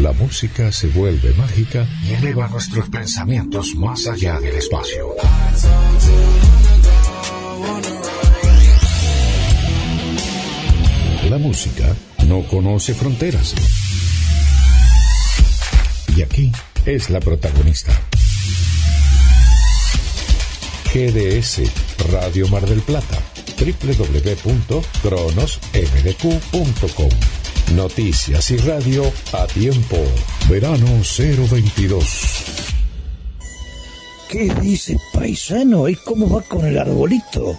La música se vuelve mágica y eleva nuestros pensamientos más allá del espacio. La música no conoce fronteras. Y aquí es la protagonista. GDS Radio Mar del Plata www.cronosmdq.com Noticias y radio a tiempo. Verano 022. ¿Qué dice paisano? ¿Y cómo va con el arbolito?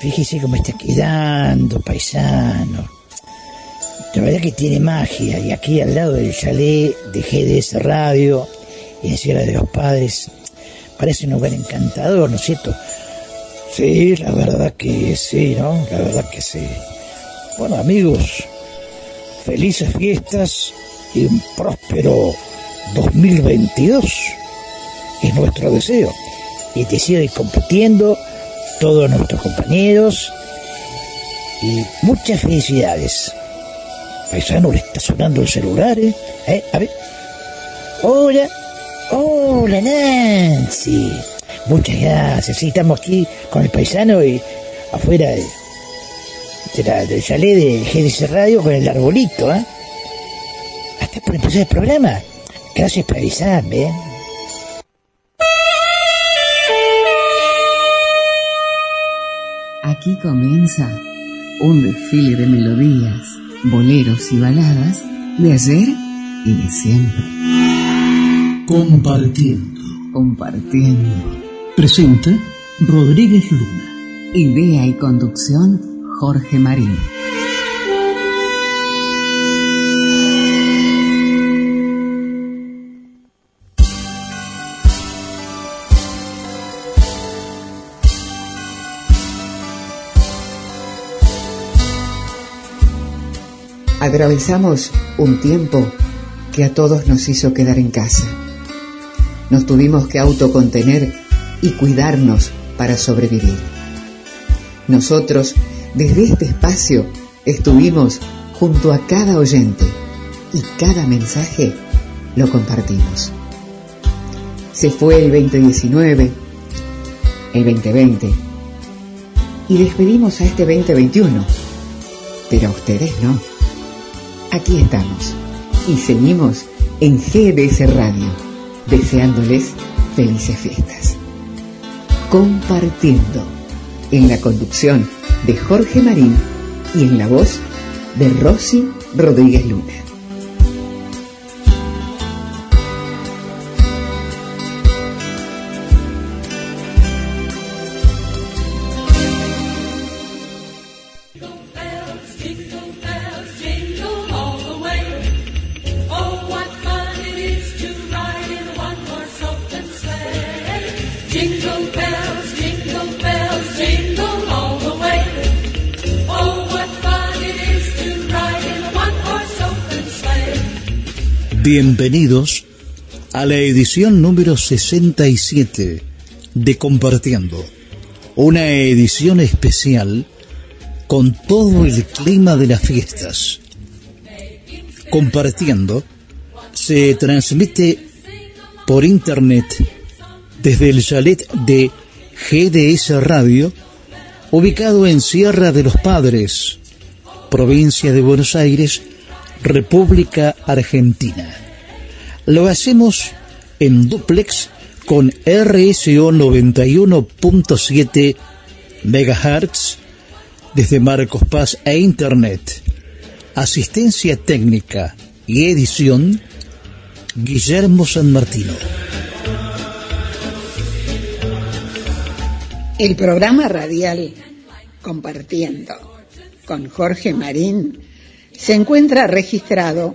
Fíjese cómo está quedando, paisano. La verdad que tiene magia. Y aquí al lado del chalet de GDS Radio en Sierra de los Padres, parece un lugar encantador, ¿no es cierto? Sí, la verdad que sí, ¿no? La verdad que sí. Bueno, amigos, felices fiestas y un próspero 2022 es nuestro deseo. Y te sigue compitiendo todos nuestros compañeros y muchas felicidades. Paisano le está sonando el celular, ¿eh? ¿Eh? A ver. Hola. Hola, Nancy. Muchas gracias. Sí, estamos aquí con el paisano y afuera de, chalet de GDC Radio con el arbolito, ¿eh? Hasta por empezar el programa. Gracias por avisarme, ¿eh? Aquí comienza un desfile de melodías, boleros y baladas de ayer y de siempre. Compartiendo. Compartiendo. Presenta Rodríguez Luna. Idea y conducción Jorge Marín. Atravesamos un tiempo que a todos nos hizo quedar en casa. Nos tuvimos que autocontener y cuidarnos para sobrevivir. Nosotros, desde este espacio, estuvimos junto a cada oyente y cada mensaje lo compartimos. Se fue el 2019, el 2020 y despedimos a este 2021, pero a ustedes no. Aquí estamos y seguimos en GDS Radio, deseándoles felices fiestas. Compartiendo en la conducción de Jorge Marín y en la voz de Rosy Rodríguez Luna. Bienvenidos a la edición número 67 de Compartiendo, una edición especial con todo el clima de las fiestas. Compartiendo se transmite por internet desde el chalet de GDS Radio, ubicado en Sierra de los Padres, provincia de Buenos Aires, República Argentina. Lo hacemos en duplex con RSO 91.7 MHz desde Marcos Paz e Internet. Asistencia técnica y edición Guillermo San Martino. El programa radial Compartiendo con Jorge Marín se encuentra registrado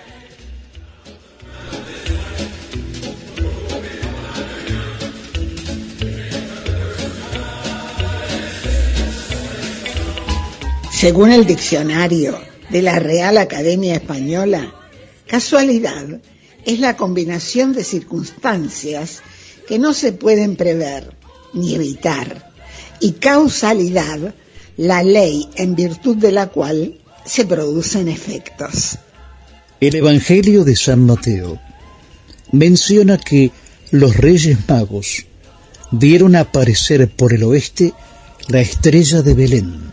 Según el diccionario de la Real Academia Española, casualidad es la combinación de circunstancias que no se pueden prever ni evitar y causalidad la ley en virtud de la cual se producen efectos. El Evangelio de San Mateo menciona que los reyes magos vieron aparecer por el oeste la estrella de Belén.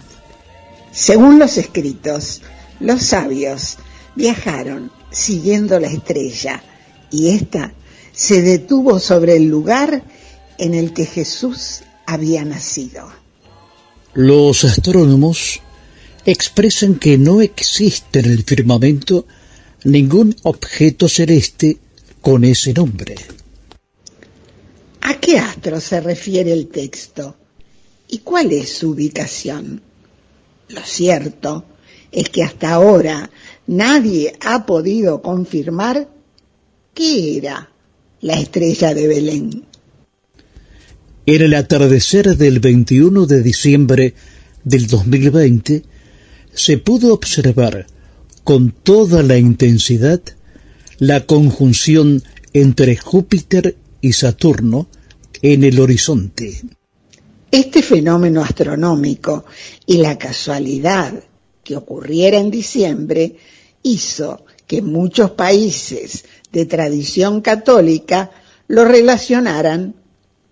Según los escritos, los sabios viajaron siguiendo la estrella y ésta se detuvo sobre el lugar en el que Jesús había nacido. Los astrónomos expresan que no existe en el firmamento ningún objeto celeste con ese nombre. ¿A qué astro se refiere el texto? ¿Y cuál es su ubicación? Lo cierto es que hasta ahora nadie ha podido confirmar qué era la estrella de Belén. En el atardecer del 21 de diciembre del 2020 se pudo observar con toda la intensidad la conjunción entre Júpiter y Saturno en el horizonte. Este fenómeno astronómico y la casualidad que ocurriera en diciembre hizo que muchos países de tradición católica lo relacionaran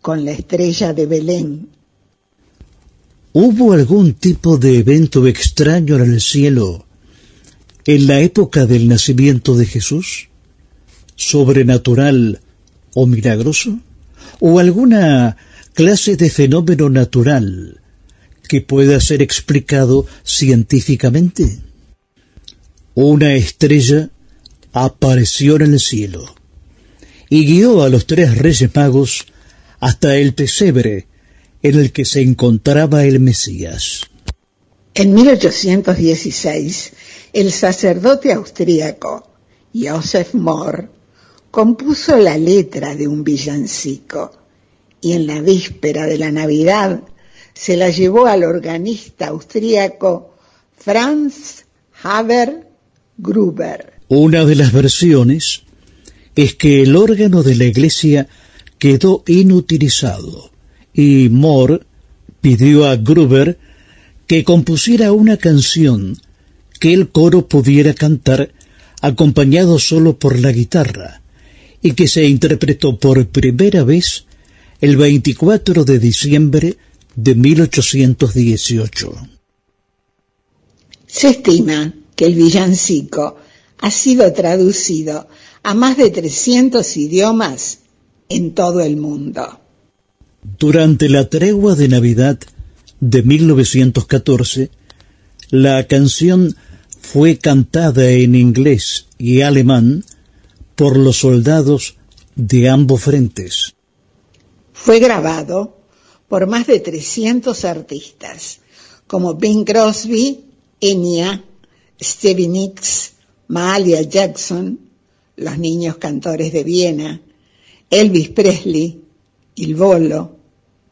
con la estrella de Belén. ¿Hubo algún tipo de evento extraño en el cielo en la época del nacimiento de Jesús? ¿Sobrenatural o milagroso? ¿O alguna clase de fenómeno natural que pueda ser explicado científicamente? Una estrella apareció en el cielo y guió a los tres reyes magos hasta el pesebre en el que se encontraba el Mesías. En 1816, el sacerdote austríaco Joseph Mohr compuso la letra de un villancico y en la víspera de la Navidad se la llevó al organista austríaco Franz Haber Gruber. Una de las versiones es que el órgano de la iglesia quedó inutilizado y Moore pidió a Gruber que compusiera una canción que el coro pudiera cantar acompañado solo por la guitarra y que se interpretó por primera vez el 24 de diciembre de 1818. Se estima que el villancico ha sido traducido a más de 300 idiomas en todo el mundo. Durante la tregua de Navidad de 1914, la canción fue cantada en inglés y alemán por los soldados de ambos frentes. Fue grabado por más de 300 artistas, como Bing Crosby, Enya, Stevie Nicks, Mahalia Jackson, los niños cantores de Viena, Elvis Presley, Il Bolo,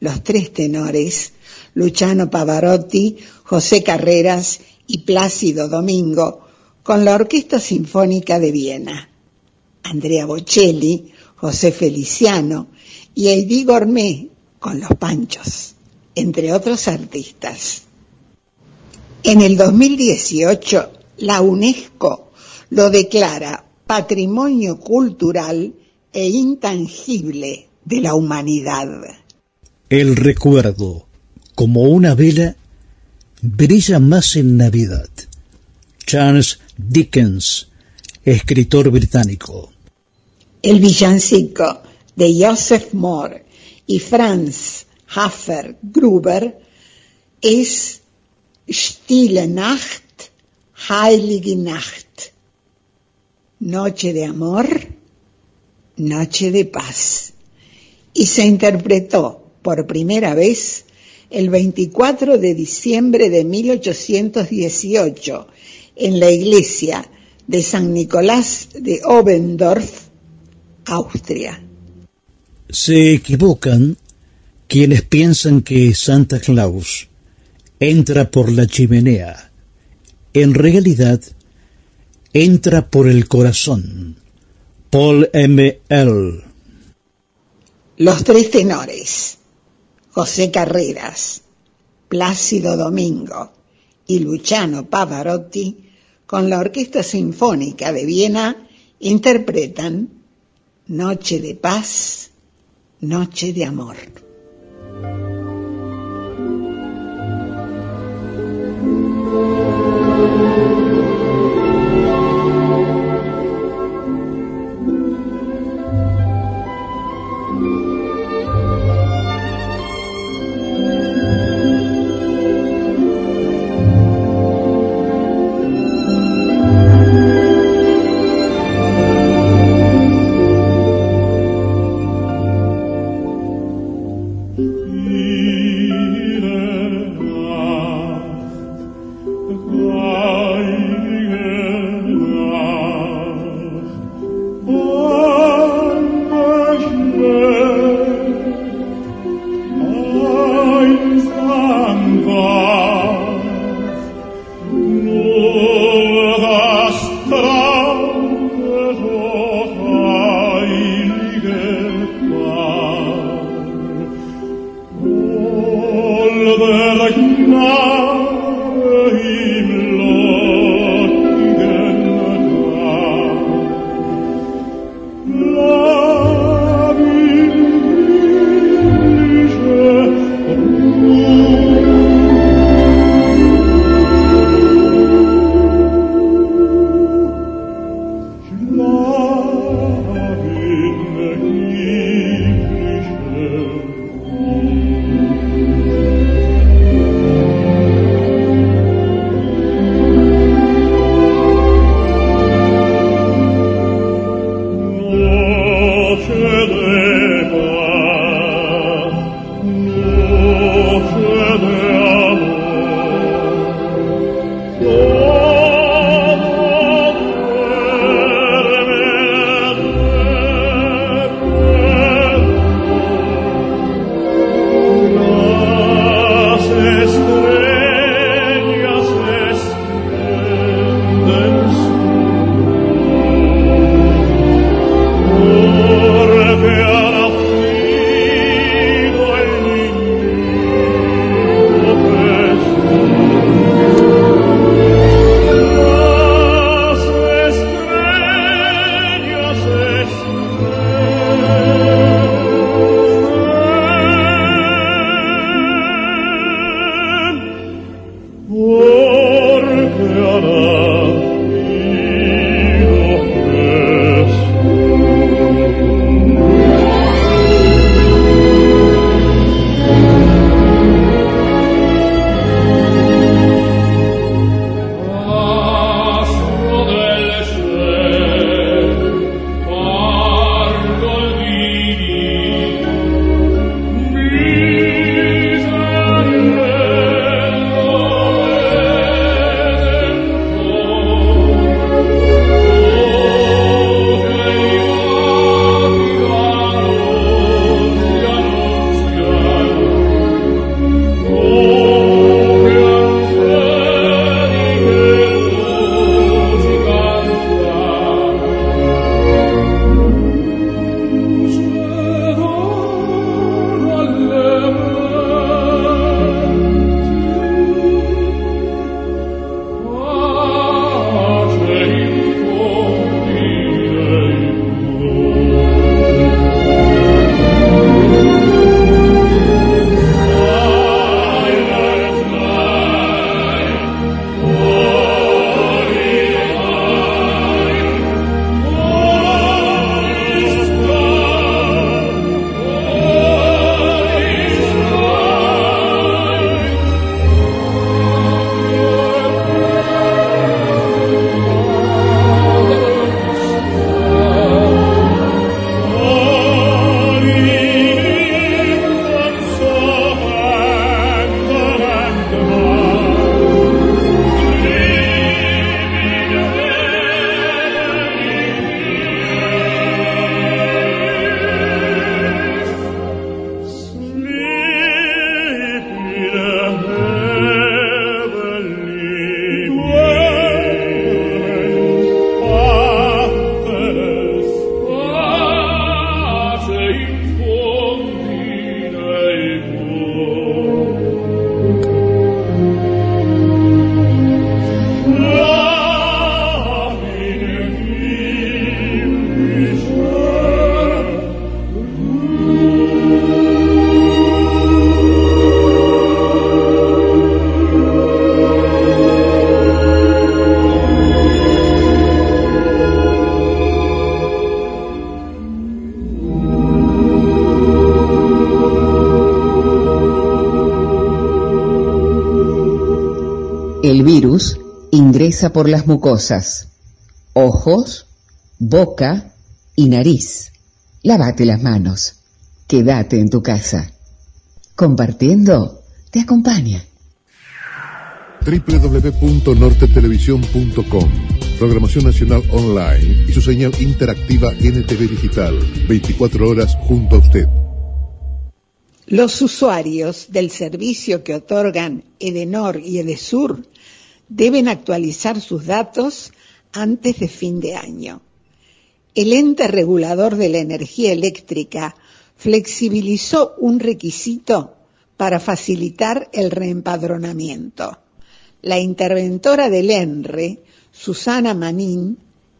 los tres tenores, Luciano Pavarotti, José Carreras y Plácido Domingo, con la Orquesta Sinfónica de Viena, Andrea Bocelli, José Feliciano y Heidi Gourmet con Los Panchos, entre otros artistas. En el 2018, la UNESCO lo declara Patrimonio Cultural e intangible de la humanidad. El recuerdo, como una vela, brilla más en Navidad. Charles Dickens, escritor británico. El villancico de Joseph Moore y Franz Hafer Gruber es Stille Nacht, Heilige Nacht. Noche de amor, Noche de Paz, y se interpretó por primera vez el 24 de diciembre de 1818 en la iglesia de San Nicolás de Obendorf, Austria. Se equivocan quienes piensan que Santa Claus entra por la chimenea en realidad entra por el corazón. Paul M. L. Los tres tenores, José Carreras, Plácido Domingo y Luciano Pavarotti, con la Orquesta Sinfónica de Viena, interpretan Noche de Paz, Noche de Amor. El virus ingresa por las mucosas, ojos, boca y nariz. Lávate las manos. Quédate en tu casa. Compartiendo te acompaña. www.nortetelevisión.com Programación Nacional Online y su señal interactiva NTV Digital. 24 horas junto a usted. Los usuarios del servicio que otorgan Edenor y Edesur deben actualizar sus datos antes de fin de año. El ente regulador de la energía eléctrica flexibilizó un requisito para facilitar el reempadronamiento. La interventora del ENRE, Susana Manín,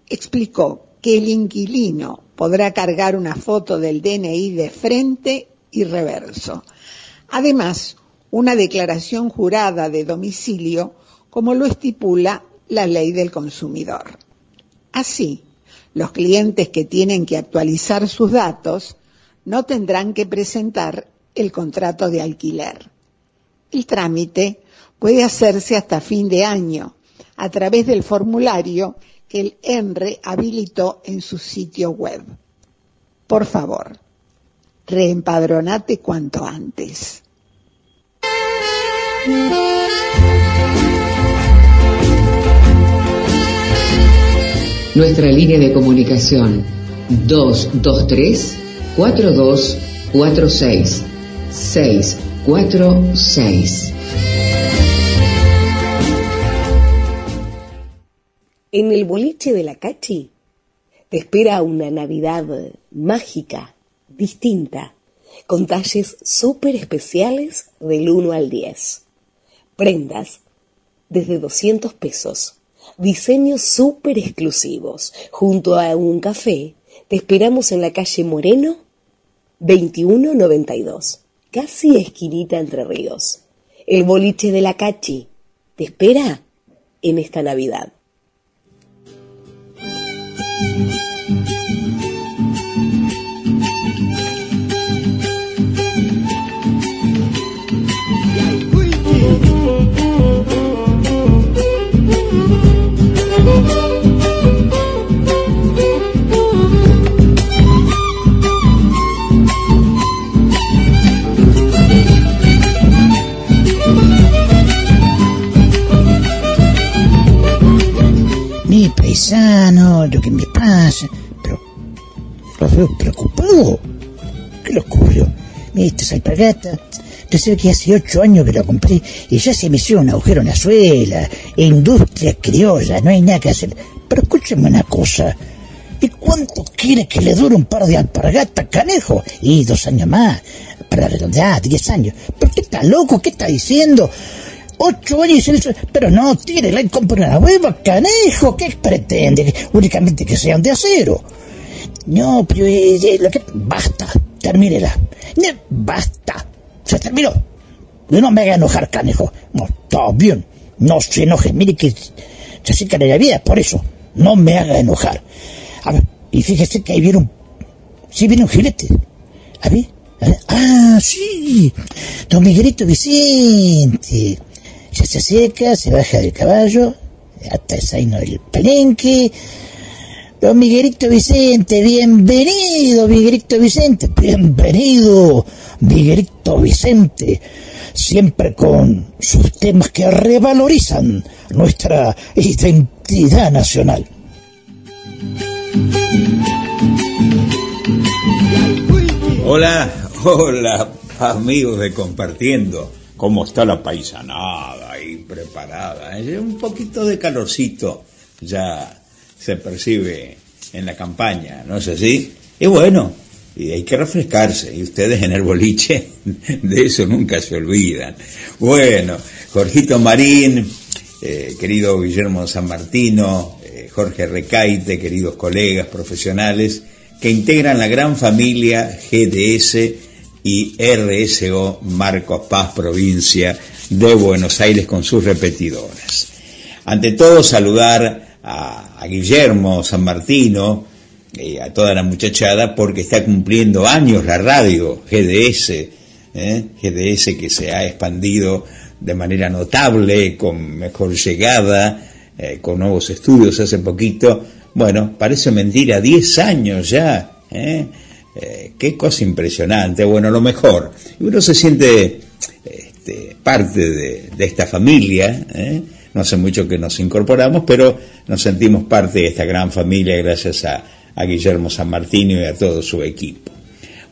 explicó que el inquilino podrá cargar una foto del DNI de frente y reverso. Además, una declaración jurada de domicilio, como lo estipula la ley del consumidor. Así, los clientes que tienen que actualizar sus datos no tendrán que presentar el contrato de alquiler. El trámite puede hacerse hasta fin de año a través del formulario que el ENRE habilitó en su sitio web. Por favor, reempadronate cuanto antes. Nuestra línea de comunicación 223 4246 646. En el boliche de la Cachi te espera una Navidad mágica distinta, con talles súper especiales del 1 al 10. Prendas desde 200 pesos, diseños súper exclusivos. Junto a un café, te esperamos en la calle Moreno 2192, casi esquinita entre ríos. El boliche de la Cachi te espera en esta Navidad. Paisano, lo que me pasa. Pero, lo veo preocupado. ¿Qué le ocurrió? Mira, esta alpargata. Yo sé que hace ocho años que la compré y ya se me hizo un agujero en la suela. Industria criolla, no hay nada que hacer. Pero escúcheme una cosa. ¿Y cuánto quiere que le dure un par de alpargatas, canejo? Y dos años más. Para redondear, diez años. ¿Pero qué está loco? ¿Qué está diciendo? Ocho años en eso. Pero no, tírela y compre una hueva, canejo. ¿Qué pretende? Únicamente que sean de acero. No, pero eh, eh, lo que... Basta, termínela. Basta. Se terminó. No me haga enojar, canejo. No, está bien. No se enoje. Mire que se acerca la vida, por eso. No me haga enojar. A ver, y fíjese que ahí viene un... Sí, viene un. A a ver. Ah, sí. Don Miguelito Vicente. Se acerca, se baja del caballo, hasta el zaino del palenque. Don Miguelito Vicente, bienvenido, Miguelito Vicente, bienvenido, Miguelito Vicente, siempre con sus temas que revalorizan nuestra identidad nacional. Hola, hola, amigos de Compartiendo. ¿Cómo está la paisanada ahí preparada? Eh, Un poquito de calorcito ya se percibe en la campaña, ¿no es así? Y bueno, y hay que refrescarse, y ustedes en el boliche de eso nunca se olvidan. Bueno, Jorgito Marín, eh, querido Guillermo San Martino, eh, Jorge Recaite, queridos colegas profesionales, que integran la gran familia GDS y RSO Marcos Paz, provincia de Buenos Aires, con sus repetidoras. Ante todo, saludar a, Guillermo San Martino, eh, a toda la muchachada, porque está cumpliendo años la radio GDS, ¿eh? GDS que se ha expandido de manera notable, con mejor llegada, eh, con nuevos estudios hace poquito. Bueno, parece mentira, 10 años ya. ¿eh? ¿Eh? qué cosa impresionante. Bueno, lo mejor. Y uno se siente este, parte de, esta familia. ¿eh? No hace mucho que nos incorporamos, pero nos sentimos parte de esta gran familia gracias a, Guillermo San Martino y a todo su equipo.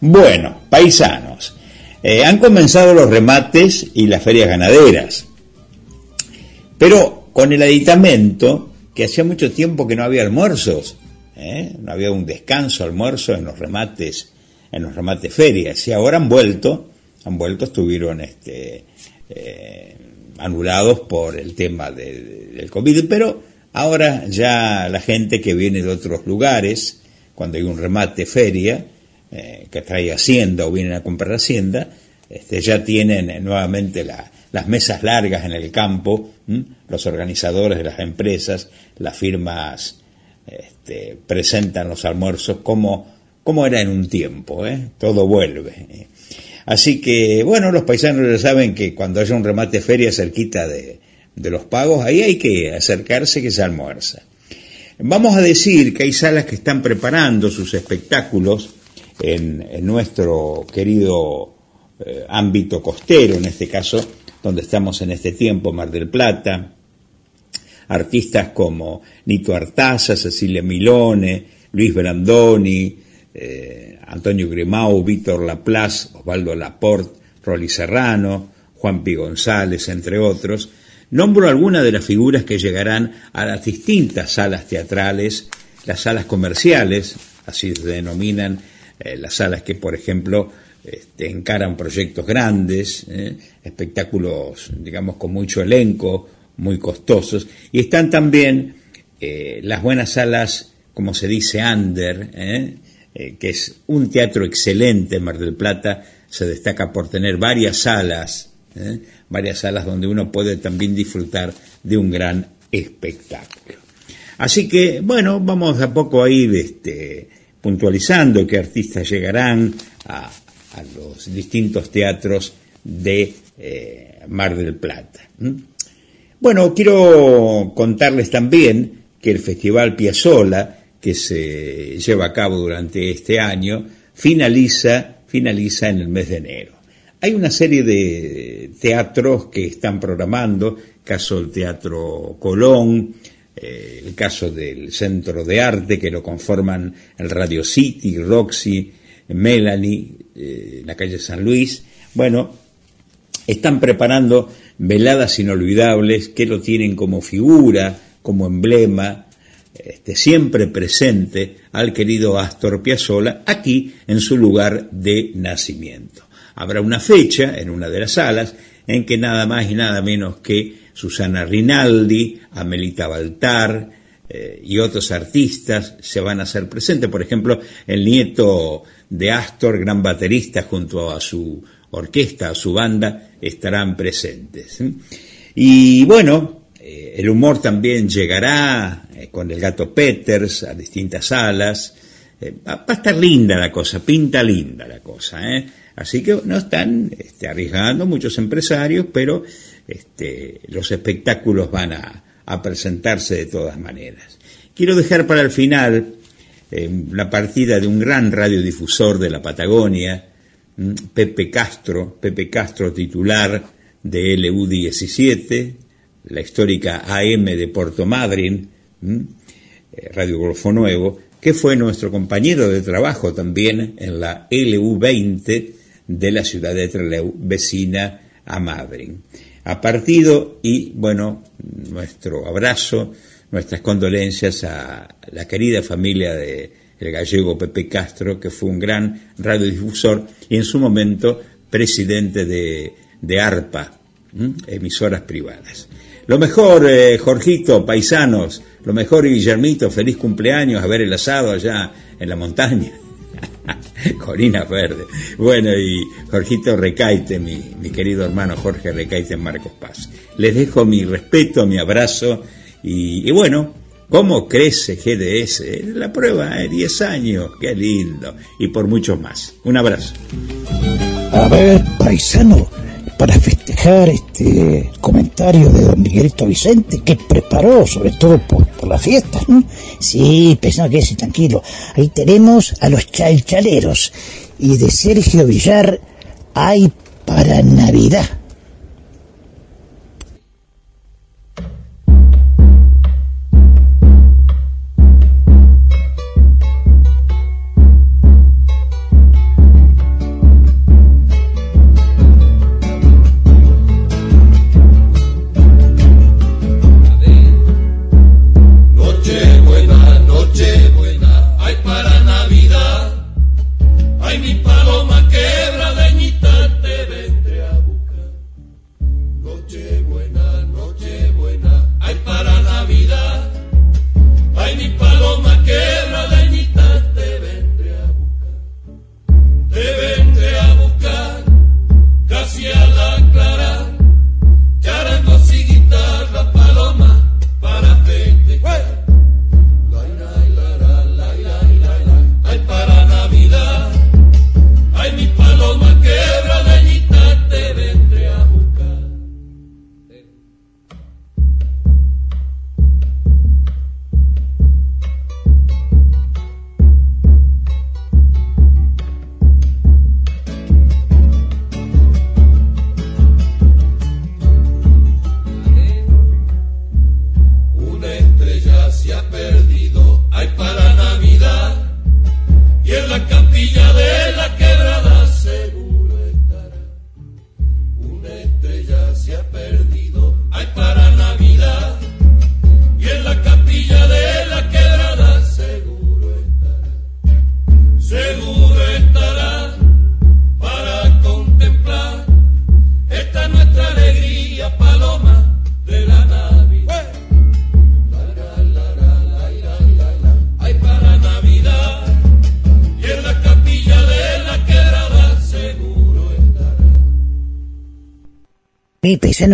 Bueno, paisanos. Eh, han comenzado los remates y las ferias ganaderas, pero con el aditamento que hacía mucho tiempo que no había almuerzos, ¿eh? no había un descanso, almuerzo en los remates, en los remates ferias, y ahora han vuelto, han vuelto, estuvieron este, eh, anulados por el tema del COVID, pero ahora ya la gente que viene de otros lugares, cuando hay un remate feria, eh, que trae Hacienda o vienen a comprar Hacienda, este, ya tienen nuevamente las mesas largas en el campo, los organizadores de las empresas, las firmas este, presentan los almuerzos como, como era en un tiempo, ¿eh? todo vuelve. Así que, bueno, los paisanos ya saben que cuando haya un remate feria cerquita de, de los pagos, ahí hay que acercarse que se almuerza. Vamos a decir que hay salas que están preparando sus espectáculos en, nuestro querido eh, ámbito costero, en este caso, donde estamos en este tiempo, Mar del Plata, artistas como Nito Artaza, Cecilia Milone, Luis Brandoni, eh, Antonio Grimau, Víctor Laplace, Osvaldo Laporte, Rolly Serrano, Juan P. González, entre otros, nombro algunas de las figuras que llegarán a las distintas salas teatrales, las salas comerciales, así se denominan eh, las salas que, por ejemplo, este, encaran proyectos grandes, eh, espectáculos, digamos, con mucho elenco, muy costosos, y están también eh, las buenas salas, como se dice, under, que es un teatro excelente en Mar del Plata, se destaca por tener varias salas, varias salas donde uno puede también disfrutar de un gran espectáculo. Así que, bueno, vamos a poco a ir este, puntualizando qué artistas llegarán a, los distintos teatros de eh, Mar del Plata. Bueno, quiero contarles también que el Festival Piazzola, que se lleva a cabo durante este año, finaliza, finaliza en el mes de enero. Hay una serie de teatros que están programando, caso del Teatro Colón, eh, el caso del Centro de Arte, que lo conforman el Radio City, Roxy, Melanie, eh, la calle San Luis. Bueno, están preparando veladas inolvidables que lo tienen como figura, como emblema, este, siempre presente al querido Astor Piazzolla aquí en su lugar de nacimiento. Habrá una fecha en una de las salas en que nada más y nada menos que Susana Rinaldi, Amelita Baltar eh, y otros artistas se van a hacer presentes. Por ejemplo, el nieto de Astor, gran baterista, junto a su orquesta, su banda, estarán presentes. Y bueno, eh, el humor también llegará eh, con el gato Peters a distintas salas. va a estar linda la cosa, pinta linda la cosa. ¿eh? Así que no están este, arriesgando muchos empresarios, pero este, los espectáculos van a, presentarse de todas maneras. Quiero dejar para el final eh, la partida de un gran radiodifusor de la Patagonia, Pepe Castro, Pepe Castro titular de LU17, la histórica AM de Puerto Madryn, mm, eh, Radio Golfo Nuevo, que fue nuestro compañero de trabajo también en la LU20 de la ciudad de Trelew, vecina a Madryn. Ha partido y, bueno, nuestro abrazo, nuestras condolencias a la querida familia de el gallego Pepe Castro, que fue un gran radiodifusor y en su momento presidente de, de ARPA, emisoras privadas. Lo mejor, eh, Jorgito, paisanos, lo mejor, Guillermito, feliz cumpleaños, a ver el asado allá en la montaña. Corina Verde. Bueno, y Jorgito Recaite, mi, mi querido hermano Jorge Recaite Marcos Paz. Les dejo mi respeto, mi abrazo y, bueno, ¿cómo crece GDS? La prueba, ¿eh? 10 años, qué lindo. Y por mucho más. Un abrazo. A ver, paisano, para festejar este comentario de don Miguelito Vicente que preparó sobre todo por, la fiesta. ¿no? Sí, pensaba que ese tranquilo. Ahí tenemos a los chalchaleros y de Sergio Villar hay para Navidad.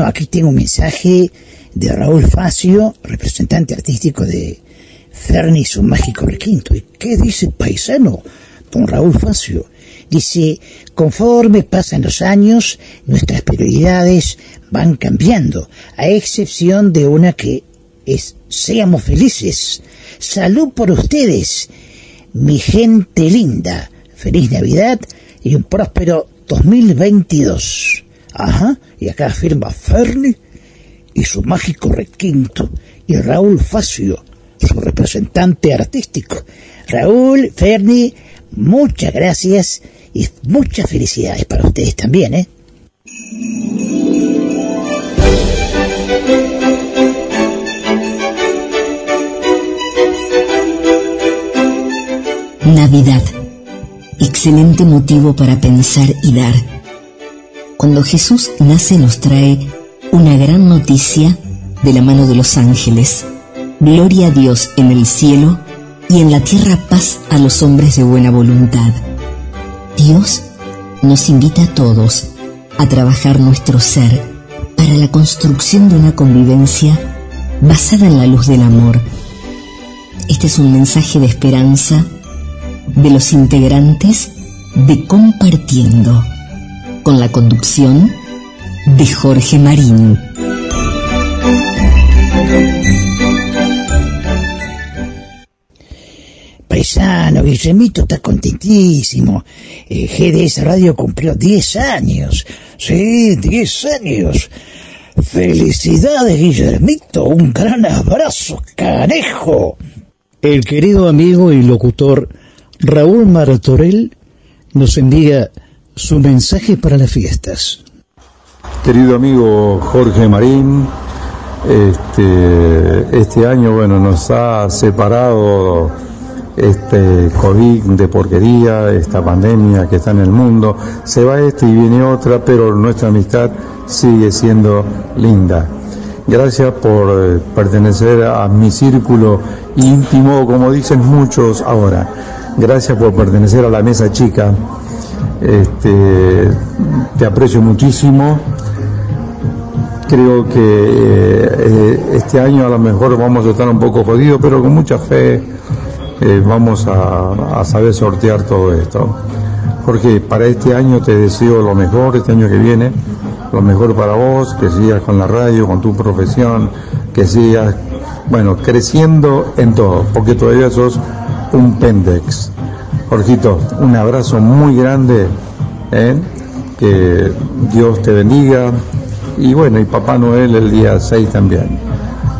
Aquí tengo un mensaje de Raúl Facio, representante artístico de Ferni su mágico requinto. ¿Y qué dice paisano? Don Raúl Facio. Dice, conforme pasan los años, nuestras prioridades van cambiando, a excepción de una que es, seamos felices. Salud por ustedes, mi gente linda. Feliz Navidad y un próspero 2022. Ajá, y acá firma Ferni y su mágico requinto y Raúl Facio, su representante artístico. Raúl, Ferni, muchas gracias y muchas felicidades para ustedes también, ¿eh? Navidad. Excelente motivo para pensar y dar cuando Jesús nace nos trae una gran noticia de la mano de los ángeles. Gloria a Dios en el cielo y en la tierra paz a los hombres de buena voluntad. Dios nos invita a todos a trabajar nuestro ser para la construcción de una convivencia basada en la luz del amor. Este es un mensaje de esperanza de los integrantes de Compartiendo con la conducción de Jorge Marín. Paisano, Guillemito está contentísimo. Eh, GDS Radio cumplió 10 años. Sí, 10 años. Felicidades, Guillermito. Un gran abrazo, canejo. El querido amigo y locutor Raúl Martorell nos envía su mensaje para las fiestas. Querido amigo Jorge Marín, este, este año bueno nos ha separado este COVID de porquería, esta pandemia que está en el mundo. Se va este y viene otra, pero nuestra amistad sigue siendo linda. Gracias por eh, pertenecer a mi círculo íntimo, como dicen muchos ahora. Gracias por pertenecer a la mesa chica este, te aprecio muchísimo. Creo que eh, este año a lo mejor vamos a estar un poco jodidos, pero con mucha fe eh, vamos a, saber sortear todo esto. Porque para este año te deseo lo mejor, este año que viene, lo mejor para vos, que sigas con la radio, con tu profesión, que sigas, bueno, creciendo en todo, porque todavía sos un pendex. Jorgito, un abrazo muy grande, ¿eh? que Dios te bendiga, y bueno, y Papá Noel el día 6 también,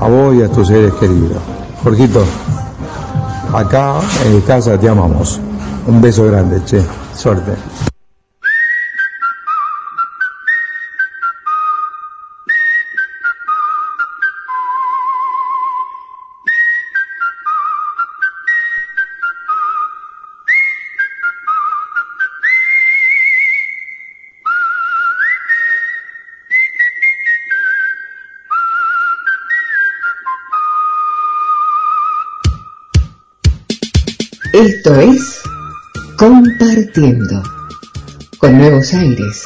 a vos y a tus seres queridos. Jorgito, acá en casa te amamos. Un beso grande, che, suerte. Esto es Compartiendo con nuevos aires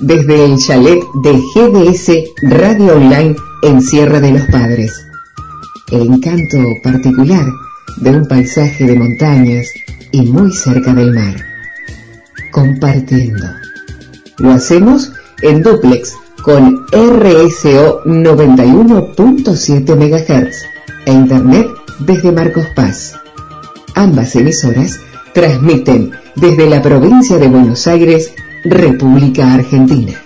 desde el chalet de GDS Radio Online en Sierra de los Padres. El encanto particular de un paisaje de montañas y muy cerca del mar. Compartiendo. Lo hacemos en duplex con RSO 91.7 MHz e Internet desde Marcos Paz. Ambas emisoras transmiten desde la provincia de Buenos Aires, República Argentina.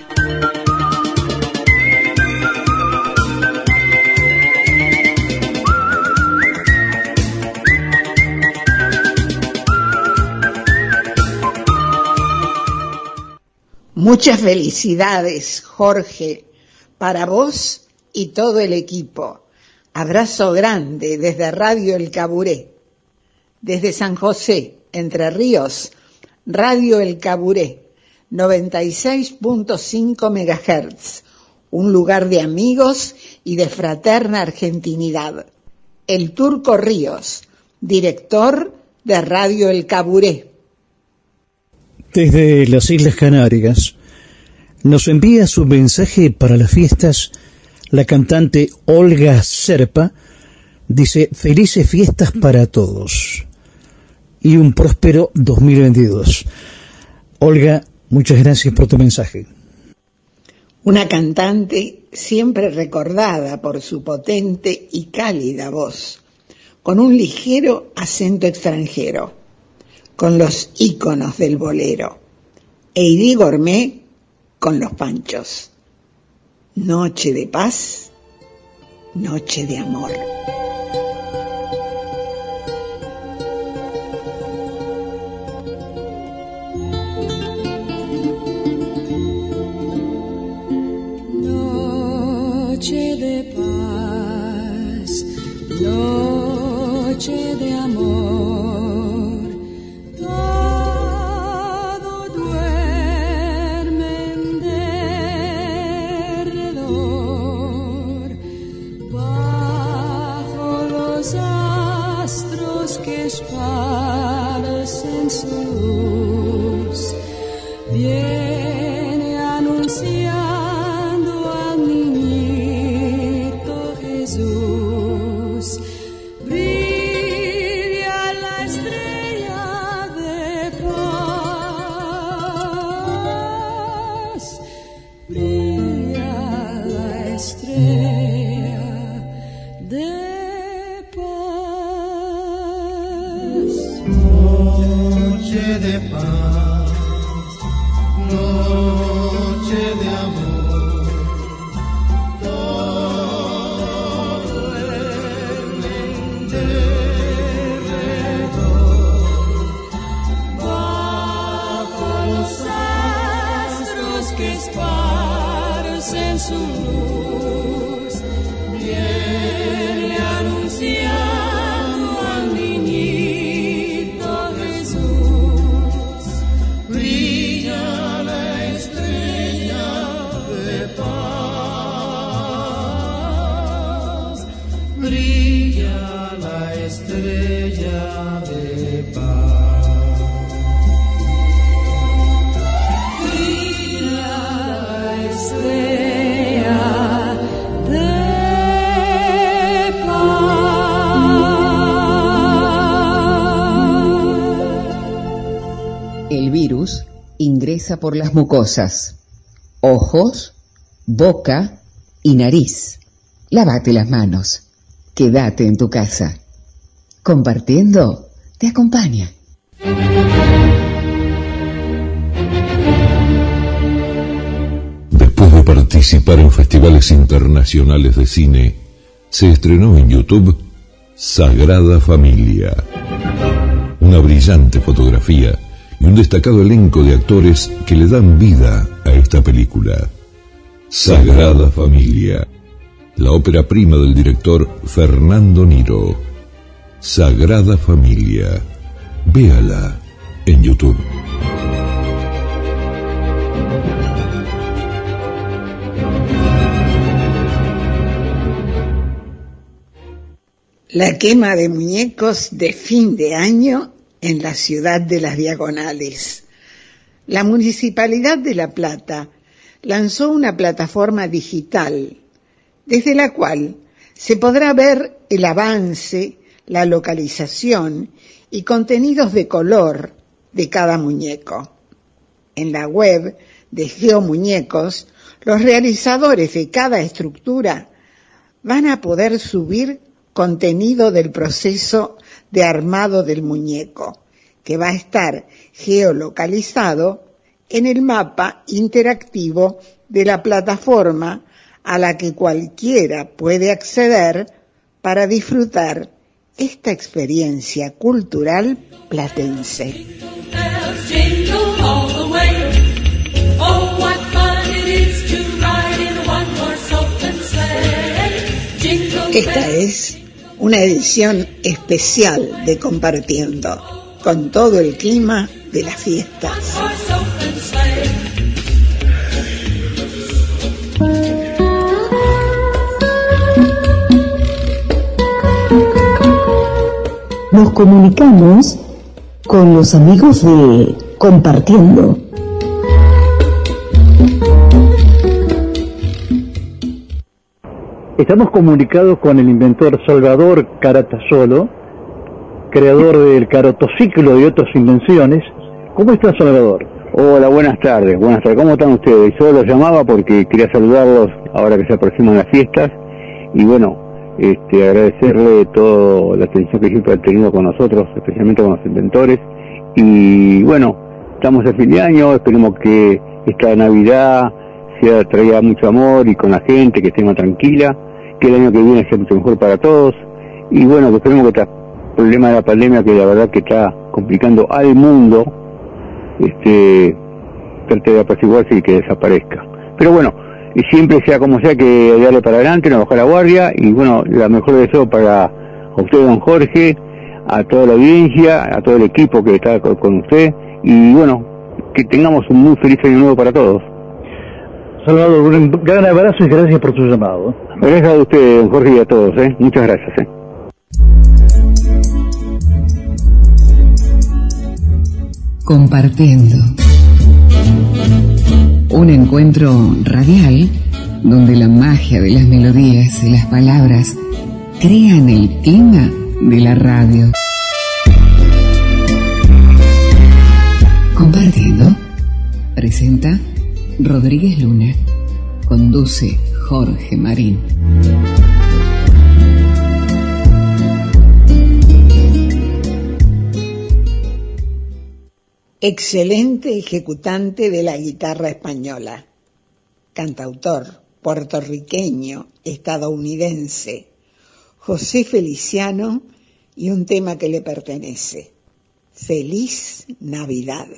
Muchas felicidades, Jorge, para vos y todo el equipo. Abrazo grande desde Radio El Caburé. Desde San José, Entre Ríos, Radio El Caburé, 96.5 MHz, un lugar de amigos y de fraterna argentinidad. El Turco Ríos, director de Radio El Caburé. Desde las Islas Canarias nos envía su mensaje para las fiestas la cantante Olga Serpa. Dice, felices fiestas para todos y un próspero 2022. Olga, muchas gracias por tu mensaje. Una cantante siempre recordada por su potente y cálida voz, con un ligero acento extranjero, con los íconos del bolero, Heidi Gourmet con los panchos. Noche de paz, noche de amor. Noche por las mucosas, ojos boca y nariz. Lávate las manos. Quédate en tu casa. Compartiendo te acompaña. Después de participar en festivales internacionales de cine, se estrenó en YouTube Sagrada Familia. Una brillante fotografía y un destacado elenco de actores que le dan vida a esta película. Sagrada Familia, la ópera prima del director Fernando Niro. Sagrada Familia. Véala en YouTube. La quema de muñecos de fin de año en la ciudad de las Diagonales. La Municipalidad de La Plata lanzó una plataforma digital desde la cual se podrá ver el avance, la localización y contenidos de color de cada muñeco. En la web de Geomuñecos, los realizadores de cada estructura van a poder subir contenido del proceso de armado del muñeco, que va a estar geolocalizado en el mapa interactivo de la plataforma a la que cualquiera puede acceder para disfrutar esta experiencia cultural platense. Esta es una edición especial de Compartiendo, con todo el clima de las fiestas. Nos comunicamos con los amigos de Compartiendo. Estamos comunicados con el inventor Salvador Caratasolo, creador del carotociclo y otras invenciones. ¿Cómo está Salvador? Hola, buenas tardes. Buenas tardes. ¿Cómo están ustedes? Yo los llamaba porque quería saludarlos ahora que se aproximan las fiestas y bueno, este, agradecerle toda la atención que siempre han tenido con nosotros, especialmente con los inventores. Y bueno, estamos a fin de año, esperemos que esta Navidad sea traiga mucho amor y con la gente, que esté más tranquila, que el año que viene sea mucho mejor para todos. Y bueno, que esperemos que este problema de la pandemia, que la verdad que está complicando al mundo, este, trate de apaciguarse y que desaparezca. Pero bueno, y siempre sea como sea que darle para adelante, no bajar la guardia y bueno, la mejor deseo para usted, don Jorge, a toda la audiencia, a todo el equipo que está con usted y bueno, que tengamos un muy feliz año nuevo para todos. Salvador, un gran abrazo y gracias por su llamado. Gracias a usted, don Jorge, y a todos. ¿eh? Muchas gracias. ¿eh? Compartiendo. Un encuentro radial donde la magia de las melodías y las palabras crean el clima de la radio. Compartiendo. Presenta Rodríguez Luna. Conduce Jorge Marín. Excelente ejecutante de la guitarra española, cantautor puertorriqueño, estadounidense, José Feliciano y un tema que le pertenece, Feliz Navidad.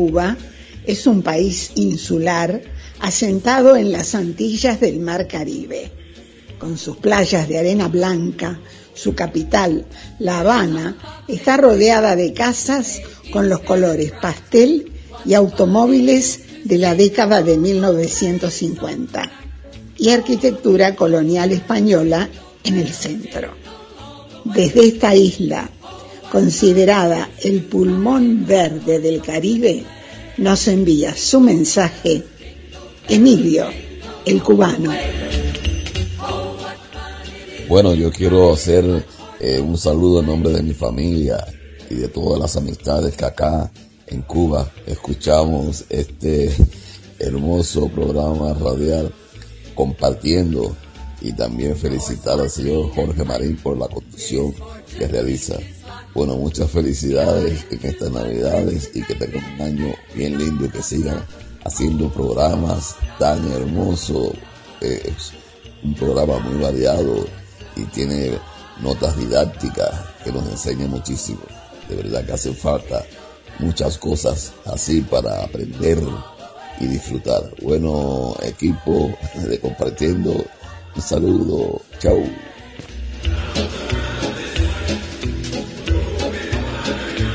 Cuba es un país insular asentado en las Antillas del Mar Caribe. Con sus playas de arena blanca, su capital, La Habana, está rodeada de casas con los colores pastel y automóviles de la década de 1950 y arquitectura colonial española en el centro. Desde esta isla, considerada el pulmón verde del Caribe, nos envía su mensaje Emilio, el cubano. Bueno, yo quiero hacer eh, un saludo en nombre de mi familia y de todas las amistades que acá en Cuba escuchamos este hermoso programa radial compartiendo y también felicitar al señor Jorge Marín por la conducción que realiza. Bueno, muchas felicidades en estas navidades y que tengan un año bien lindo y que sigan haciendo programas tan hermosos. eh, es un programa muy variado y tiene notas didácticas que nos enseñan muchísimo. De verdad que hacen falta muchas cosas así para aprender y disfrutar. Bueno, equipo de compartiendo, un saludo, chau.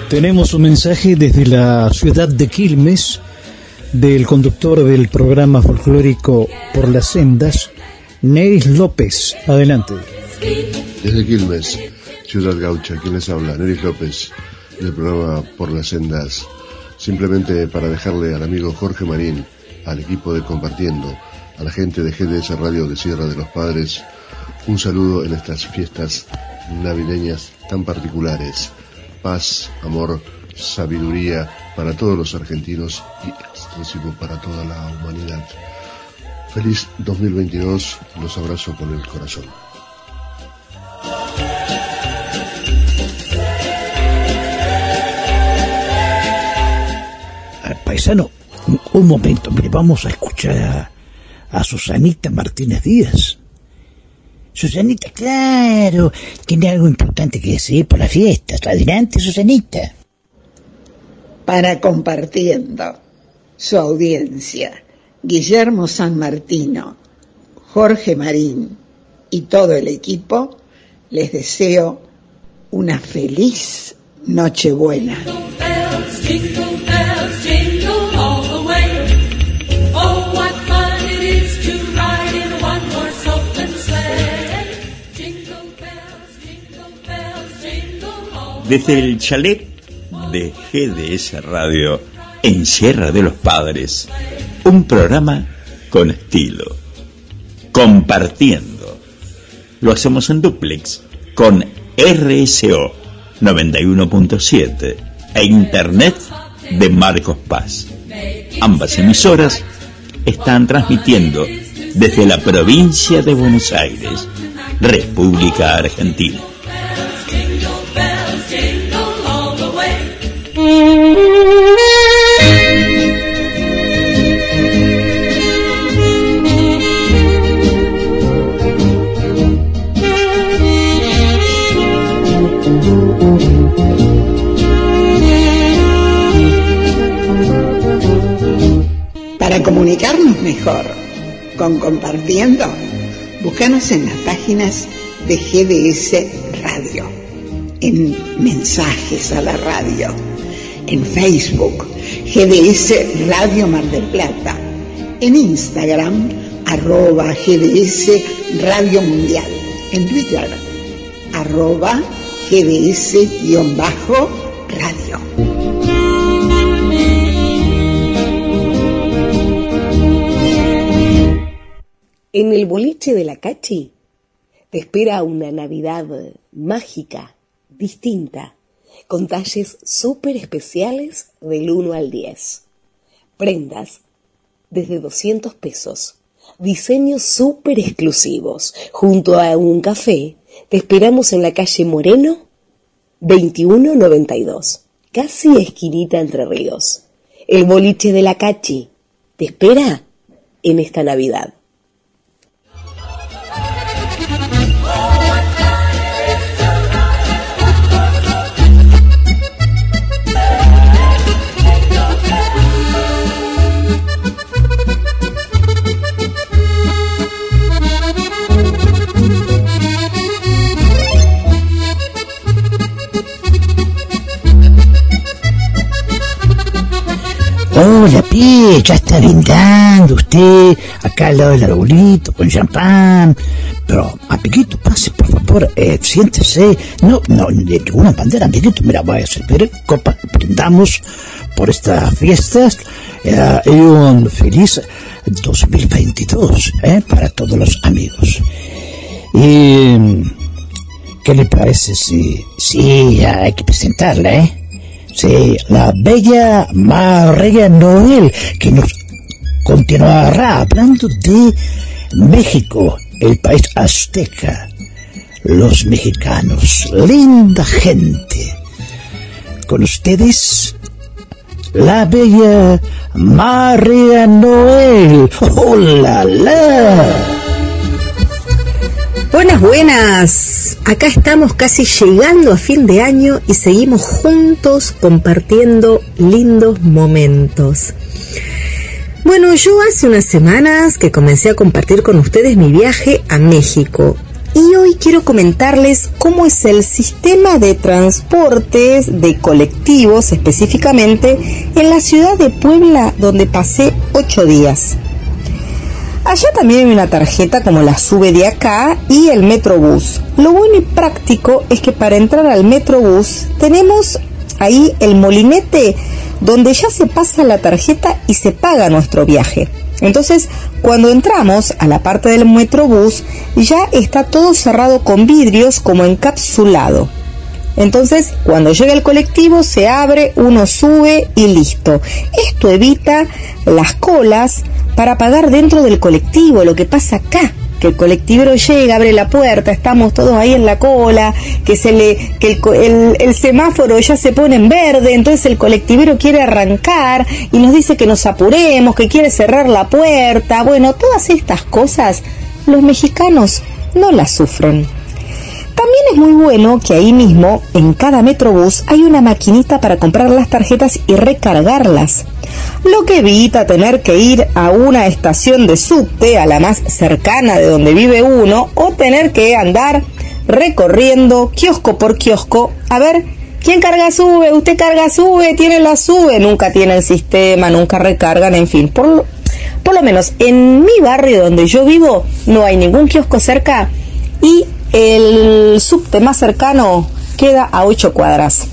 Tenemos un mensaje desde la ciudad de Quilmes del conductor del programa folclórico Por las Sendas, Neris López. Adelante. Desde Quilmes, Ciudad Gaucha, quien les habla, Neris López, del programa Por las Sendas. Simplemente para dejarle al amigo Jorge Marín, al equipo de Compartiendo, a la gente de GDS Radio de Sierra de los Padres, un saludo en estas fiestas navideñas tan particulares. Paz, amor, sabiduría para todos los argentinos y extensivo para toda la humanidad. Feliz 2022, los abrazo con el corazón. Paisano, un- momento, vamos a escuchar a Susanita Martínez Díaz. Susanita, claro, tiene algo importante que decir por las fiestas. Adelante, Susanita. Para compartiendo su audiencia, Guillermo San Martino, Jorge Marín y todo el equipo, les deseo una feliz Nochebuena. Desde el chalet de GDS Radio en Sierra de los Padres, un programa con estilo, compartiendo. Lo hacemos en duplex con RSO 91.7 e Internet de Marcos Paz. Ambas emisoras están transmitiendo desde la provincia de Buenos Aires, República Argentina. Para comunicarnos mejor con Compartiendo, búscanos en las páginas de GDS Radio, en Mensajes a la Radio, en Facebook, GDS Radio Mar del Plata, en Instagram, arroba GDS Radio Mundial, en Twitter, arroba GDS-radio. En el boliche de la Cachi te espera una Navidad mágica, distinta, con talles súper especiales del 1 al 10. Prendas desde 200 pesos, diseños súper exclusivos. Junto a un café te esperamos en la calle Moreno 2192, casi esquinita entre ríos. El boliche de la Cachi te espera en esta Navidad. Hola, pie, ya está brindando usted acá al lado del arbolito con champán. Pero, amiguito, pase, por favor, eh, siéntese. No, no, de ninguna bandera, amiguito. Mira, voy a servir copa, brindamos por estas fiestas eh, y un feliz 2022 eh, para todos los amigos. Y, ¿qué le parece si, ya hay que presentarla, eh? Sí, la bella María Noel, que nos continuará hablando de México, el país azteca, los mexicanos, linda gente. Con ustedes, la bella María Noel. ¡Hola, la! Buenas, buenas. Acá estamos casi llegando a fin de año y seguimos juntos compartiendo lindos momentos. Bueno, yo hace unas semanas que comencé a compartir con ustedes mi viaje a México y hoy quiero comentarles cómo es el sistema de transportes de colectivos específicamente en la ciudad de Puebla donde pasé ocho días. Allá también hay una tarjeta como la sube de acá y el Metrobús. Lo bueno y práctico es que para entrar al Metrobús tenemos ahí el molinete donde ya se pasa la tarjeta y se paga nuestro viaje. Entonces, cuando entramos a la parte del Metrobús, ya está todo cerrado con vidrios como encapsulado. Entonces, cuando llega el colectivo, se abre, uno sube y listo. Esto evita las colas para pagar dentro del colectivo, lo que pasa acá. Que el colectivero llega, abre la puerta, estamos todos ahí en la cola, que se le, que el, el- el semáforo ya se pone en verde, entonces el colectivero quiere arrancar y nos dice que nos apuremos, que quiere cerrar la puerta. Bueno, todas estas cosas los mexicanos no las sufren. También es muy bueno que ahí mismo, en cada Metrobús, hay una maquinita para comprar las tarjetas y recargarlas. Lo que evita tener que ir a una estación de subte, a la más cercana de donde vive uno, o tener que andar recorriendo kiosco por kiosco. A ver, ¿quién carga sube? ¿Usted carga sube? ¿Tiene la sube? Nunca tienen sistema, nunca recargan, en fin. Por, lo- por lo menos en mi barrio donde yo vivo no hay ningún kiosco cerca y el subte más cercano queda a 8 cuadras.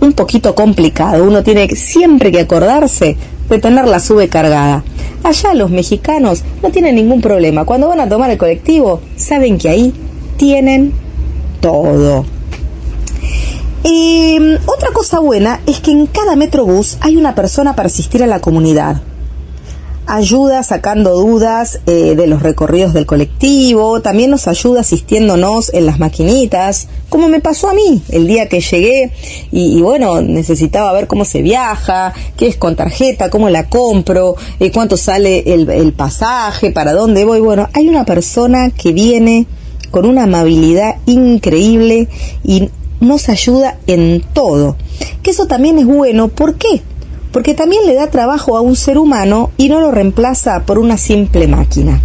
un poquito complicado. Uno tiene siempre que acordarse de tener la sube cargada. Allá los mexicanos no tienen ningún problema. Cuando van a tomar el colectivo, saben que ahí tienen todo. Mm, otra cosa buena es que en cada metrobús hay una persona para asistir a la comunidad. Ayuda sacando dudas eh, de los recorridos del colectivo, también nos ayuda asistiéndonos en las maquinitas, como me pasó a mí el día que llegué y, bueno, necesitaba ver cómo se viaja, qué es con tarjeta, cómo la compro, eh, cuánto sale el, el pasaje, para dónde voy. Bueno, hay una persona que viene con una amabilidad increíble y nos ayuda en todo. Que eso también es bueno, ¿por qué? Porque también le da trabajo a un ser humano y no lo reemplaza por una simple máquina.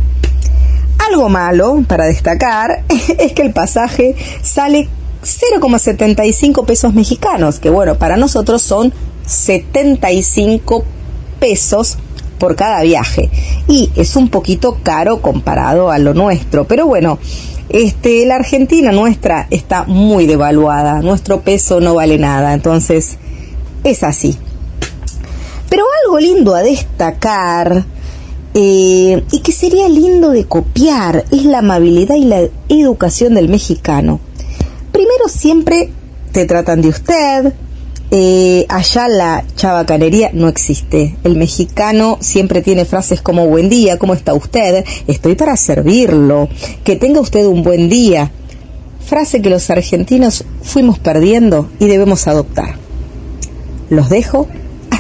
Algo malo, para destacar, es que el pasaje sale 0,75 pesos mexicanos, que bueno, para nosotros son 75 pesos por cada viaje. Y es un poquito caro comparado a lo nuestro, pero bueno, este, la Argentina nuestra está muy devaluada, nuestro peso no vale nada, entonces es así. Pero algo lindo a destacar eh, y que sería lindo de copiar es la amabilidad y la educación del mexicano. Primero siempre te tratan de usted, eh, allá la chabacanería no existe. El mexicano siempre tiene frases como buen día, ¿cómo está usted? Estoy para servirlo. Que tenga usted un buen día. Frase que los argentinos fuimos perdiendo y debemos adoptar. Los dejo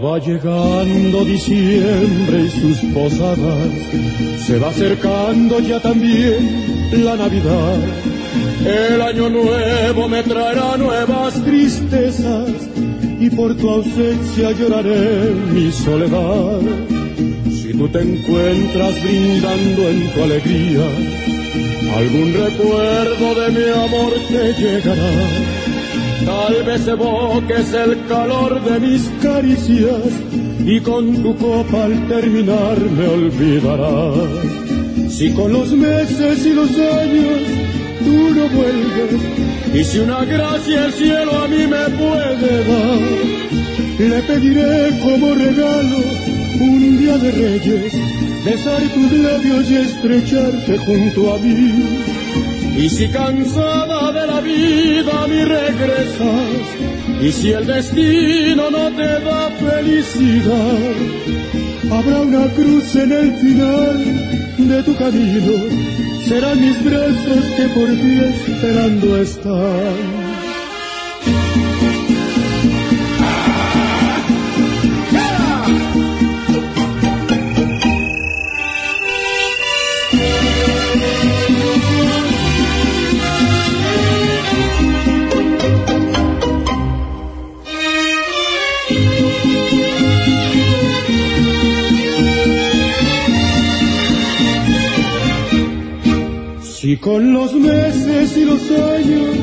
Va llegando diciembre y sus posadas, se va acercando ya también la Navidad. El año nuevo me traerá nuevas tristezas y por tu ausencia lloraré mi soledad. Si tú te encuentras brindando en tu alegría, algún recuerdo de mi amor te llegará. Tal vez evoques el calor de mis caricias y con tu copa al terminar me olvidarás. Si con los meses y los años tú no vuelves y si una gracia el cielo a mí me puede dar, le pediré como regalo un día de reyes besar tus labios y estrecharte junto a mí. Y si cansada de la vida mi regresas, y si el destino no te da felicidad, habrá una cruz en el final de tu camino, serán mis brazos que por ti esperando están. Si con los meses y los años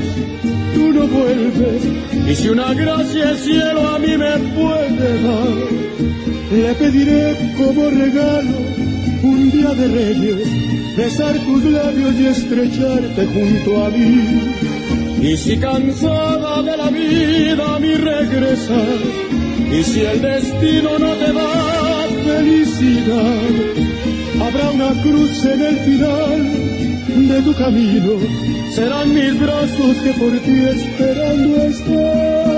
tú no vuelves, y si una gracia el cielo a mí me puede dar, le pediré como regalo un día de reyes, besar tus labios y estrecharte junto a mí. Y si cansada de la vida mi regresas, y si el destino no te da felicidad, habrá una cruz en el final de tu camino, serán mis brazos que por ti esperando están.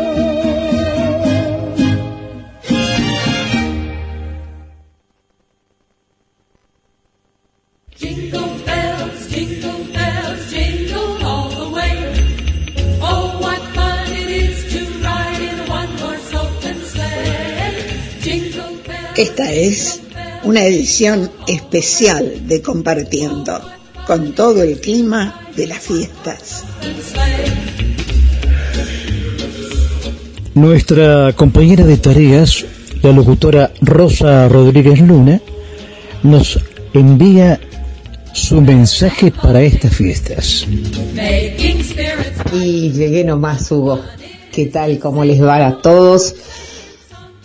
Jingle bells, jingle bells, jingle all the way. Oh, what fun it is to ride in a one-horse open sleigh. Jingle bells. Esta es una edición especial de Compartiendo, con todo el clima de las fiestas. Nuestra compañera de tareas, la locutora Rosa Rodríguez Luna, nos envía su mensaje para estas fiestas. Y llegué nomás, Hugo. ¿Qué tal? ¿Cómo les va a todos?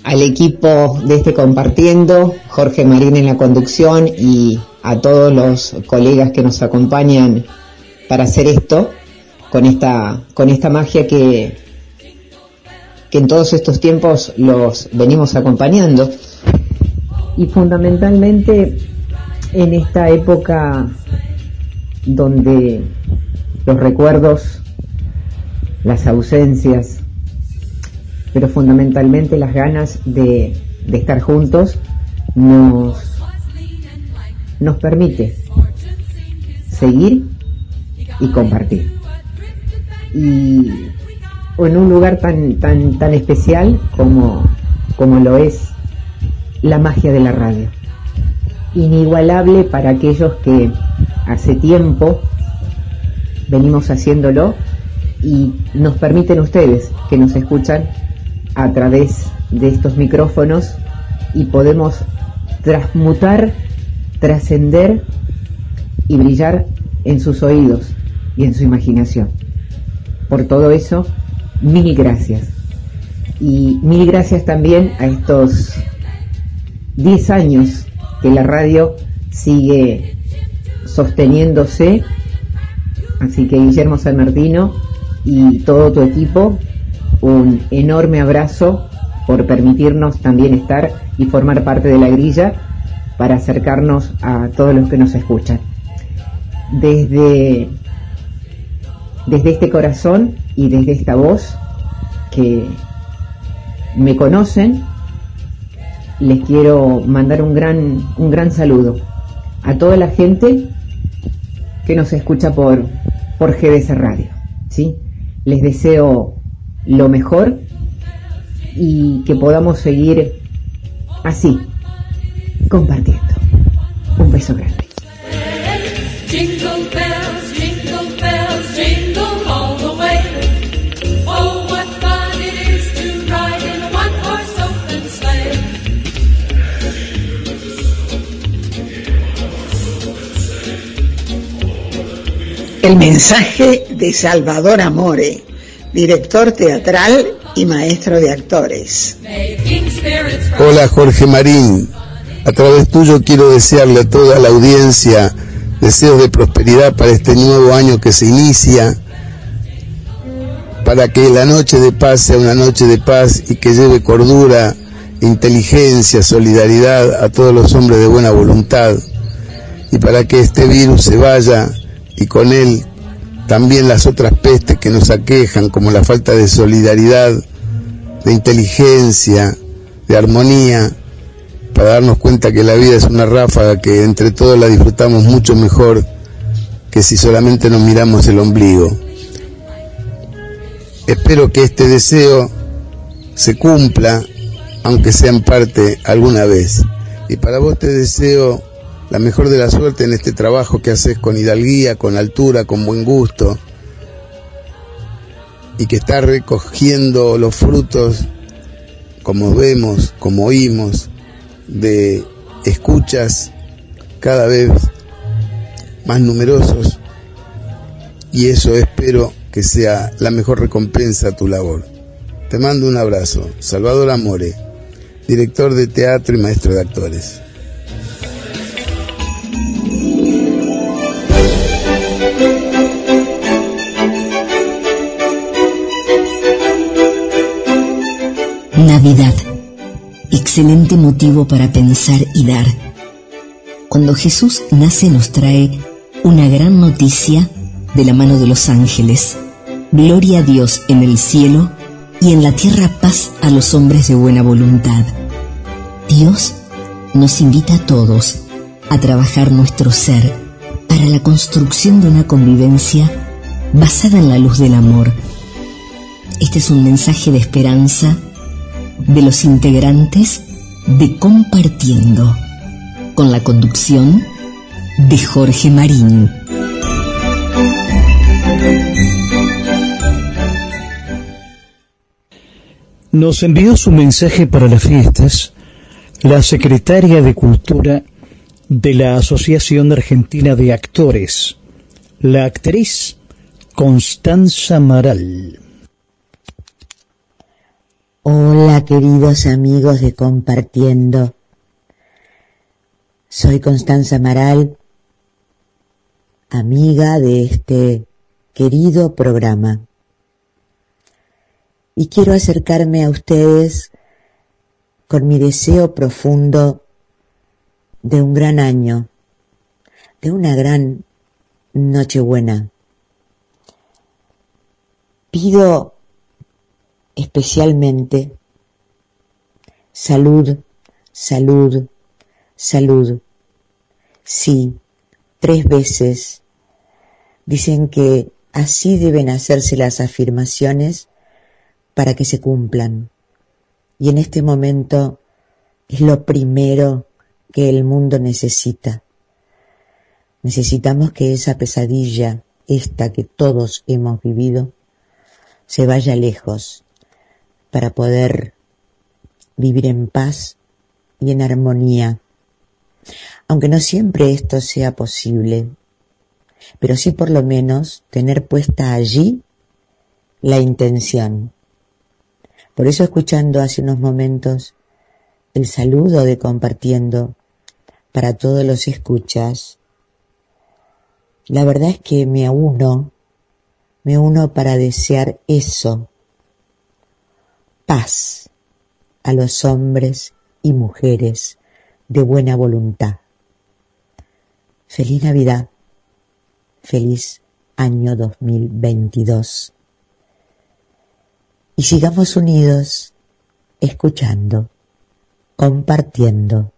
Al equipo de este compartiendo, Jorge Marín en la conducción y a todos los colegas que nos acompañan para hacer esto, con esta, con esta magia que, que en todos estos tiempos los venimos acompañando. Y fundamentalmente en esta época donde los recuerdos, las ausencias, pero fundamentalmente las ganas de, de estar juntos nos, nos permite seguir y compartir. Y en un lugar tan, tan, tan especial como, como lo es la magia de la radio. Inigualable para aquellos que hace tiempo venimos haciéndolo y nos permiten ustedes que nos escuchan a través de estos micrófonos y podemos transmutar, trascender y brillar en sus oídos y en su imaginación. Por todo eso, mil gracias. Y mil gracias también a estos 10 años que la radio sigue sosteniéndose. Así que Guillermo San Martino y todo tu equipo, un enorme abrazo por permitirnos también estar y formar parte de la grilla para acercarnos a todos los que nos escuchan. Desde, desde este corazón y desde esta voz que me conocen, les quiero mandar un gran, un gran saludo a toda la gente que nos escucha por, por GDS Radio. ¿sí? Les deseo lo mejor y que podamos seguir así, compartiendo. Un beso grande. Oh. El mensaje de Salvador Amore, director teatral y maestro de actores. Hola Jorge Marín, a través tuyo quiero desearle a toda la audiencia deseos de prosperidad para este nuevo año que se inicia, para que la noche de paz sea una noche de paz y que lleve cordura, inteligencia, solidaridad a todos los hombres de buena voluntad, y para que este virus se vaya y con él también las otras pestes que nos aquejan, como la falta de solidaridad, de inteligencia, de armonía, para darnos cuenta que la vida es una ráfaga que entre todos la disfrutamos mucho mejor que si solamente nos miramos el ombligo. Espero que este deseo se cumpla, aunque sea en parte alguna vez. Y para vos te deseo la mejor de la suerte en este trabajo que haces con hidalguía, con altura, con buen gusto, y que estás recogiendo los frutos, como vemos, como oímos, de escuchas cada vez más numerosos, y eso espero que sea la mejor recompensa a tu labor. Te mando un abrazo. Salvador Amore, director de teatro y maestro de actores. Navidad. Excelente motivo para pensar y dar. Cuando Jesús nace nos trae una gran noticia de la mano de los ángeles. Gloria a Dios en el cielo y en la tierra paz a los hombres de buena voluntad. Dios nos invita a todos a trabajar nuestro ser para la construcción de una convivencia basada en la luz del amor. Este es un mensaje de esperanza de los integrantes de Compartiendo, con la conducción de Jorge Marín. Nos envió su mensaje para las fiestas la secretaria de Cultura de la Asociación Argentina de Actores, la actriz Constanza Maral. Hola queridos amigos de Compartiendo. Soy Constanza Maral, amiga de este querido programa. Y quiero acercarme a ustedes con mi deseo profundo de un gran año, de una gran Nochebuena. Pido especialmente salud, salud, salud. Sí, tres veces. Dicen que así deben hacerse las afirmaciones para que se cumplan. Y en este momento es lo primero que el mundo necesita. Necesitamos que esa pesadilla, esta que todos hemos vivido, se vaya lejos para poder vivir en paz y en armonía. Aunque no siempre esto sea posible, pero sí por lo menos tener puesta allí la intención. Por eso escuchando hace unos momentos el saludo de compartiendo para todos los escuchas, la verdad es que me uno, me uno para desear eso, paz a los hombres y mujeres de buena voluntad. Feliz Navidad, feliz año 2022. Y sigamos unidos, escuchando, compartiendo.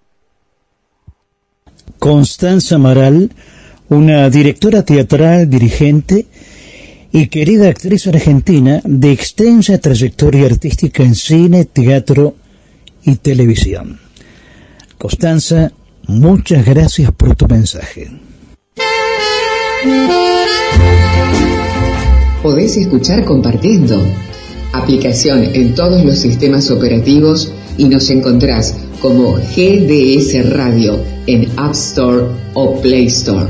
Constanza Maral, una directora teatral, dirigente y querida actriz argentina de extensa trayectoria artística en cine, teatro y televisión. Constanza, muchas gracias por tu mensaje. Podés escuchar compartiendo. Aplicación en todos los sistemas operativos y nos encontrás como GDS Radio en App Store o Play Store.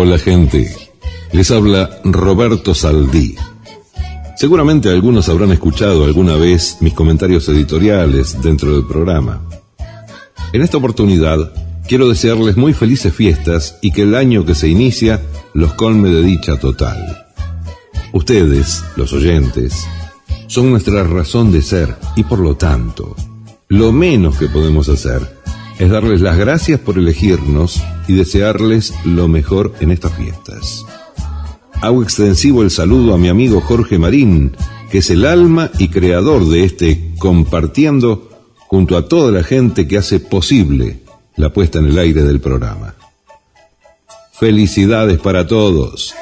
Hola gente, les habla Roberto Saldí. Seguramente algunos habrán escuchado alguna vez mis comentarios editoriales dentro del programa. En esta oportunidad quiero desearles muy felices fiestas y que el año que se inicia los colme de dicha total. Ustedes, los oyentes, son nuestra razón de ser y por lo tanto, lo menos que podemos hacer es darles las gracias por elegirnos y desearles lo mejor en estas fiestas. Hago extensivo el saludo a mi amigo Jorge Marín, que es el alma y creador de este compartiendo junto a toda la gente que hace posible la puesta en el aire del programa. Felicidades para todos.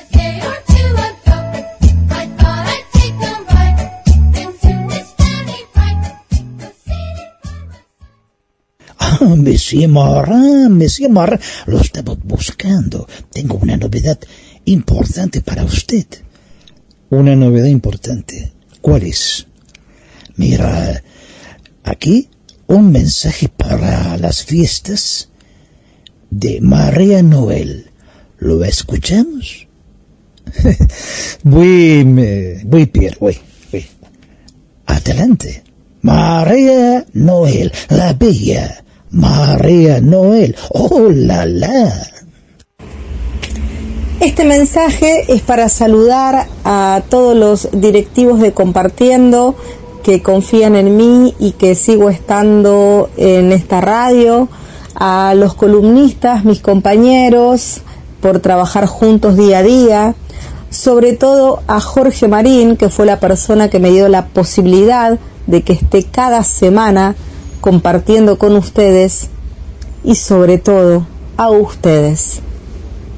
Ah, Monsieur Morin, Monsieur Morin, lo estamos buscando. Tengo una novedad importante para usted. Una novedad importante. ¿Cuál es? Mira, aquí un mensaje para las fiestas de María Noel. ¿Lo escuchamos? Voy, me- voy, Pierre, voy, voy. Adelante. María Noel, la bella María Noel. ¡Oh, la, la! Este mensaje es para saludar a todos los directivos de Compartiendo que confían en mí y que sigo estando en esta radio, a los columnistas, mis compañeros, por trabajar juntos día a día, sobre todo a Jorge Marín, que fue la persona que me dio la posibilidad de que esté cada semana compartiendo con ustedes y sobre todo a ustedes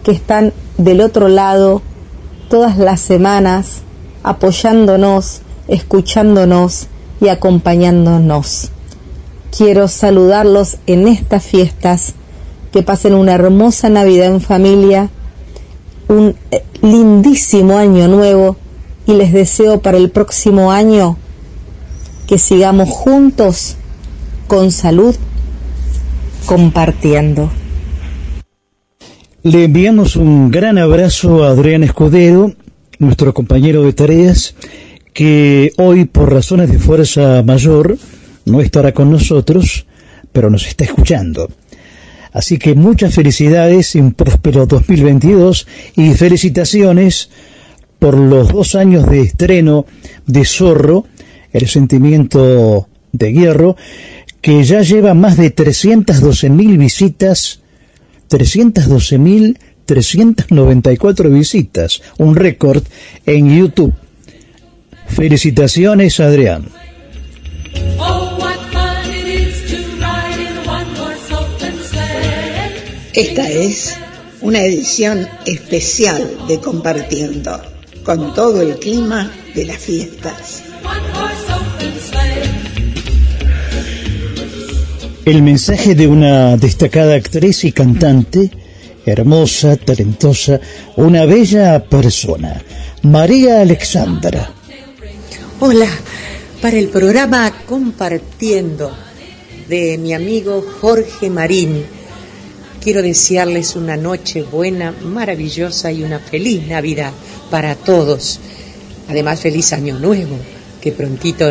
que están del otro lado todas las semanas apoyándonos, escuchándonos y acompañándonos. quiero saludarlos en estas fiestas, que pasen una hermosa Navidad en familia, un eh, lindísimo año nuevo y les deseo para el próximo año que sigamos juntos con salud compartiendo. Le enviamos un gran abrazo a Adrián Escudero, nuestro compañero de tareas, que hoy por razones de fuerza mayor no estará con nosotros, pero nos está escuchando. Así que muchas felicidades y un próspero 2022 y felicitaciones por los dos años de estreno de Zorro, el sentimiento de Hierro, que ya lleva más de 312.000 visitas, 312.394 visitas, un récord en YouTube. Felicitaciones, Adrián. Esta es una edición especial de Compartiendo, con todo el clima de las fiestas. El mensaje de una destacada actriz y cantante, hermosa, talentosa, una bella persona, María Alexandra. Hola, para el programa Compartiendo de mi amigo Jorge Marín, quiero desearles una noche buena, maravillosa y una feliz Navidad para todos. Además, feliz Año Nuevo, que prontito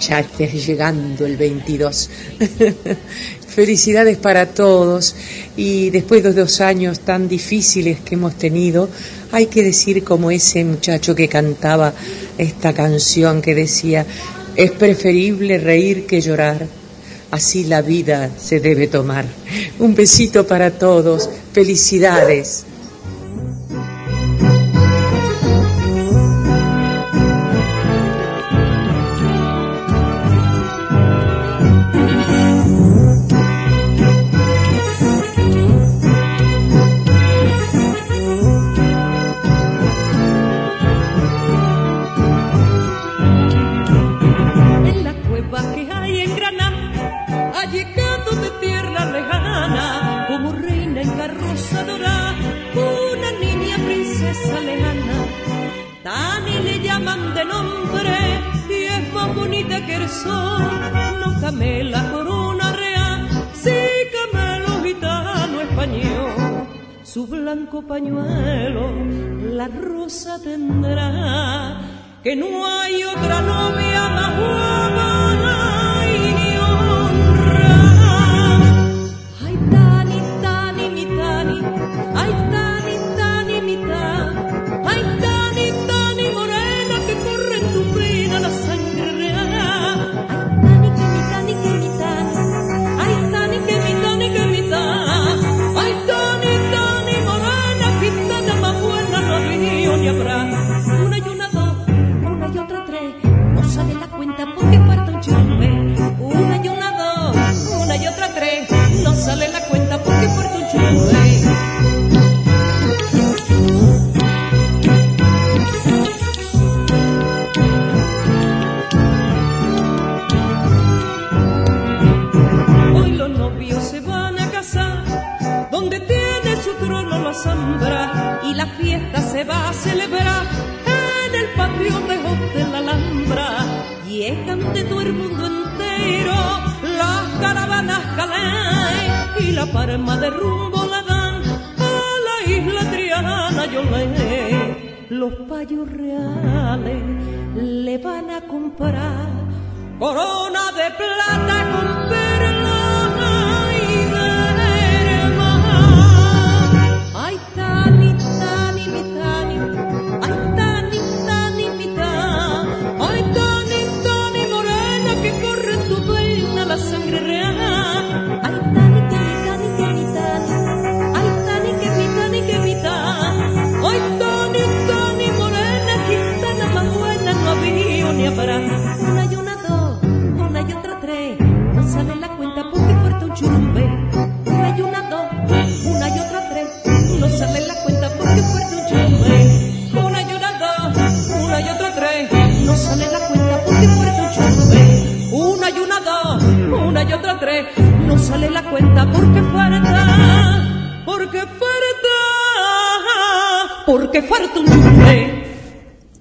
ya esté llegando el 22. Felicidades para todos y después de dos años tan difíciles que hemos tenido, hay que decir como ese muchacho que cantaba esta canción que decía, es preferible reír que llorar, así la vida se debe tomar. Un besito para todos, felicidades. Más bonita que el sol. No came la corona real, sí camelo gitano español. Su blanco pañuelo la rosa tendrá que no hay otra novia más guapa palma de rumbo la dan a la isla Triana, yo le los payos reales le van a comprar corona de plata con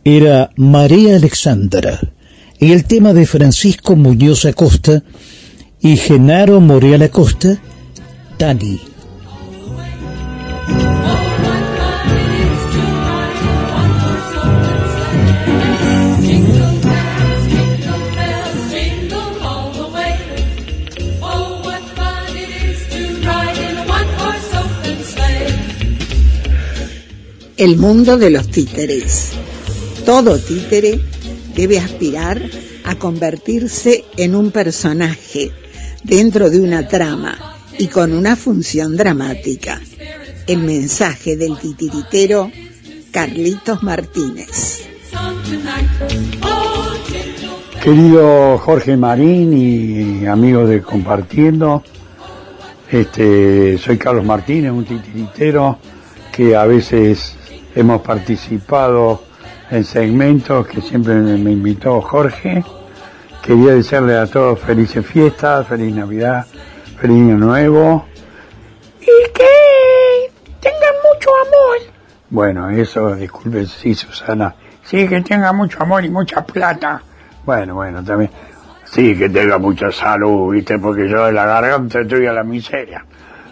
Era María Alexandra y el tema de Francisco Muñoz Acosta y Genaro Moreal Acosta, Dani. El mundo de los títeres. Todo títere debe aspirar a convertirse en un personaje dentro de una trama y con una función dramática. El mensaje del titiritero Carlitos Martínez. Querido Jorge Marín y amigos de Compartiendo, este, soy Carlos Martínez, un titiritero que a veces hemos participado en segmentos que siempre me invitó Jorge. Quería desearle a todos felices fiestas, feliz Navidad, feliz Año Nuevo. Y que tengan mucho amor. Bueno, eso, disculpe, sí, Susana. Sí, que tengan mucho amor y mucha plata. Bueno, bueno, también. Sí, que tenga mucha salud, ¿viste? Porque yo de la garganta estoy a la miseria.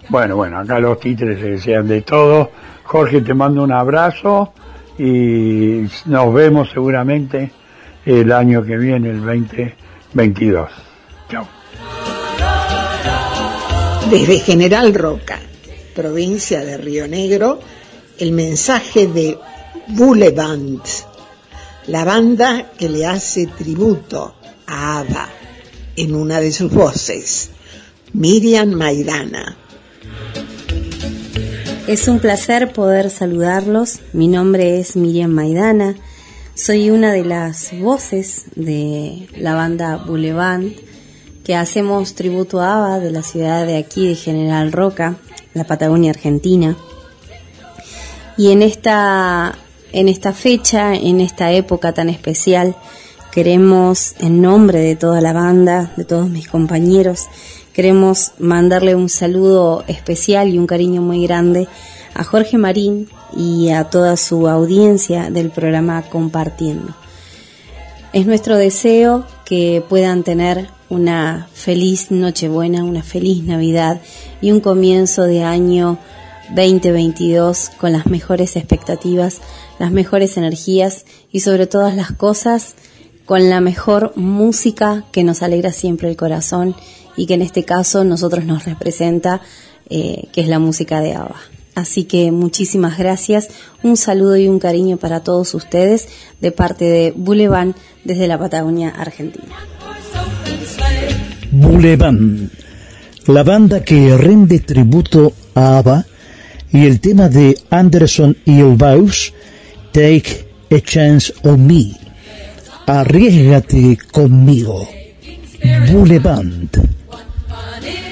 Bueno, bueno, acá los títeres se desean de todo. Jorge, te mando un abrazo y nos vemos seguramente el año que viene, el 2022. Chao. Desde General Roca, provincia de Río Negro, el mensaje de Boulevard, la banda que le hace tributo a Ada en una de sus voces, Miriam Maidana. Es un placer poder saludarlos. Mi nombre es Miriam Maidana. Soy una de las voces de la banda Boulevard que hacemos tributo a ABBA de la ciudad de aquí de General Roca, la Patagonia Argentina. Y en esta en esta fecha, en esta época tan especial, queremos en nombre de toda la banda, de todos mis compañeros, queremos mandarle un saludo especial y un cariño muy grande a Jorge Marín y a toda su audiencia del programa Compartiendo. Es nuestro deseo que puedan tener una feliz Nochebuena, una feliz Navidad y un comienzo de año 2022 con las mejores expectativas, las mejores energías y sobre todas las cosas con la mejor música que nos alegra siempre el corazón y que en este caso nosotros nos representa, eh, que es la música de ABBA. Así que muchísimas gracias, un saludo y un cariño para todos ustedes de parte de Boulevard desde la Patagonia, Argentina. Boulevard, la banda que rinde tributo a ABBA y el tema de Anderson y Elbaus, Take a Chance on Me. Arriesgate conmigo. Boulevard. Fun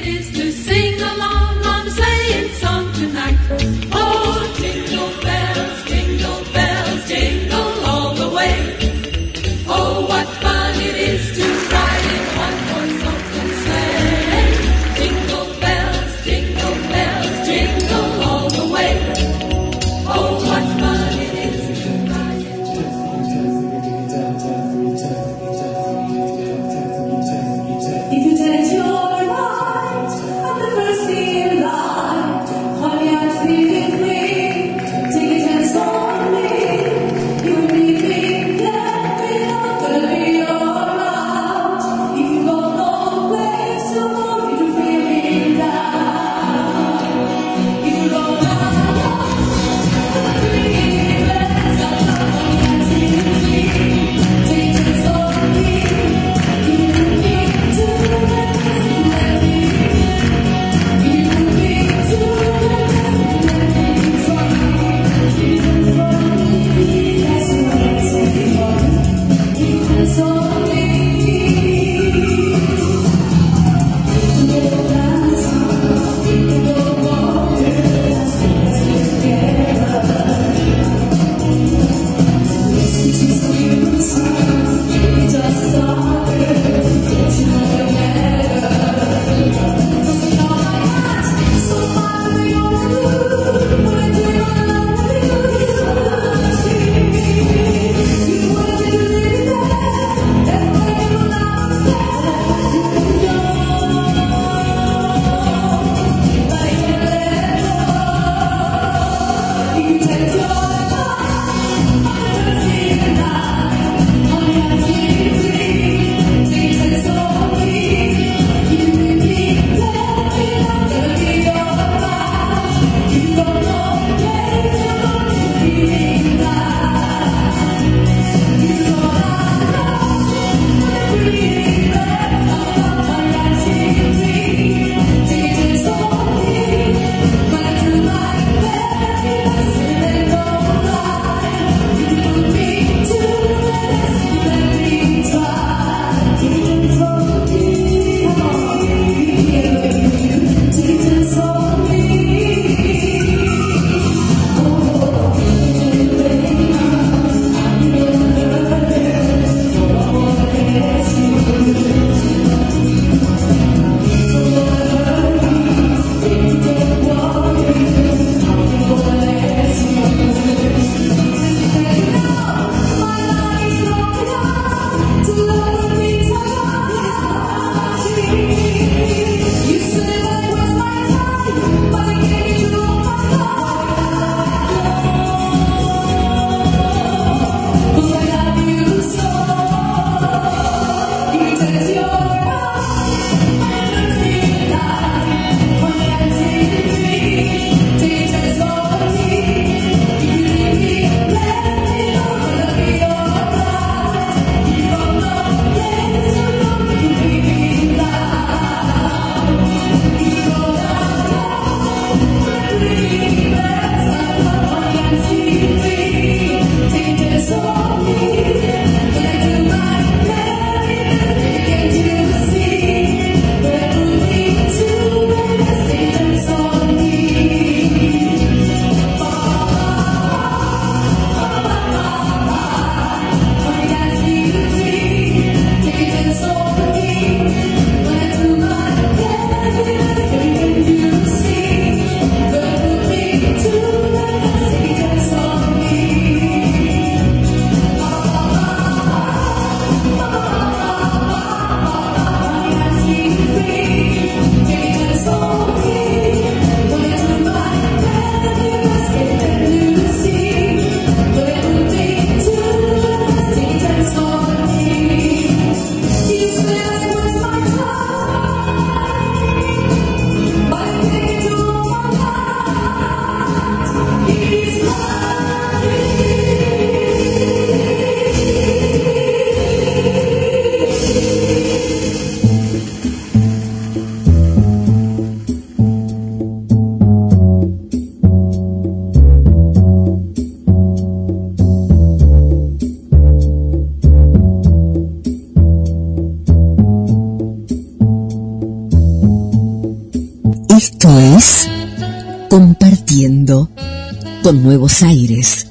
nuevos aires.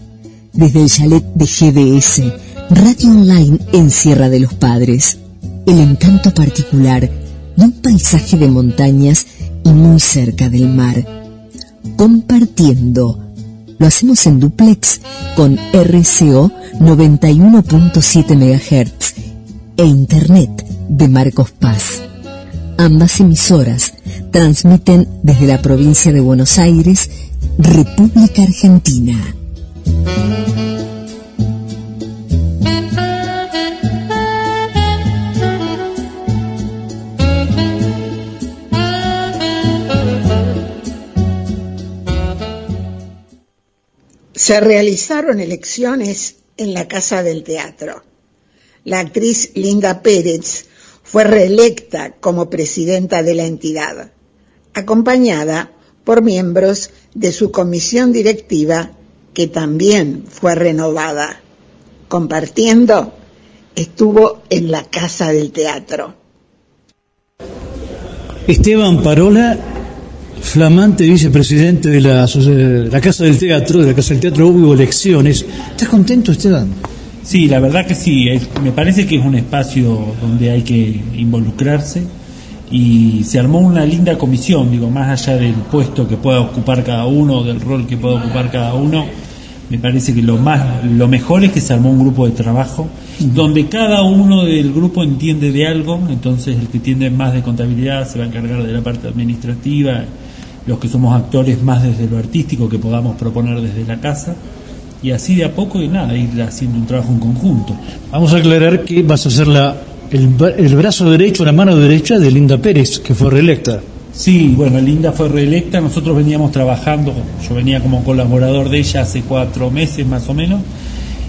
Desde el chalet de GDS, radio online en Sierra de los Padres. El encanto particular de un paisaje de montañas y muy cerca del mar. Compartiendo. Lo hacemos en duplex con RCO 91.7 MHz e Internet de Marcos Paz. Ambas emisoras transmiten desde la provincia de Buenos Aires, República Argentina. Se realizaron elecciones en la Casa del Teatro. La actriz Linda Pérez fue reelecta como presidenta de la entidad, acompañada por miembros de su comisión directiva que también fue renovada. Compartiendo, estuvo en la Casa del Teatro. Esteban Parola, flamante vicepresidente de la, asoci- de la Casa del Teatro, de la Casa del Teatro hubo elecciones. ¿Estás contento, Esteban? Sí, la verdad que sí. es- me parece que es un espacio donde hay que involucrarse y se armó una linda comisión, digo, más allá del puesto que pueda ocupar cada uno, del rol que pueda ocupar cada uno. Me parece que lo más, lo mejor es que se armó un grupo de trabajo donde cada uno del grupo entiende de algo. Entonces, el que entiende más de contabilidad se va a encargar de la parte administrativa, los que somos actores más desde lo artístico que podamos proponer desde la casa y así de a poco y nada, ir haciendo un trabajo en conjunto. Vamos a aclarar que vas a ser la, el, el brazo derecho, la mano derecha de Linda Pérez, que fue reelecta. Sí, bueno, Linda fue reelecta, nosotros veníamos trabajando, yo venía como colaborador de ella hace cuatro meses más o menos,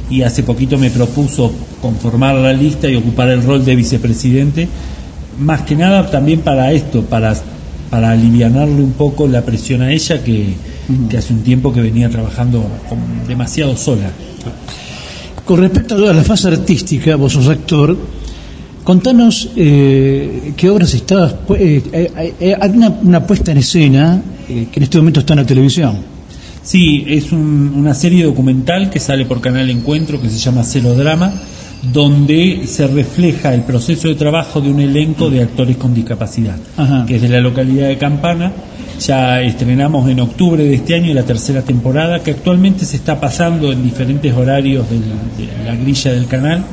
y hace poquito me propuso conformar la lista y ocupar el rol de vicepresidente, más que nada también para esto, para, para alivianarle un poco la presión a ella que, que hace un tiempo que venía trabajando con- demasiado sola. Con respecto a la fase artística, vos sos actor, contanos eh, qué obras estabas... eh, eh, eh, hay una, una puesta en escena eh, que en este momento está en la televisión. Sí, es un- una serie documental que sale por Canal Encuentro que se llama Cero Drama, donde se refleja el proceso de trabajo de un elenco de actores con discapacidad, Ajá. que es de la localidad de Campana. Ya estrenamos en octubre de este año la tercera temporada, que actualmente se está pasando en diferentes horarios de la grilla del canal,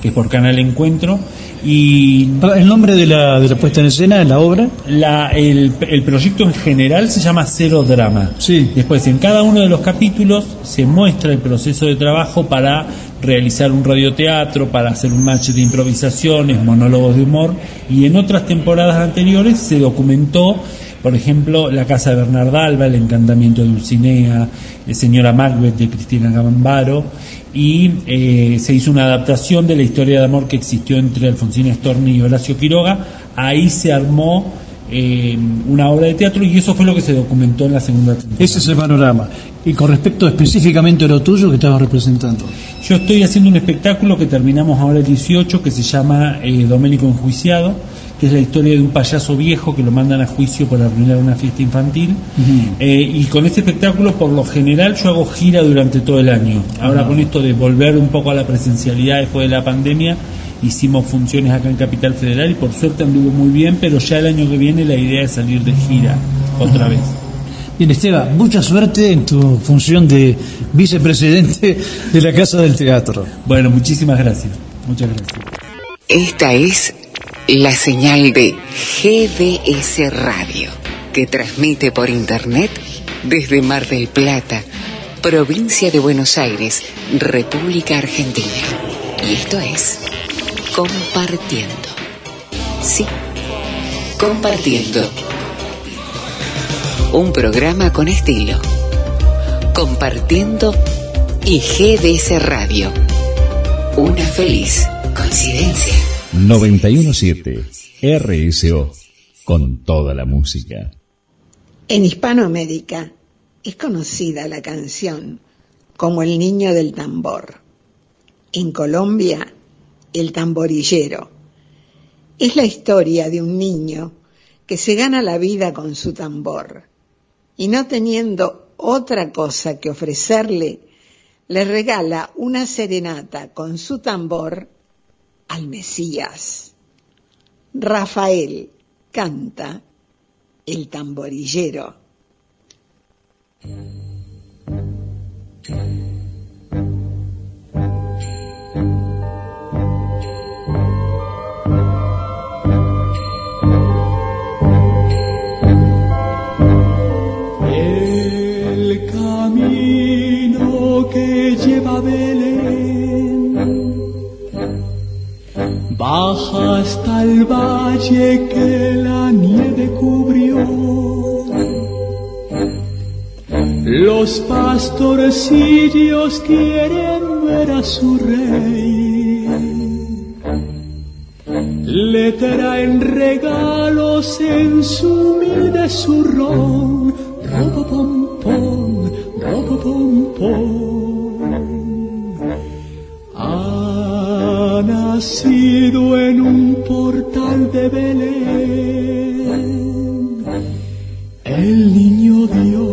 que es por Canal Encuentro. Y ¿El nombre de la, de la puesta en escena de la obra? la, el, el proyecto en general se llama Cero Drama. Después, en cada uno de los capítulos se muestra el proceso de trabajo para realizar un radioteatro, para hacer un match de improvisaciones, monólogos de humor. Y en otras temporadas anteriores se documentó, por ejemplo, La Casa de Bernarda Alba, El Encantamiento de Dulcinea, eh, Señora Macbeth de Cristina Gambaro. Y eh, se hizo una adaptación de la historia de amor que existió entre Alfonsina Storni y Horacio Quiroga. Ahí se armó eh, una obra de teatro y eso fue lo que se documentó en la segunda temporada. Ese es el panorama. Y con respecto específicamente a lo tuyo que estabas representando. Yo estoy haciendo un espectáculo que terminamos ahora el 18 que se llama eh, Doménico Enjuiciado, que es la historia de un payaso viejo que lo mandan a juicio por arruinar una fiesta infantil. Eh, y con este espectáculo, por lo general, yo hago gira durante todo el año. Ahora con esto de volver un poco a la presencialidad después de la pandemia, hicimos funciones acá en Capital Federal y por suerte anduvo muy bien, pero ya el año que viene la idea es salir de gira otra vez. Bien, Esteban, mucha suerte en tu función de vicepresidente de la Casa del Teatro. Bueno, muchísimas gracias. Muchas gracias. Esta es la señal de GDS Radio, que transmite por Internet desde Mar del Plata, provincia de Buenos Aires, República Argentina. Y esto es Compartiendo. Sí, Compartiendo. Un programa con estilo. Compartiendo y GDS Radio. Una feliz coincidencia. 917 RSO con toda la música. En Hispanoamérica es conocida la canción como El Niño del Tambor. En Colombia, El Tamborillero. Es la historia de un niño que se gana la vida con su tambor y no teniendo otra cosa que ofrecerle, le regala una serenata con su tambor al Mesías. Rafael canta el tamborillero. El camino que lleva baja hasta el valle que la nieve cubrió. Los pastorcillos quieren ver a su rey. Le traen regalos en su humilde zurrón. Robo pom pom, robo pom nacido en un portal de Belén el niño Dios.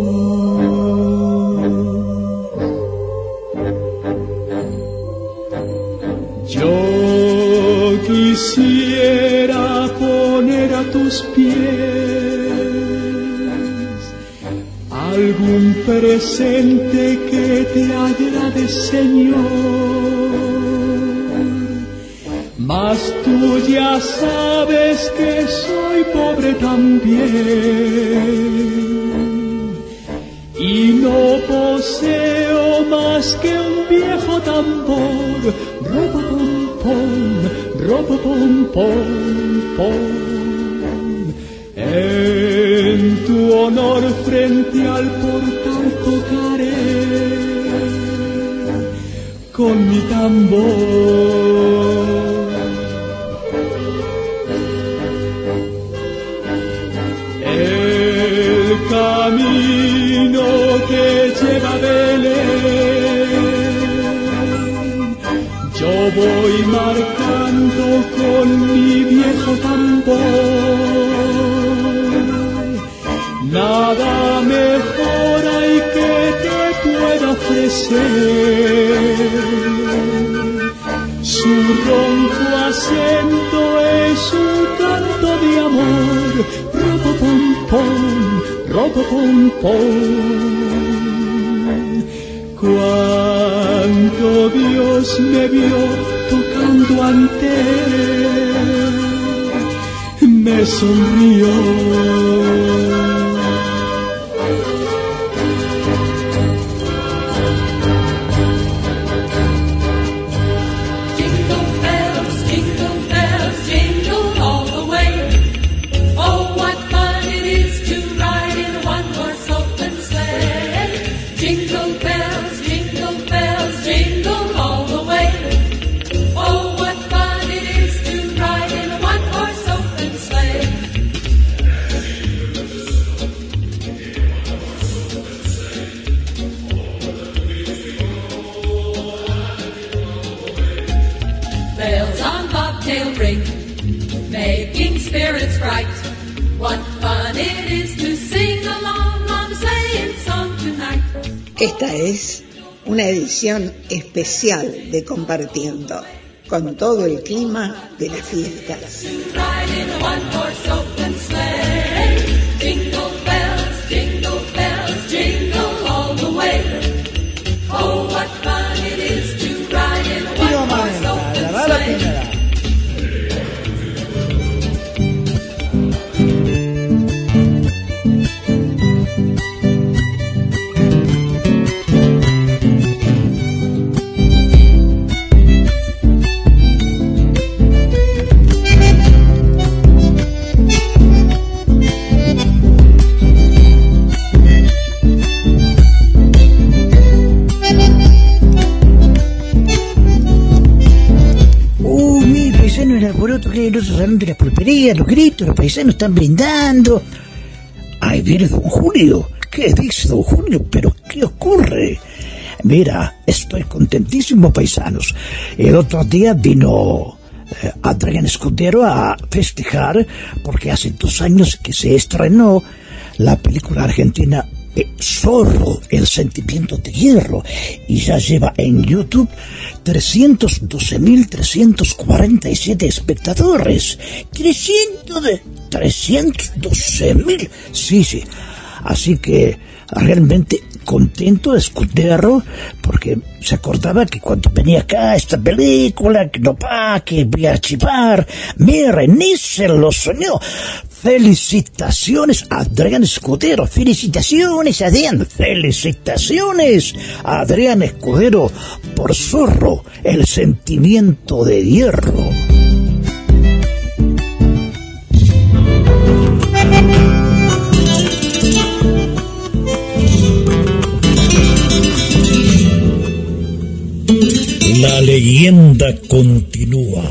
Yo quisiera poner a tus pies algún presente que te agrade, Señor. Mas tú ya sabes que soy pobre también y no poseo más que un viejo tambor. Robo pom pom, robo pom pom pom. En tu honor frente al portal tocaré con mi tambor. Camino que lleva a Belén, yo voy marcando con mi viejo tambor. Nada mejor hay que te pueda ofrecer. Su ronco acento es un canto de amor. Pom. Cuánto Dios me vio tocando ante me sonrió. Es una edición especial de Compartiendo, con todo el clima de las fiestas. En otro salón de la pulpería, los gritos, los paisanos están brindando. Ay, viene don Julio. ¿Qué dice don Julio? ¿Pero qué ocurre? Mira, estoy contentísimo, paisanos. El otro día vino eh, Adrián Escudero a festejar porque hace dos años que se estrenó la película argentina eh, Zorro, el sentimiento de hierro, y ya lleva en YouTube 312.347 espectadores. 300 de... 312.000. Sí, sí. Así que realmente contento de escucharlo porque se acordaba que cuando venía acá esta película, que no pa, que voy a archivar, mire, ni se lo soñó. Felicitaciones a Adrián Escudero, felicitaciones Adrián, felicitaciones a Adrián Escudero por Zorro, el sentimiento de hierro. La leyenda continúa.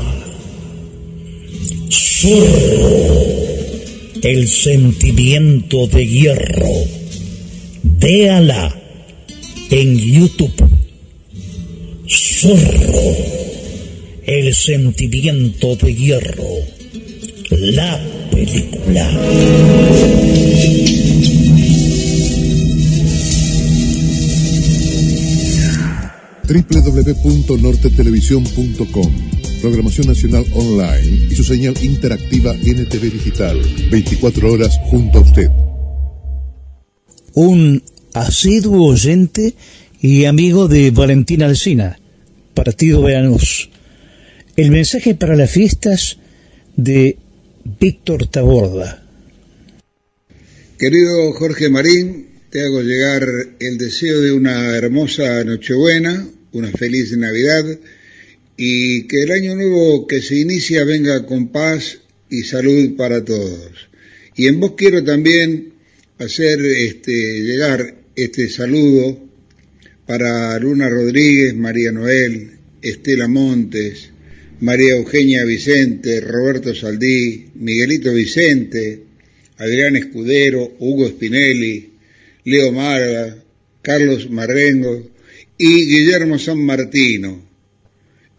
Zorro, el sentimiento de hierro. Véala en YouTube. Zorro, el sentimiento de hierro. La película. www.nortetelevisión.com Programación Nacional Online y su señal interactiva NTV Digital. 24 horas junto a usted. Un asiduo oyente y amigo de Valentina Alsina, Partido Veanus. El mensaje para las fiestas de Víctor Taborda. Querido Jorge Marín, te hago llegar el deseo de una hermosa Nochebuena, una feliz Navidad y que el año nuevo que se inicia venga con paz y salud para todos. Y en vos quiero también hacer este, llegar este saludo para Luna Rodríguez, María Noel, Estela Montes, María Eugenia Vicente, Roberto Saldí, Miguelito Vicente, Adrián Escudero, Hugo Spinelli, Leo Marga, Carlos Marrengo y Guillermo San Martino.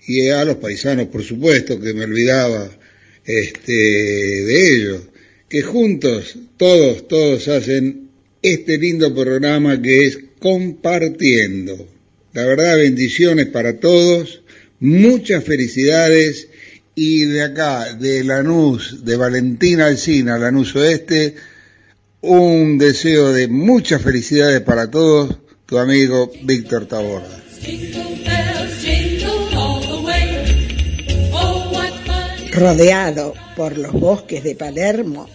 Y a los paisanos, por supuesto, que me olvidaba este, de ellos, que juntos, todos, todos hacen este lindo programa que es Compartiendo. La verdad, bendiciones para todos, muchas felicidades y de acá, de Lanús, de Valentina Alcina, Lanús Oeste, un deseo de muchas felicidades para todos, tu amigo Víctor Taborda. Rodeado por los bosques de Palermo,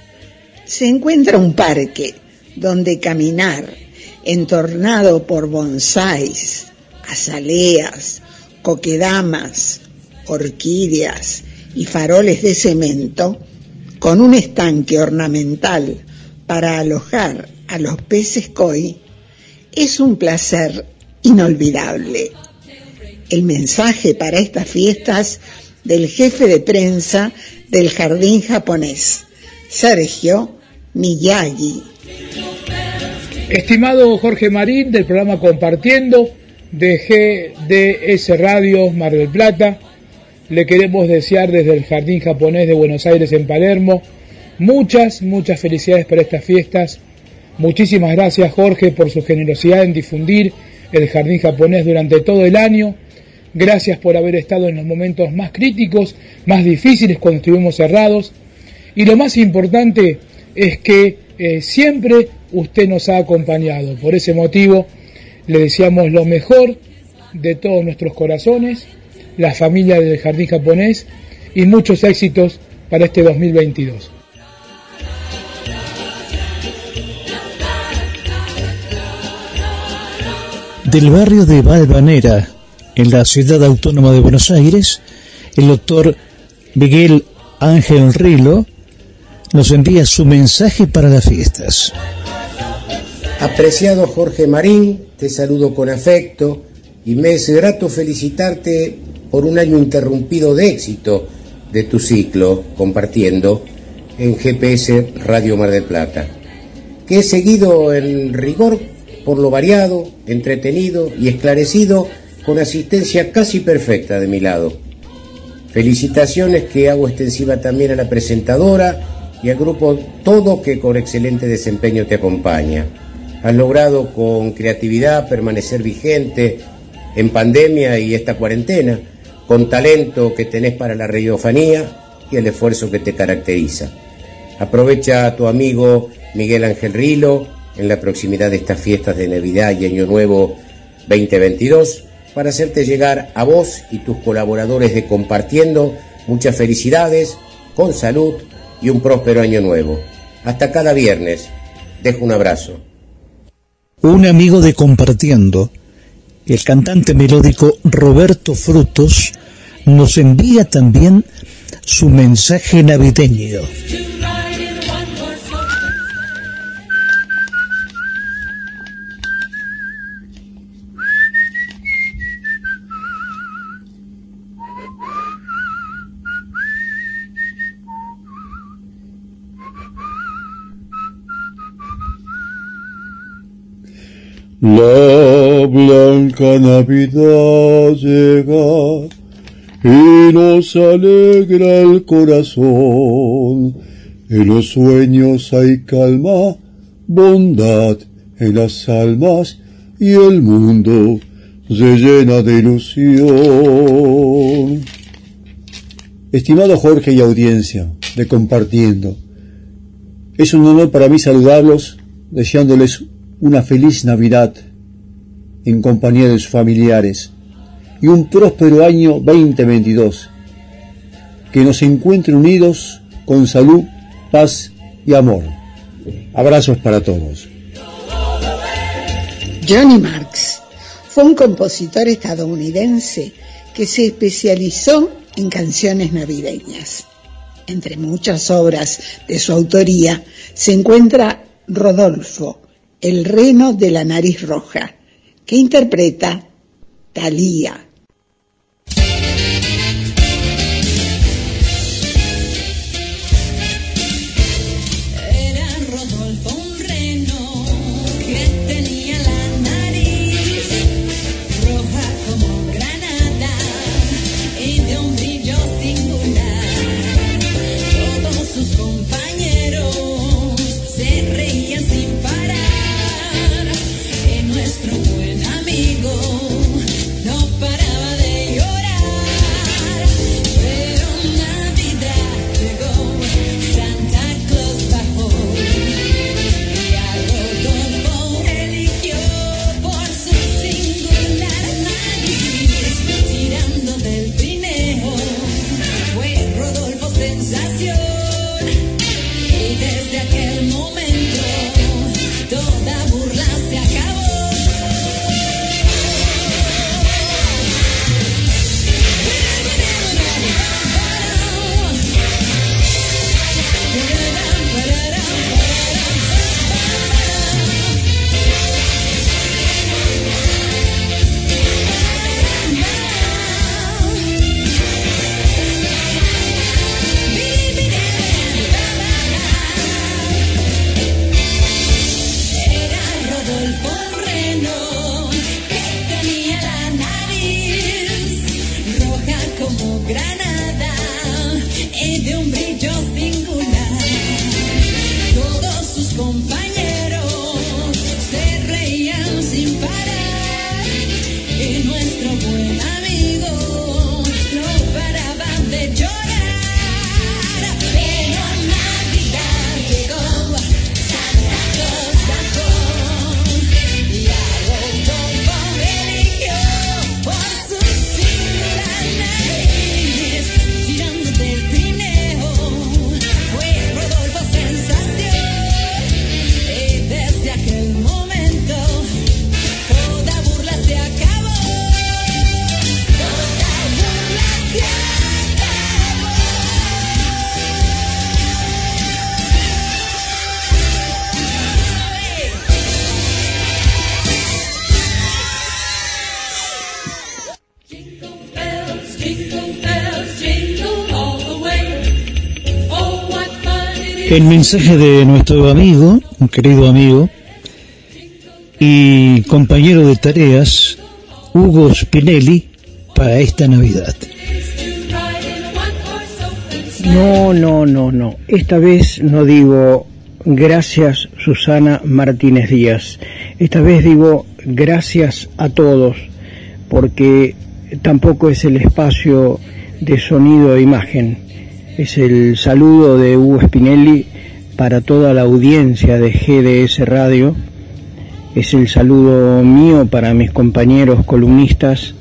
se encuentra un parque donde caminar, entornado por bonsáis, azaleas, coquedamas, orquídeas y faroles de cemento, con un estanque ornamental para alojar a los peces koi, es un placer inolvidable. El mensaje para estas fiestas del jefe de prensa del jardín japonés, Sergio Miyagi. Estimado Jorge Marín del programa Compartiendo de GDS Radio Mar del Plata, le queremos desear desde el Jardín Japonés de Buenos Aires en Palermo muchas, muchas felicidades para estas fiestas. Muchísimas gracias Jorge por su generosidad en difundir el Jardín Japonés durante todo el año. Gracias por haber estado en los momentos más críticos, más difíciles cuando estuvimos cerrados. Y lo más importante es que eh, siempre usted nos ha acompañado. Por ese motivo le deseamos lo mejor de todos nuestros corazones, la familia del Jardín Japonés y muchos éxitos para este 2022. Del barrio de Valvanera, en la ciudad autónoma de Buenos Aires, el doctor Miguel Ángel Rilo nos envía su mensaje para las fiestas. Apreciado Jorge Marín, te saludo con afecto y me es grato felicitarte por un año interrumpido de éxito de tu ciclo compartiendo en GPS Radio Mar del Plata, que he seguido en rigor por lo variado, entretenido y esclarecido con asistencia casi perfecta de mi lado. Felicitaciones que hago extensiva también a la presentadora y al grupo todo que con excelente desempeño te acompaña. Has logrado con creatividad permanecer vigente en pandemia y esta cuarentena, con talento que tenés para la radiofonía y el esfuerzo que te caracteriza. Aprovecha a tu amigo Miguel Ángel Rilo en la proximidad de estas fiestas de Navidad y Año Nuevo 2022 para hacerte llegar a vos y tus colaboradores de Compartiendo muchas felicidades, con salud y un próspero año nuevo. Hasta cada viernes. Dejo un abrazo. Un amigo de Compartiendo, el cantante melódico Roberto Frutos, nos envía también su mensaje navideño. La blanca Navidad llega y nos alegra el corazón. En los sueños hay calma, bondad en las almas y el mundo se llena de ilusión. Estimado Jorge y audiencia de Compartiendo, es un honor para mí saludarlos, deseándoles una feliz Navidad en compañía de sus familiares y un próspero año 2022. Que nos encuentren unidos con salud, paz y amor. Abrazos para todos. Johnny Marks fue un compositor estadounidense que se especializó en canciones navideñas. Entre muchas obras de su autoría se encuentra Rodolfo, el reno de la nariz roja, que interpreta Thalía. El mensaje de nuestro amigo, un querido amigo y compañero de tareas, Hugo Spinelli, para esta Navidad. No, no, no, no. Esta vez no digo gracias Susana Martínez Díaz. Esta vez digo gracias a todos porque tampoco es el espacio de sonido e imagen. Es el saludo de Hugo Spinelli para toda la audiencia de GDS Radio. Es el saludo mío para mis compañeros columnistas,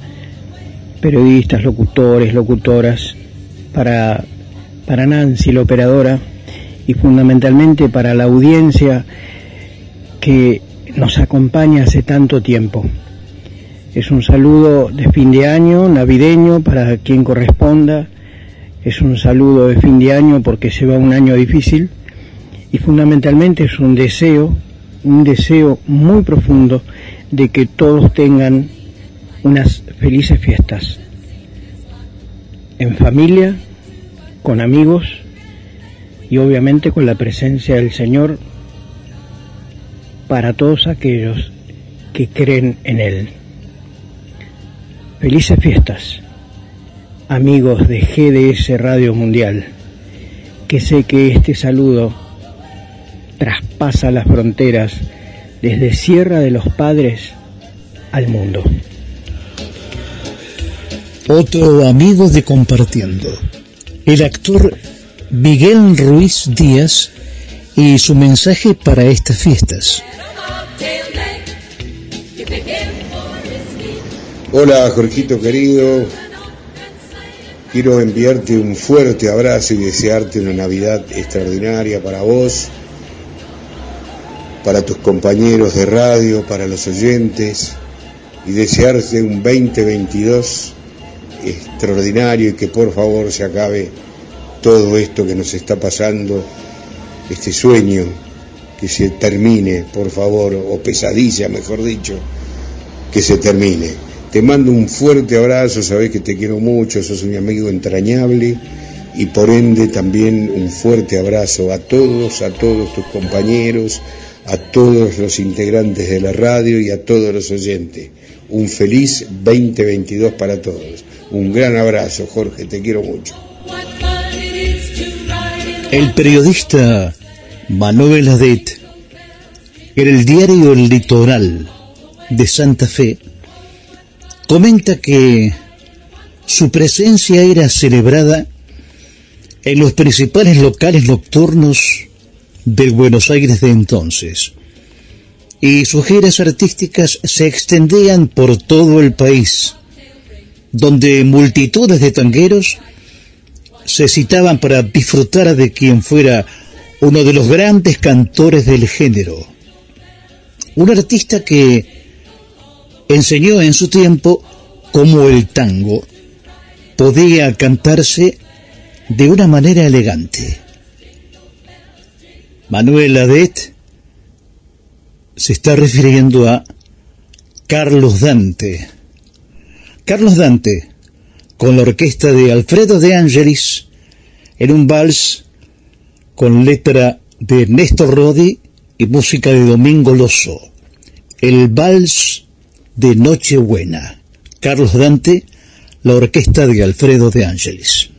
periodistas, locutores, locutoras, para, para Nancy, la operadora, y fundamentalmente para la audiencia que nos acompaña hace tanto tiempo. Es un saludo de fin de año, navideño, para quien corresponda. Es un saludo de fin de año porque se va un año difícil. Y fundamentalmente es un deseo, un deseo muy profundo de que todos tengan unas felices fiestas. En familia, con amigos y obviamente con la presencia del Señor para todos aquellos que creen en Él. Felices fiestas, amigos de GDS Radio Mundial, que sé que este saludo traspasa las fronteras desde Sierra de los Padres al mundo. Otro amigo de Compartiendo, el actor Miguel Ruiz Díaz y su mensaje para estas fiestas. Hola Jorgito querido, quiero enviarte un fuerte abrazo y desearte una Navidad extraordinaria para vos, para tus compañeros de radio, para los oyentes y desearte un 2022 extraordinario y que por favor se acabe todo esto que nos está pasando, este sueño, que se termine, por favor, o pesadilla, mejor dicho, que se termine. Te mando un fuerte abrazo, sabes que te quiero mucho, sos un amigo entrañable y por ende también un fuerte abrazo a todos, a todos tus compañeros, a todos los integrantes de la radio y a todos los oyentes. Un feliz 2022 para todos. Un gran abrazo, Jorge, te quiero mucho. El periodista Manuel Adet, en el diario El Litoral de Santa Fe, comenta que su presencia era celebrada en los principales locales nocturnos del Buenos Aires de entonces, y sus giras artísticas se extendían por todo el país, donde multitudes de tangueros se citaban para disfrutar de quien fuera uno de los grandes cantores del género, un artista que enseñó en su tiempo cómo el tango podía cantarse de una manera elegante. Manuel Adet se está refiriendo a Carlos Dante. Carlos Dante, con la orquesta de Alfredo de Angelis, en un vals con letra de Néstor Rodi y música de Domingo Loso. El vals de Nochebuena. Carlos Dante, la orquesta de Alfredo de Angelis.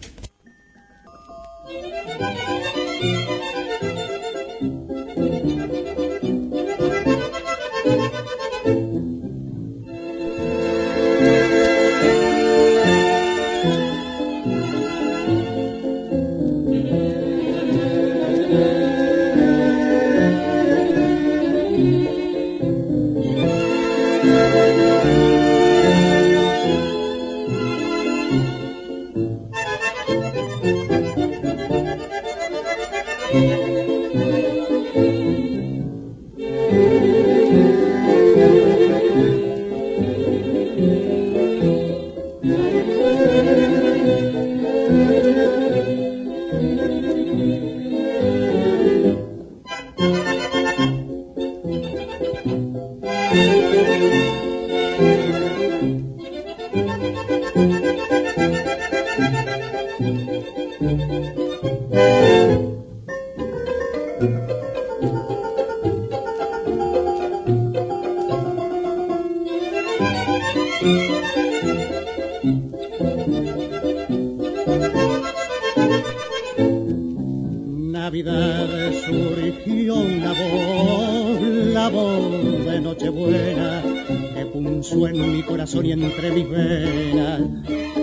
Punzó en mi corazón y entre mis venas.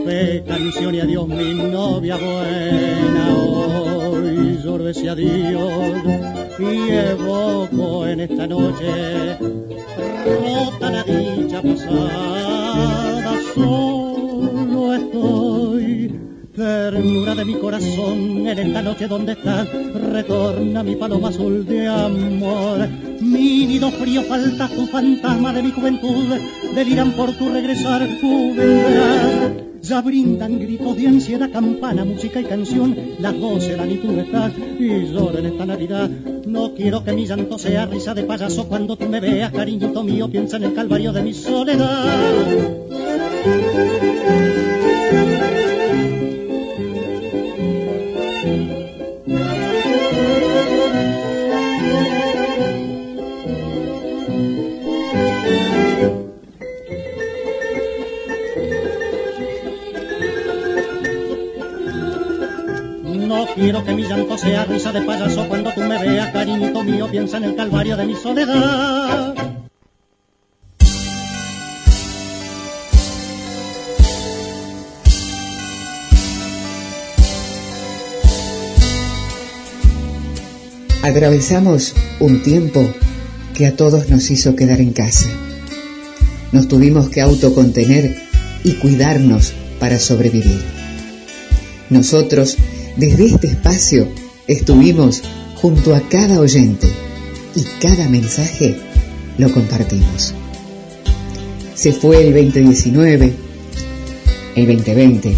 Fe, canción y adiós mi novia buena, hoy lloro ese adiós y evoco en esta noche rota la dicha pasada, de mi corazón, en esta noche donde estás, retorna mi paloma azul de amor. Mi nido frío falta tu fantasma de mi juventud, deliran por tu regresar, tu vendrás. Ya brindan gritos de ansiedad, campana, música y canción, las doce, la tú estás, y lloro en esta Navidad. No quiero que mi llanto sea risa de payaso cuando tú me veas, cariñito mío, piensa en el calvario de mi soledad. Quiero que mi llanto sea risa de payaso cuando tú me veas, cariñito mío, piensa en el calvario de mi soledad. Atravesamos un tiempo que a todos nos hizo quedar en casa. Nos tuvimos que autocontener y cuidarnos para sobrevivir. Nosotros, desde este espacio, estuvimos junto a cada oyente y cada mensaje lo compartimos. Se fue el 2019, el 2020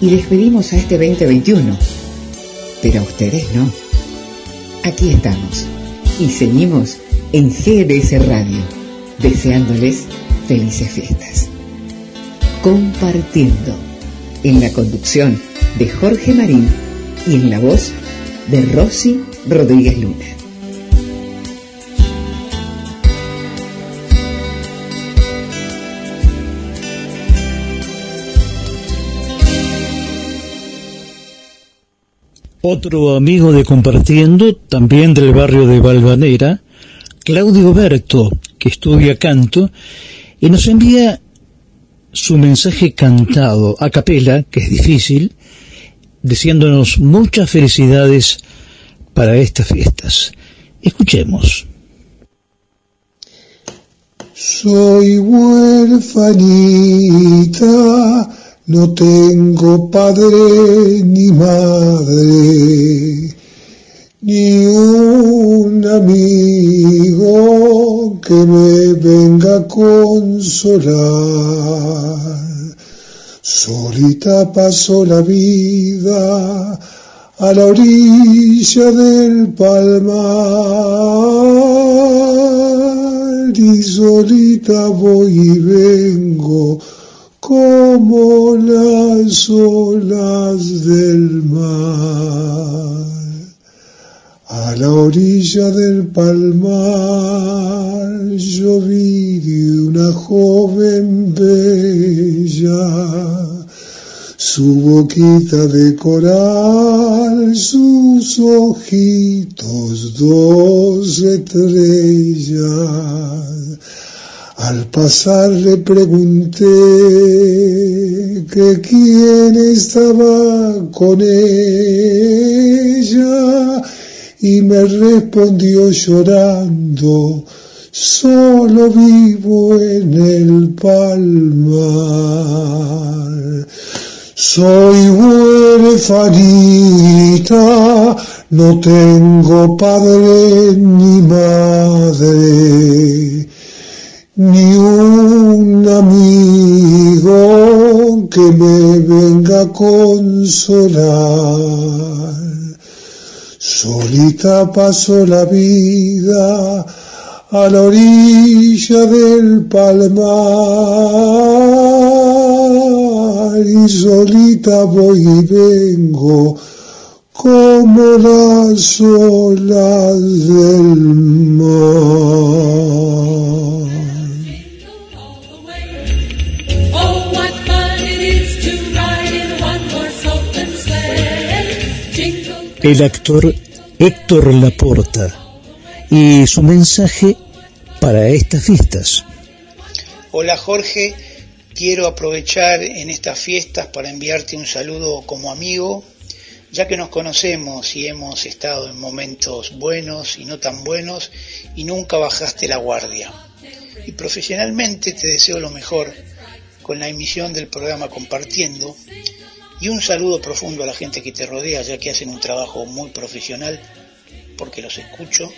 y despedimos a este 2021, pero a ustedes no. Aquí estamos y seguimos en GDS Radio, deseándoles felices fiestas. Compartiendo en la conducción de Jorge Marín y en la voz de Rosy Rodríguez Luna. Otro amigo de Compartiendo, también del barrio de Valvanera, Claudio Berto, que estudia canto, y nos envía su mensaje cantado a capela, que es difícil, deseándonos muchas felicidades para estas fiestas. Escuchemos. Soy huérfanita, no tengo padre ni madre, ni un amigo que me venga a consolar. Solita paso la vida a la orilla del palmar y solita voy y vengo como las olas del mar. A la orilla del palmar yo vi una joven bella, su boquita de coral, sus ojitos dos estrellas. Al pasar le pregunté que quién estaba con ella y me respondió llorando, solo vivo en el palmar. Soy huérfanita, no tengo padre ni madre ni un amigo que me venga a consolar. Solita paso la vida a la orilla del palmar y solita voy y vengo como las olas del mar. Oh, el actor Héctor Laporta y su mensaje para estas fiestas. Hola Jorge, quiero aprovechar en estas fiestas para enviarte un saludo como amigo, ya que nos conocemos y hemos estado en momentos buenos y no tan buenos y nunca bajaste la guardia. Y profesionalmente te deseo lo mejor con la emisión del programa Compartiendo y un saludo profundo a la gente que te rodea, ya que hacen un trabajo muy profesional, porque los escucho.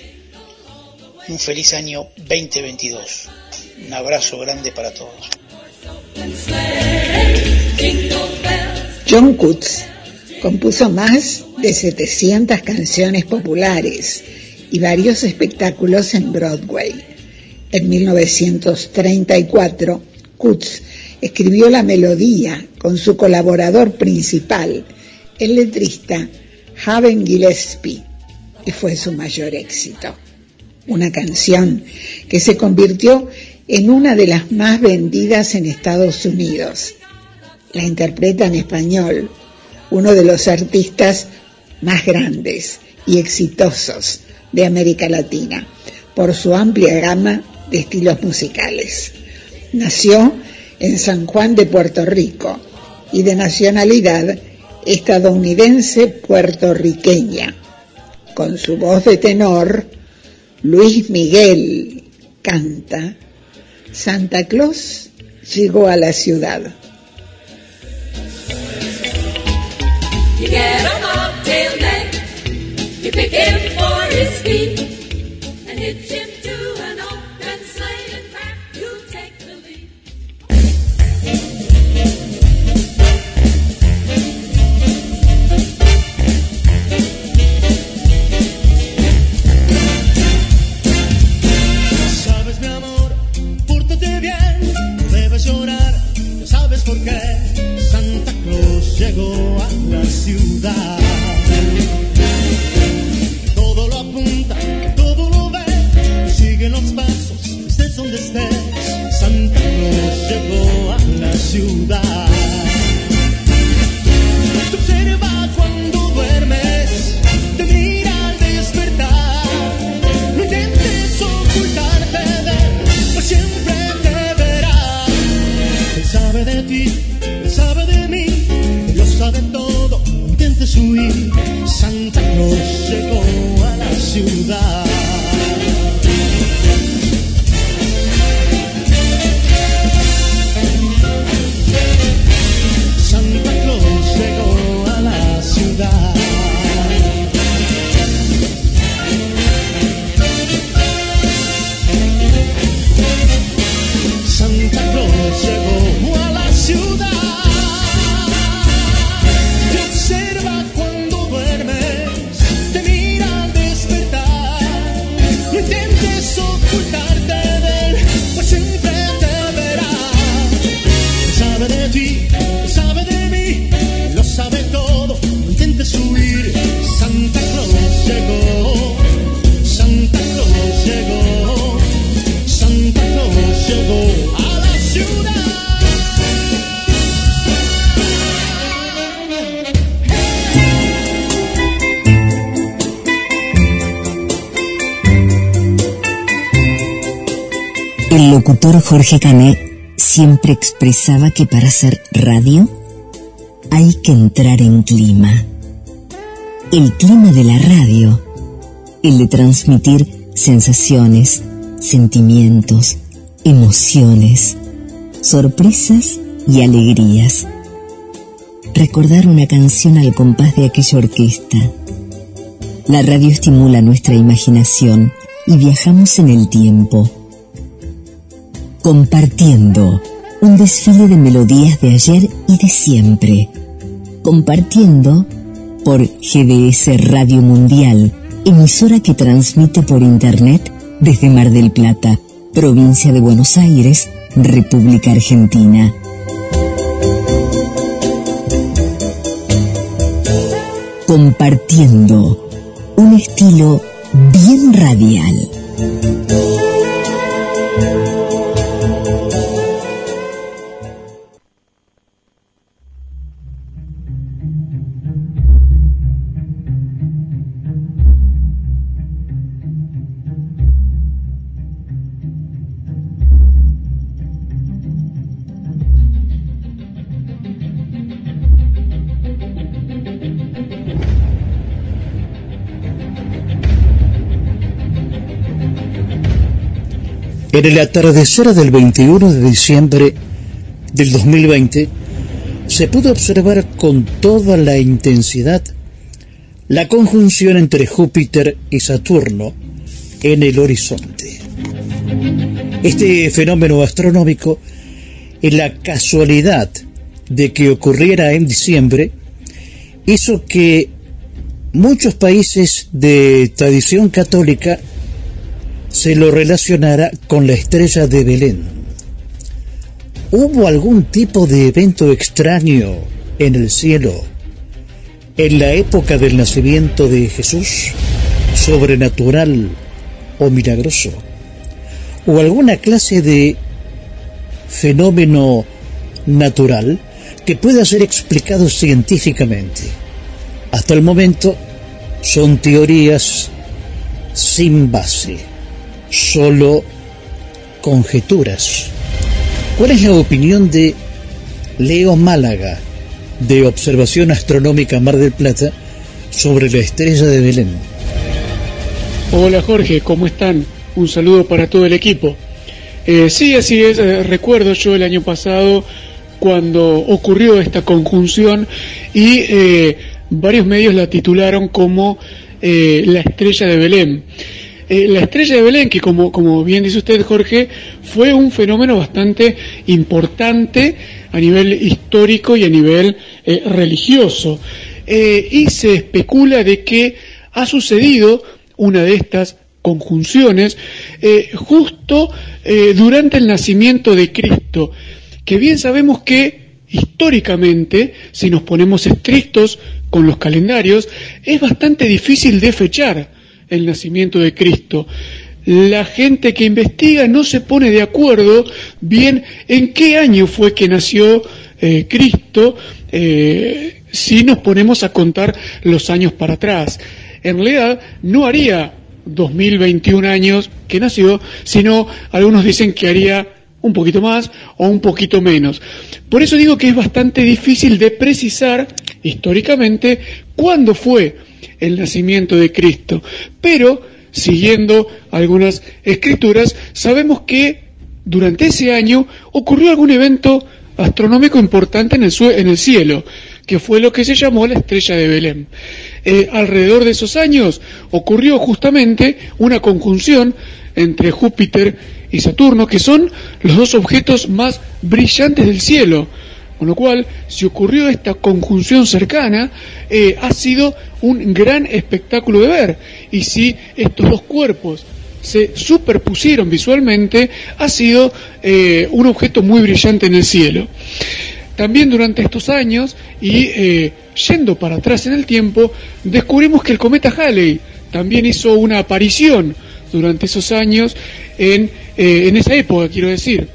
Un feliz año 2022. Un abrazo grande para todos. John Cutts compuso más de 700 canciones populares y varios espectáculos en Broadway. En 1934, Cutts escribió la melodía con su colaborador principal, el letrista Haven Gillespie, y fue su mayor éxito. Una canción que se convirtió en una de las más vendidas en Estados Unidos. La interpreta en español uno de los artistas más grandes y exitosos de América Latina por su amplia gama de estilos musicales. Nació en San Juan de Puerto Rico y de nacionalidad estadounidense puertorriqueña. Con su voz de tenor, Luis Miguel canta Santa Claus llegó a la ciudad. Ciudad. Todo lo apunta, todo lo ve, sigue los pasos, estés donde estés. Santa Claus llegó a la ciudad. Santa Claus llegó a la ciudad. Locutor Jorge Canet siempre expresaba que para hacer radio hay que entrar en clima. El clima de la radio, el de transmitir sensaciones, sentimientos, emociones, sorpresas y alegrías. Recordar una canción al compás de aquella orquesta. La radio estimula nuestra imaginación y viajamos en el tiempo compartiendo un desfile de melodías de ayer y de siempre. Compartiendo por GDS Radio Mundial, emisora que transmite por Internet desde Mar del Plata, provincia de Buenos Aires, República Argentina. Compartiendo un estilo bien radial. En el atardecer del 21 de diciembre del 2020 se pudo observar con toda la intensidad la conjunción entre Júpiter y Saturno en el horizonte. Este fenómeno astronómico y la casualidad de que ocurriera en diciembre hizo que muchos países de tradición católica se lo relacionara con la estrella de Belén. ¿Hubo algún tipo de evento extraño en el cielo en la época del nacimiento de Jesús? ¿Sobrenatural o milagroso? ¿O alguna clase de fenómeno natural que pueda ser explicado científicamente? Hasta el momento son teorías sin base, solo conjeturas. ¿Cuál es la opinión de Leo Málaga, de Observación Astronómica Mar del Plata, sobre la estrella de Belén? Hola Jorge, ¿cómo están? Un saludo para todo el equipo. Eh, sí, así es, eh, recuerdo yo el año pasado cuando ocurrió esta conjunción y eh, varios medios la titularon como eh, la estrella de Belén. Eh, la estrella de Belén, que como, bien dice usted Jorge, fue un fenómeno bastante importante a nivel histórico y a nivel eh, religioso. Eh, y se especula de que ha sucedido una de estas conjunciones justo durante el nacimiento de Cristo, que bien sabemos que históricamente, si nos ponemos estrictos con los calendarios, es bastante difícil de fechar el nacimiento de Cristo. La gente que investiga no se pone de acuerdo bien en qué año fue que nació eh, Cristo, eh, si nos ponemos a contar los años para atrás. En realidad no haría 2021 años que nació, sino algunos dicen que haría un poquito más o un poquito menos. Por eso digo que es bastante difícil de precisar históricamente cuándo fue el nacimiento de Cristo. Pero, siguiendo algunas escrituras, sabemos que durante ese año ocurrió algún evento astronómico importante en el, en el cielo, que fue lo que se llamó la estrella de Belén. Eh, alrededor de esos años ocurrió justamente una conjunción entre Júpiter y Saturno, que son los dos objetos más brillantes del cielo. Con lo cual, si ocurrió esta conjunción cercana, eh, ha sido un gran espectáculo de ver. Y si estos dos cuerpos se superpusieron visualmente, ha sido eh, un objeto muy brillante en el cielo. También durante estos años, y eh, yendo para atrás en el tiempo, descubrimos que el cometa Halley también hizo una aparición durante esos años, en, en esa época, quiero decir.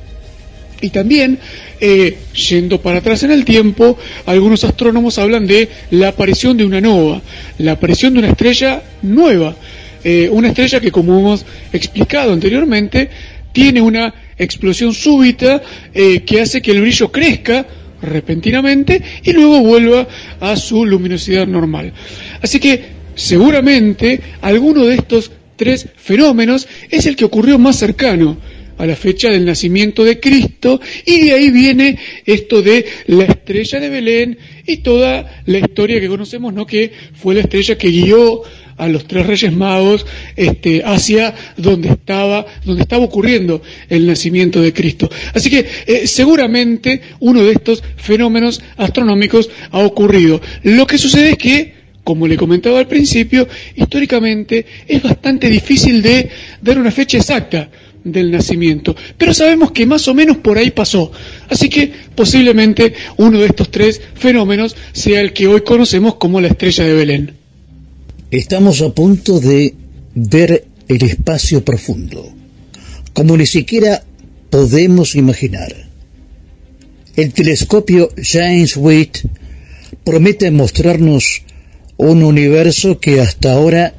Y también, eh, yendo para atrás en el tiempo, algunos astrónomos hablan de la aparición de una nova, la aparición de una estrella nueva, eh, una estrella que, como hemos explicado anteriormente, tiene una explosión súbita eh, que hace que el brillo crezca repentinamente y luego vuelva a su luminosidad normal. Así que seguramente alguno de estos tres fenómenos es el que ocurrió más cercano a la fecha del nacimiento de Cristo y de ahí viene esto de la estrella de Belén y toda la historia que conocemos, ¿no? Que fue la estrella que guió a los tres reyes magos este, hacia donde estaba, donde estaba ocurriendo el nacimiento de Cristo. Así que eh, seguramente uno de estos fenómenos astronómicos ha ocurrido. Lo que sucede es que, como le comentaba al principio, históricamente es bastante difícil de dar una fecha exacta del nacimiento, pero sabemos que más o menos por ahí pasó. Así que posiblemente uno de estos tres fenómenos sea el que hoy conocemos como la estrella de Belén. Estamos a punto de ver el espacio profundo, como ni siquiera podemos imaginar. El telescopio James Watt promete mostrarnos un universo que hasta ahora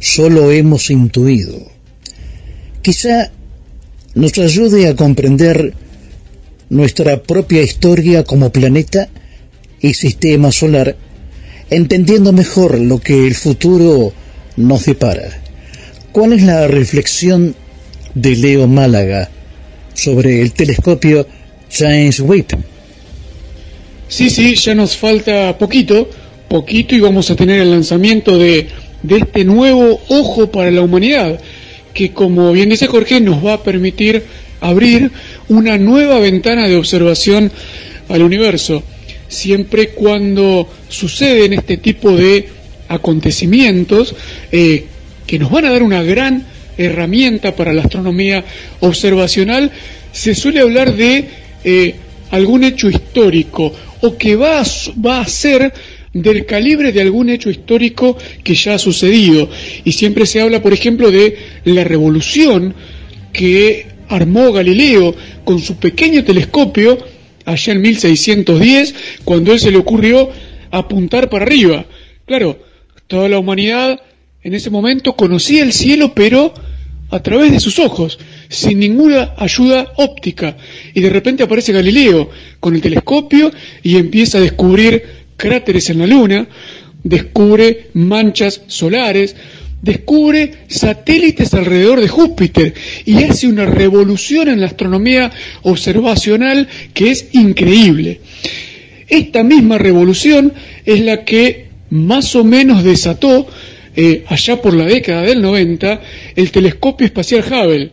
solo hemos intuido. Quizá nos ayude a comprender nuestra propia historia como planeta y sistema solar, entendiendo mejor lo que el futuro nos depara. ¿Cuál es la reflexión de Leo Málaga sobre el telescopio James Webb. Sí, sí, ya nos falta poquito, poquito y vamos a tener el lanzamiento de, de este nuevo ojo para la humanidad, que como bien dice Jorge, nos va a permitir abrir una nueva ventana de observación al universo. Siempre cuando suceden este tipo de acontecimientos eh, que nos van a dar una gran herramienta para la astronomía observacional, se suele hablar de eh, algún hecho histórico o que va va a ser del calibre de algún hecho histórico que ya ha sucedido. Y siempre se habla, por ejemplo, de la revolución que armó Galileo con su pequeño telescopio allá en 1610, cuando él se le ocurrió apuntar para arriba. Claro, toda la humanidad en ese momento conocía el cielo, pero a través de sus ojos, sin ninguna ayuda óptica. Y de repente aparece Galileo con el telescopio y empieza a descubrir cráteres en la Luna, descubre manchas solares, descubre satélites alrededor de Júpiter y hace una revolución en la astronomía observacional que es increíble. Esta misma revolución es la que más o menos desató eh, allá por la década del 90 el telescopio espacial Hubble.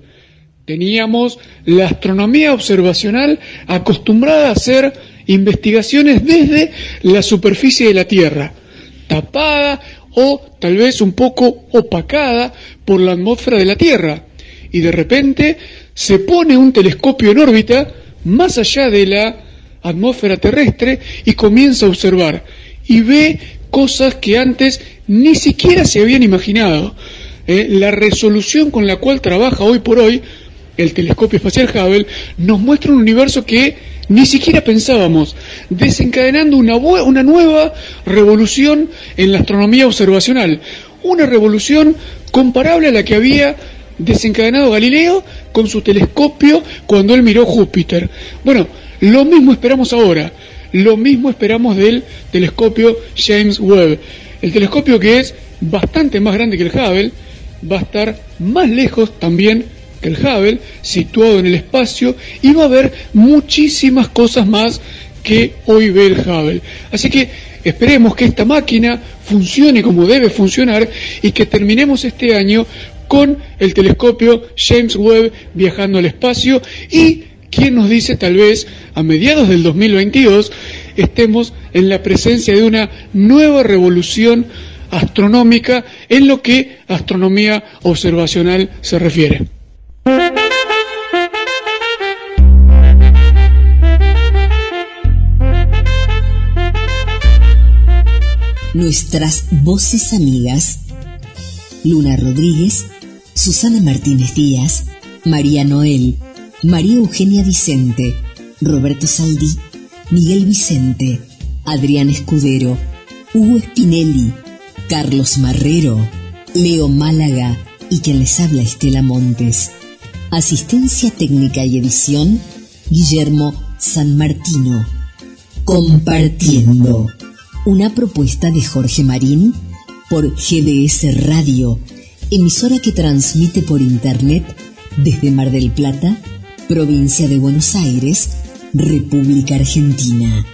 Teníamos la astronomía observacional acostumbrada a hacer investigaciones desde la superficie de la Tierra, tapada o tal vez un poco opacada por la atmósfera de la Tierra. Y de repente se pone un telescopio en órbita más allá de la atmósfera terrestre y comienza a observar y ve cosas que antes ni siquiera se habían imaginado. Eh, la resolución con la cual trabaja hoy por hoy el telescopio espacial Hubble nos muestra un universo que ni siquiera pensábamos, desencadenando una, una nueva revolución en la astronomía observacional, una revolución comparable a la que había desencadenado Galileo con su telescopio cuando él miró Júpiter. Bueno, lo mismo esperamos ahora, lo mismo esperamos del telescopio James Webb. El telescopio que es bastante más grande que el Hubble, va a estar más lejos también que el Hubble, situado en el espacio, y va a ver muchísimas cosas más que hoy ve el Hubble. Así que esperemos que esta máquina funcione como debe funcionar y que terminemos este año con el telescopio James Webb viajando al espacio y quién nos dice tal vez a mediados del 2022 estemos en la presencia de una nueva revolución astronómica en lo que astronomía observacional se refiere. Nuestras voces amigas. Luna Rodríguez, Susana Martínez Díaz, María Noel, María Eugenia Vicente, Roberto Saldí, Miguel Vicente, Adrián Escudero, Hugo Spinelli, Carlos Marrero, Leo Málaga y quien les habla Estela Montes. Asistencia técnica y edición, Guillermo San Martino. Compartiendo. Una propuesta de Jorge Marín por GDS Radio, emisora que transmite por Internet desde Mar del Plata, provincia de Buenos Aires, República Argentina.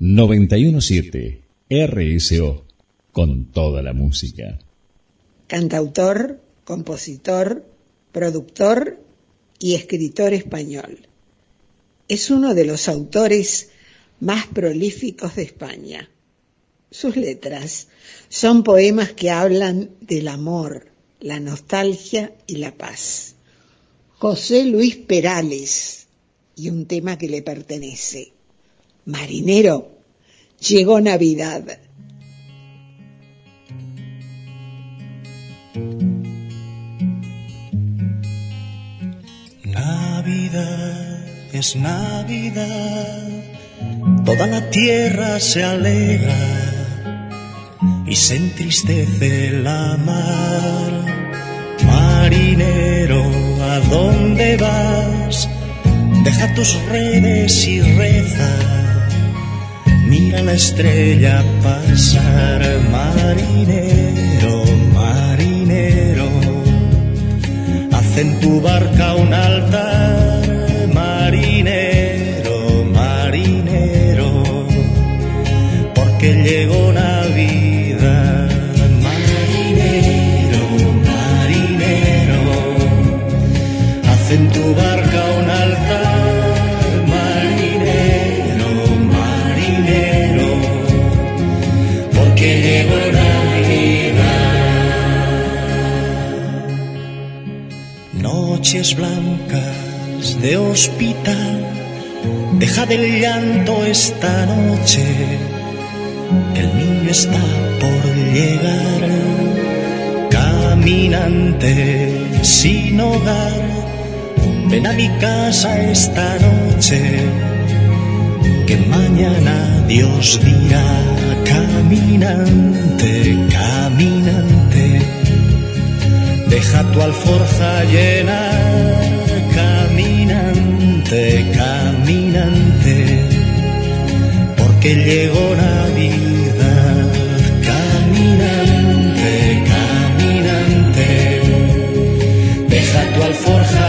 ...917... RSO... ...con toda la música. Cantautor, compositor, productor y escritor español. Es uno de los autores más prolíficos de España. Sus letras son poemas que hablan del amor, la nostalgia y la paz. José Luis Perales y un tema que le pertenece. Marinero, llegó Navidad. Navidad es Navidad, toda la tierra se alegra y se entristece la mar. Marinero, ¿a dónde vas? Deja tus redes y reza. Mi Mira la estrella pasar, marinero, marinero. Haz en tu barca un altar, marinero, marinero. Porque llegó Navidad, Noches blancas de hospital, deja del llanto esta noche, el niño está por llegar, caminante sin hogar. Ven a mi casa esta noche, que mañana Dios dirá, caminante, caminante, deja tu alforja llena, caminante, caminante, porque llegó Navidad, caminante, caminante, deja tu alforja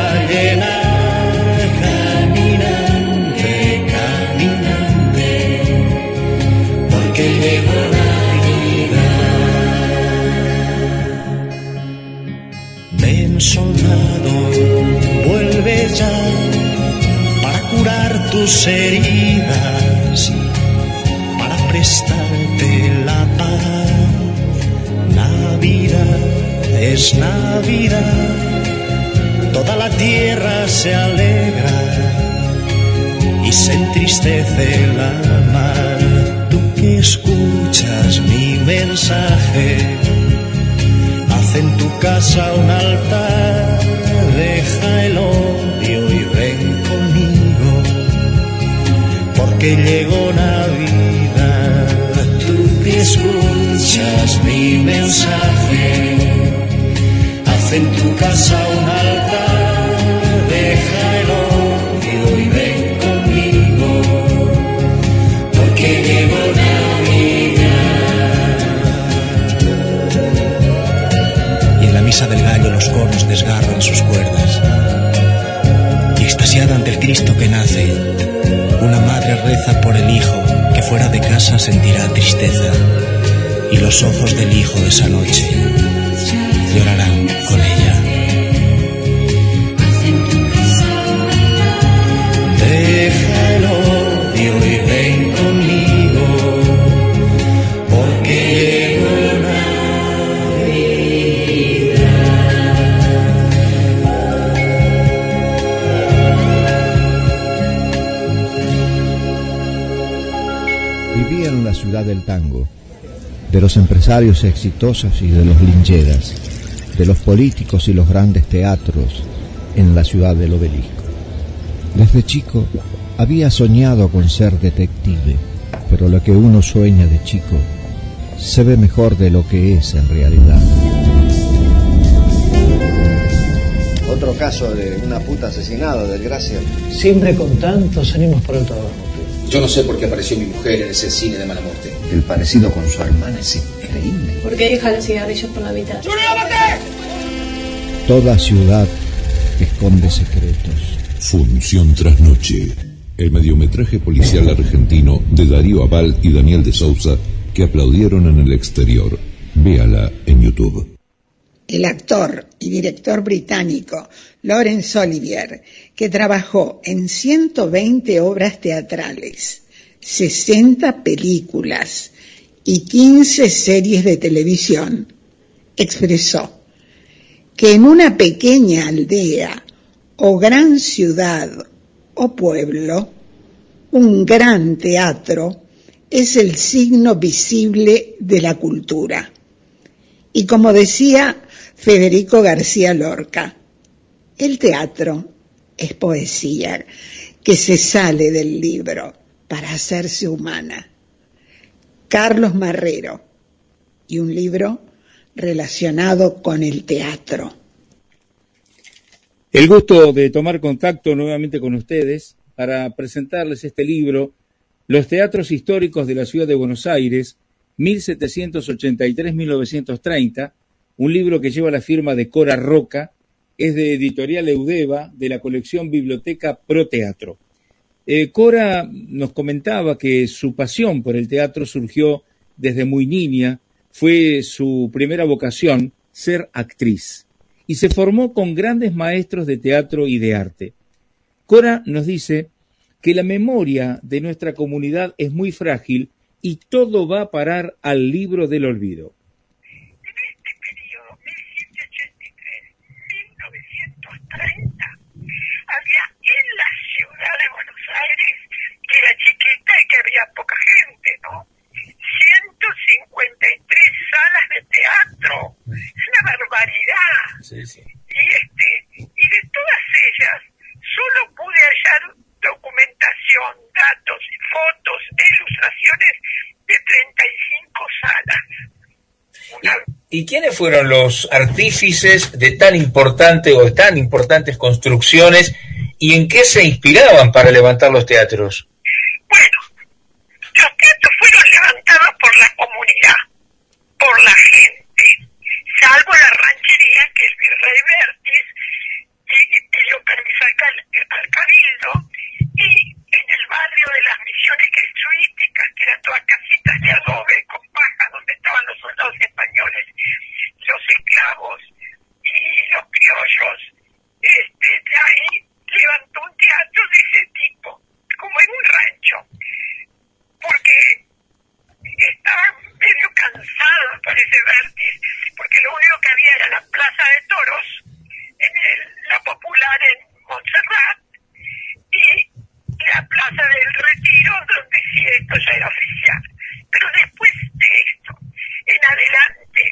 casa un altar, deja el odio y ven conmigo, porque llegó Navidad. Tú que escuchas mi mensaje, haz en tu casa un altar, Cristo que nace, una madre reza por el hijo que fuera de casa sentirá tristeza. Y los ojos del hijo de esa noche llorarán con ella. Del tango, de los empresarios exitosos y de los lincheras, de los políticos y los grandes teatros en la ciudad del obelisco. Desde chico había soñado con ser detective, pero lo que uno sueña de chico se ve mejor de lo que es en realidad. Otro caso de una puta asesinada, desgracia. Siempre con tantos ánimos por el trabajo. Yo no sé por qué apareció mi mujer en ese cine de mala muerte. El parecido con su hermana es increíble. ¿Por qué deja los cigarrillos por la mitad? Toda ciudad esconde secretos. Función tras noche. El mediometraje policial argentino de Darío Aval y Daniel de Sousa que aplaudieron en el exterior. Véala en YouTube. el actor y director británico Laurence Olivier, que trabajó en 120 obras teatrales, 60 películas y 15 series de televisión, expresó que en una pequeña aldea o gran ciudad o pueblo, un gran teatro es el signo visible de la cultura. Y como decía Federico García Lorca, el teatro es poesía que se sale del libro para hacerse humana. Carlos Marrero y un libro relacionado con el teatro. El gusto de tomar contacto nuevamente con ustedes para presentarles este libro Los teatros históricos de la ciudad de Buenos Aires, 1783-1930, un libro que lleva la firma de Cora Roca, es de Editorial Eudeva, de la colección Biblioteca Pro Teatro. Eh, Cora nos comentaba que su pasión por el teatro surgió desde muy niña, fue su primera vocación ser actriz y se formó con grandes maestros de teatro y de arte. Cora nos dice que la memoria de nuestra comunidad es muy frágil y todo va a parar al libro del olvido. En este periodo, 1983, 1930, era chiquita y que había poca gente, ¿no? 153 salas de teatro, es una barbaridad. Sí, sí. Y, este, y de todas ellas, solo pude hallar documentación, datos, fotos e ilustraciones de 35 salas. ¿Y quiénes fueron los artífices de tan importante o de tan importantes construcciones y en qué se inspiraban para levantar los teatros? Los teatros fueron levantados por la comunidad, por la gente, salvo la ranchería que el virrey Vértiz pidió permiso al, al cabildo y en el barrio de las misiones jesuíticas, que eran todas casitas de adobe con paja, donde estaban los soldados españoles, los esclavos y los criollos, este, de ahí levantó un teatro de ese tipo, como en un rancho porque estaban medio cansados, parece Vértiz, porque lo único que había era la plaza de toros, en el, la popular en Montserrat, y la plaza del retiro, donde sí esto ya era oficial. Pero después de esto, en adelante,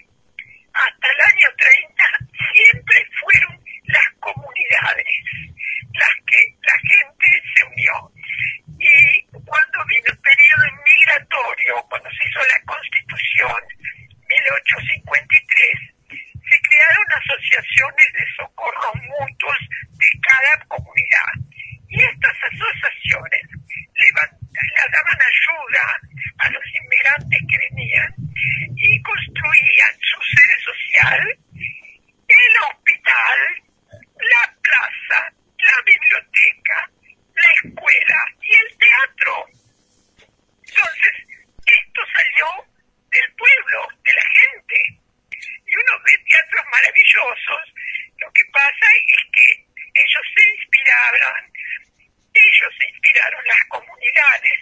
hasta el año 30, siempre fueron las comunidades las que la gente se unió. Y cuando vino el periodo migratorio, cuando se hizo la constitución, 1853, se crearon asociaciones de socorros mutuos de cada comunidad. Y estas asociaciones levan- le daban ayuda a los inmigrantes que venían y construían su sede social, el hospital, la plaza, la biblioteca, la escuela y el teatro. Entonces, esto salió del pueblo, de la gente. Y uno ve teatros maravillosos. Lo que pasa es que ellos se inspiraban, ellos se inspiraron las comunidades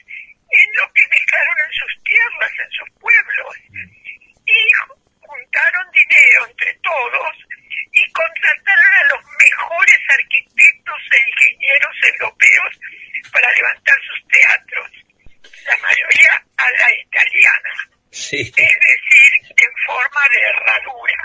en lo que dejaron en sus tierras, en sus pueblos. Y juntaron dinero entre todos y contrataron a los mejores arquitectos e ingenieros europeos para levantar sus teatros. La mayoría a la italiana, Sí. es decir, en forma de herradura.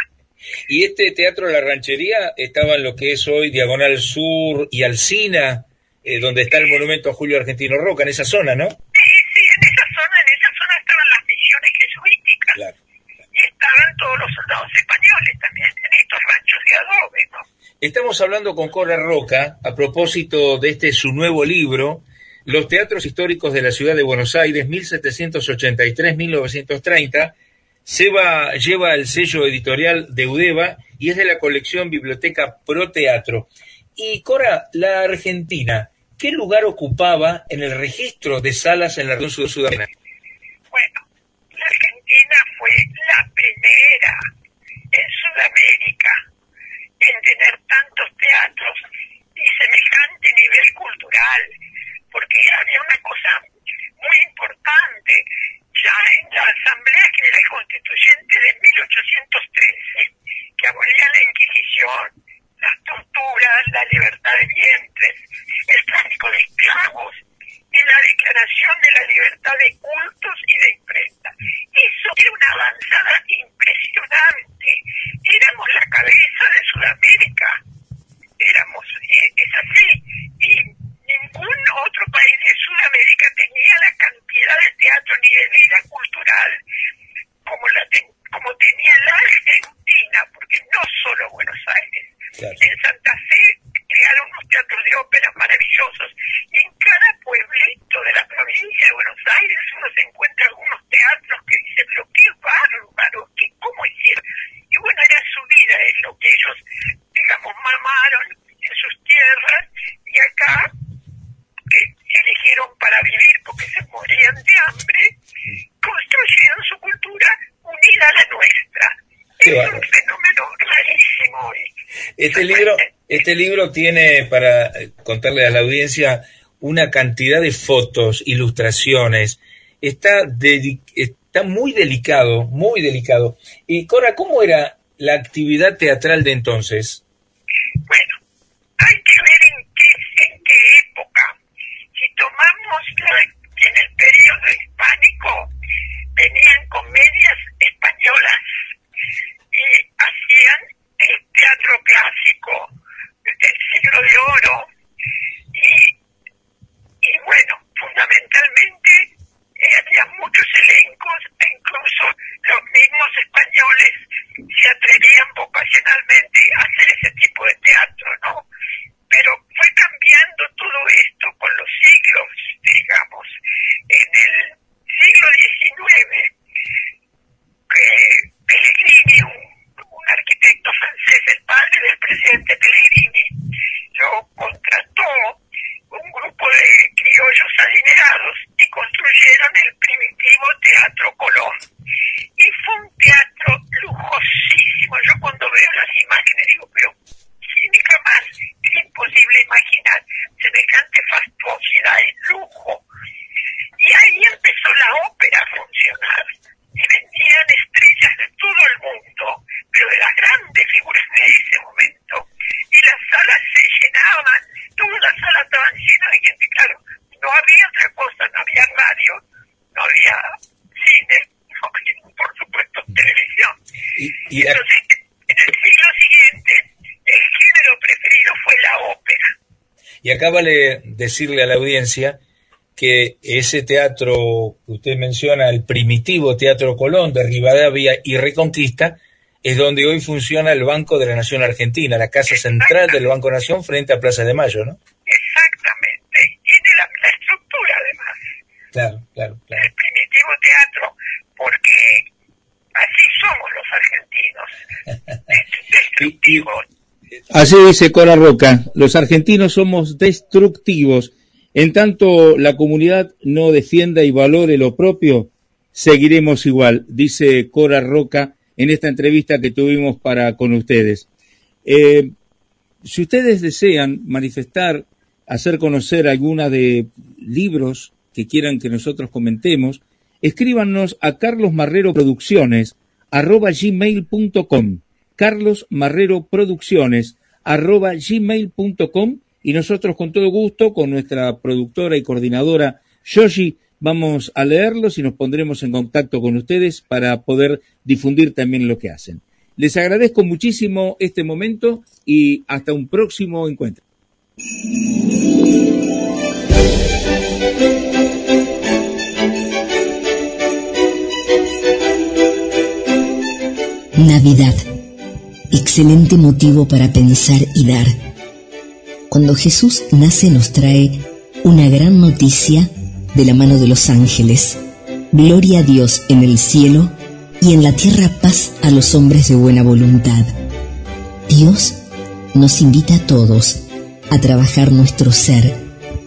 Y este teatro La Ranchería estaba en lo que es hoy Diagonal Sur y Alcina, eh, donde está el monumento a Julio Argentino Roca, en esa zona, ¿no? Sí, sí, en esa zona, en esa zona estaban las misiones jesuíticas. Y estaban todos los soldados españoles también, en estos ranchos de adobe, ¿no? Estamos hablando con Cora Roca a propósito de este su nuevo libro, Los Teatros Históricos de la Ciudad de Buenos Aires, 1783-1930. Lleva, lleva el sello editorial de Udeva y es de la colección Biblioteca Pro Teatro. Y Cora, la Argentina, ¿qué lugar ocupaba en el registro de salas en la región sud- sudamericana? Bueno, la Argentina fue la primera en Sudamérica en tener tantos teatros y semejante nivel cultural, porque había una cosa muy importante. Ya en la Asamblea General Constituyente de 1813, que abolía la Inquisición, las torturas, la libertad de vientres, el tráfico de esclavos y la declaración de la libertad de cultos y de imprenta. Eso era una avanzada impresionante. Éramos la cabeza de Sudamérica. Éramos, eh, es así. Y ningún otro país de Sudamérica tenía la cantidad de teatro ni de vida cultural como, la ten- como tenía la Argentina, porque no solo Buenos Aires. En Santa Fe crearon unos teatros de óperas maravillosos. Y en cada pueblito de la provincia de Buenos Aires uno se encuentra algunos teatros que dicen, pero qué bárbaro, qué, ¿cómo hicieron? Y bueno, era su vida, es lo que ellos, digamos, mamaron en sus tierras y acá eh, eligieron para vivir porque se morían de hambre, construyeron su cultura unida a la nuestra. Qué es un fenómeno rarísimo hoy. Este libro, este libro tiene, para eh, contarle a la audiencia, una cantidad de fotos, ilustraciones. Está, está muy delicado, muy delicado. Y Cora, ¿cómo era la actividad teatral de entonces? Hay que ver en qué, en qué época. Si tomamos la- en el periodo hispánico, venían comedias españolas y hacían el teatro clásico del siglo de oro y, y bueno, fundamentalmente eh, había muchos elencos e incluso los mismos españoles se atrevían vocacionalmente a hacer ese tipo de teatro, ¿no? Pero fue cambiando todo esto con los siglos, digamos. En el siglo XIX, que Pellegrini, un, arquitecto francés, el padre del presidente Pellegrini, lo contrató un grupo de criollos adinerados y construyeron el primitivo Teatro Colón. Y fue un teatro lujosísimo. Yo cuando veo las imágenes digo, pero ni jamás es imposible imaginar semejante fastuosidad y lujo. Y ahí empezó la ópera a funcionar. Y venían estrellas de todo el mundo, pero de las grandes figuras de ese momento. Y las salas se llenaban, todas las salas estaban llenas de gente. Claro, no había otra cosa, no había radio, no había cine, no había, por supuesto, televisión. Y, y Entonces, en el siglo siguiente, el género preferido fue la ópera. y acá vale decirle a la audiencia que ese teatro que usted menciona, el primitivo Teatro Colón de Rivadavia y Reconquista, es donde hoy funciona el Banco de la Nación Argentina, la casa central del Banco Nación frente a Plaza de Mayo, ¿no? Exactamente. Y tiene la, la estructura, además, Claro, claro, claro. el primitivo teatro, porque así somos los argentinos. Destructivos. Así dice Cora Roca, los argentinos somos destructivos. En tanto la comunidad no defienda y valore lo propio, seguiremos igual, dice Cora Roca en esta entrevista que tuvimos para con ustedes. Eh, si ustedes desean manifestar, hacer conocer alguna de libros que quieran que nosotros comentemos, escríbanos a Carlos Marrero Producciones arroba gmail.com Carlos Marrero Producciones arroba y nosotros con todo gusto con nuestra productora y coordinadora Yoshi vamos a leerlos y nos pondremos en contacto con ustedes para poder difundir también lo que hacen. Les agradezco muchísimo este momento y hasta un próximo encuentro. Navidad. Excelente motivo para pensar y dar. Cuando Jesús nace nos trae una gran noticia de la mano de los ángeles. Gloria a Dios en el cielo y en la tierra paz a los hombres de buena voluntad. Dios nos invita a todos a trabajar nuestro ser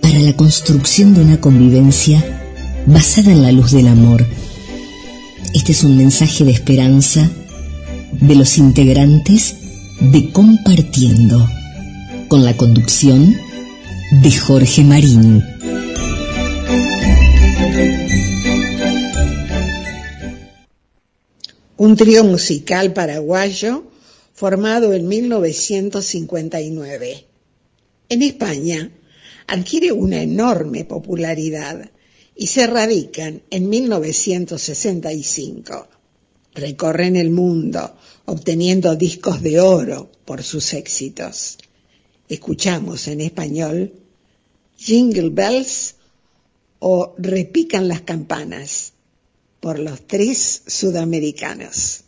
para la construcción de una convivencia basada en la luz del amor. Este es un mensaje de esperanza de los integrantes de Compartiendo, con la conducción de Jorge Marín. un trío musical paraguayo formado en 1959. En España adquiere una enorme popularidad y se radican en 1965. Recorren el mundo obteniendo discos de oro por sus éxitos. Escuchamos en español Jingle Bells o Repican las campanas por los tres sudamericanos.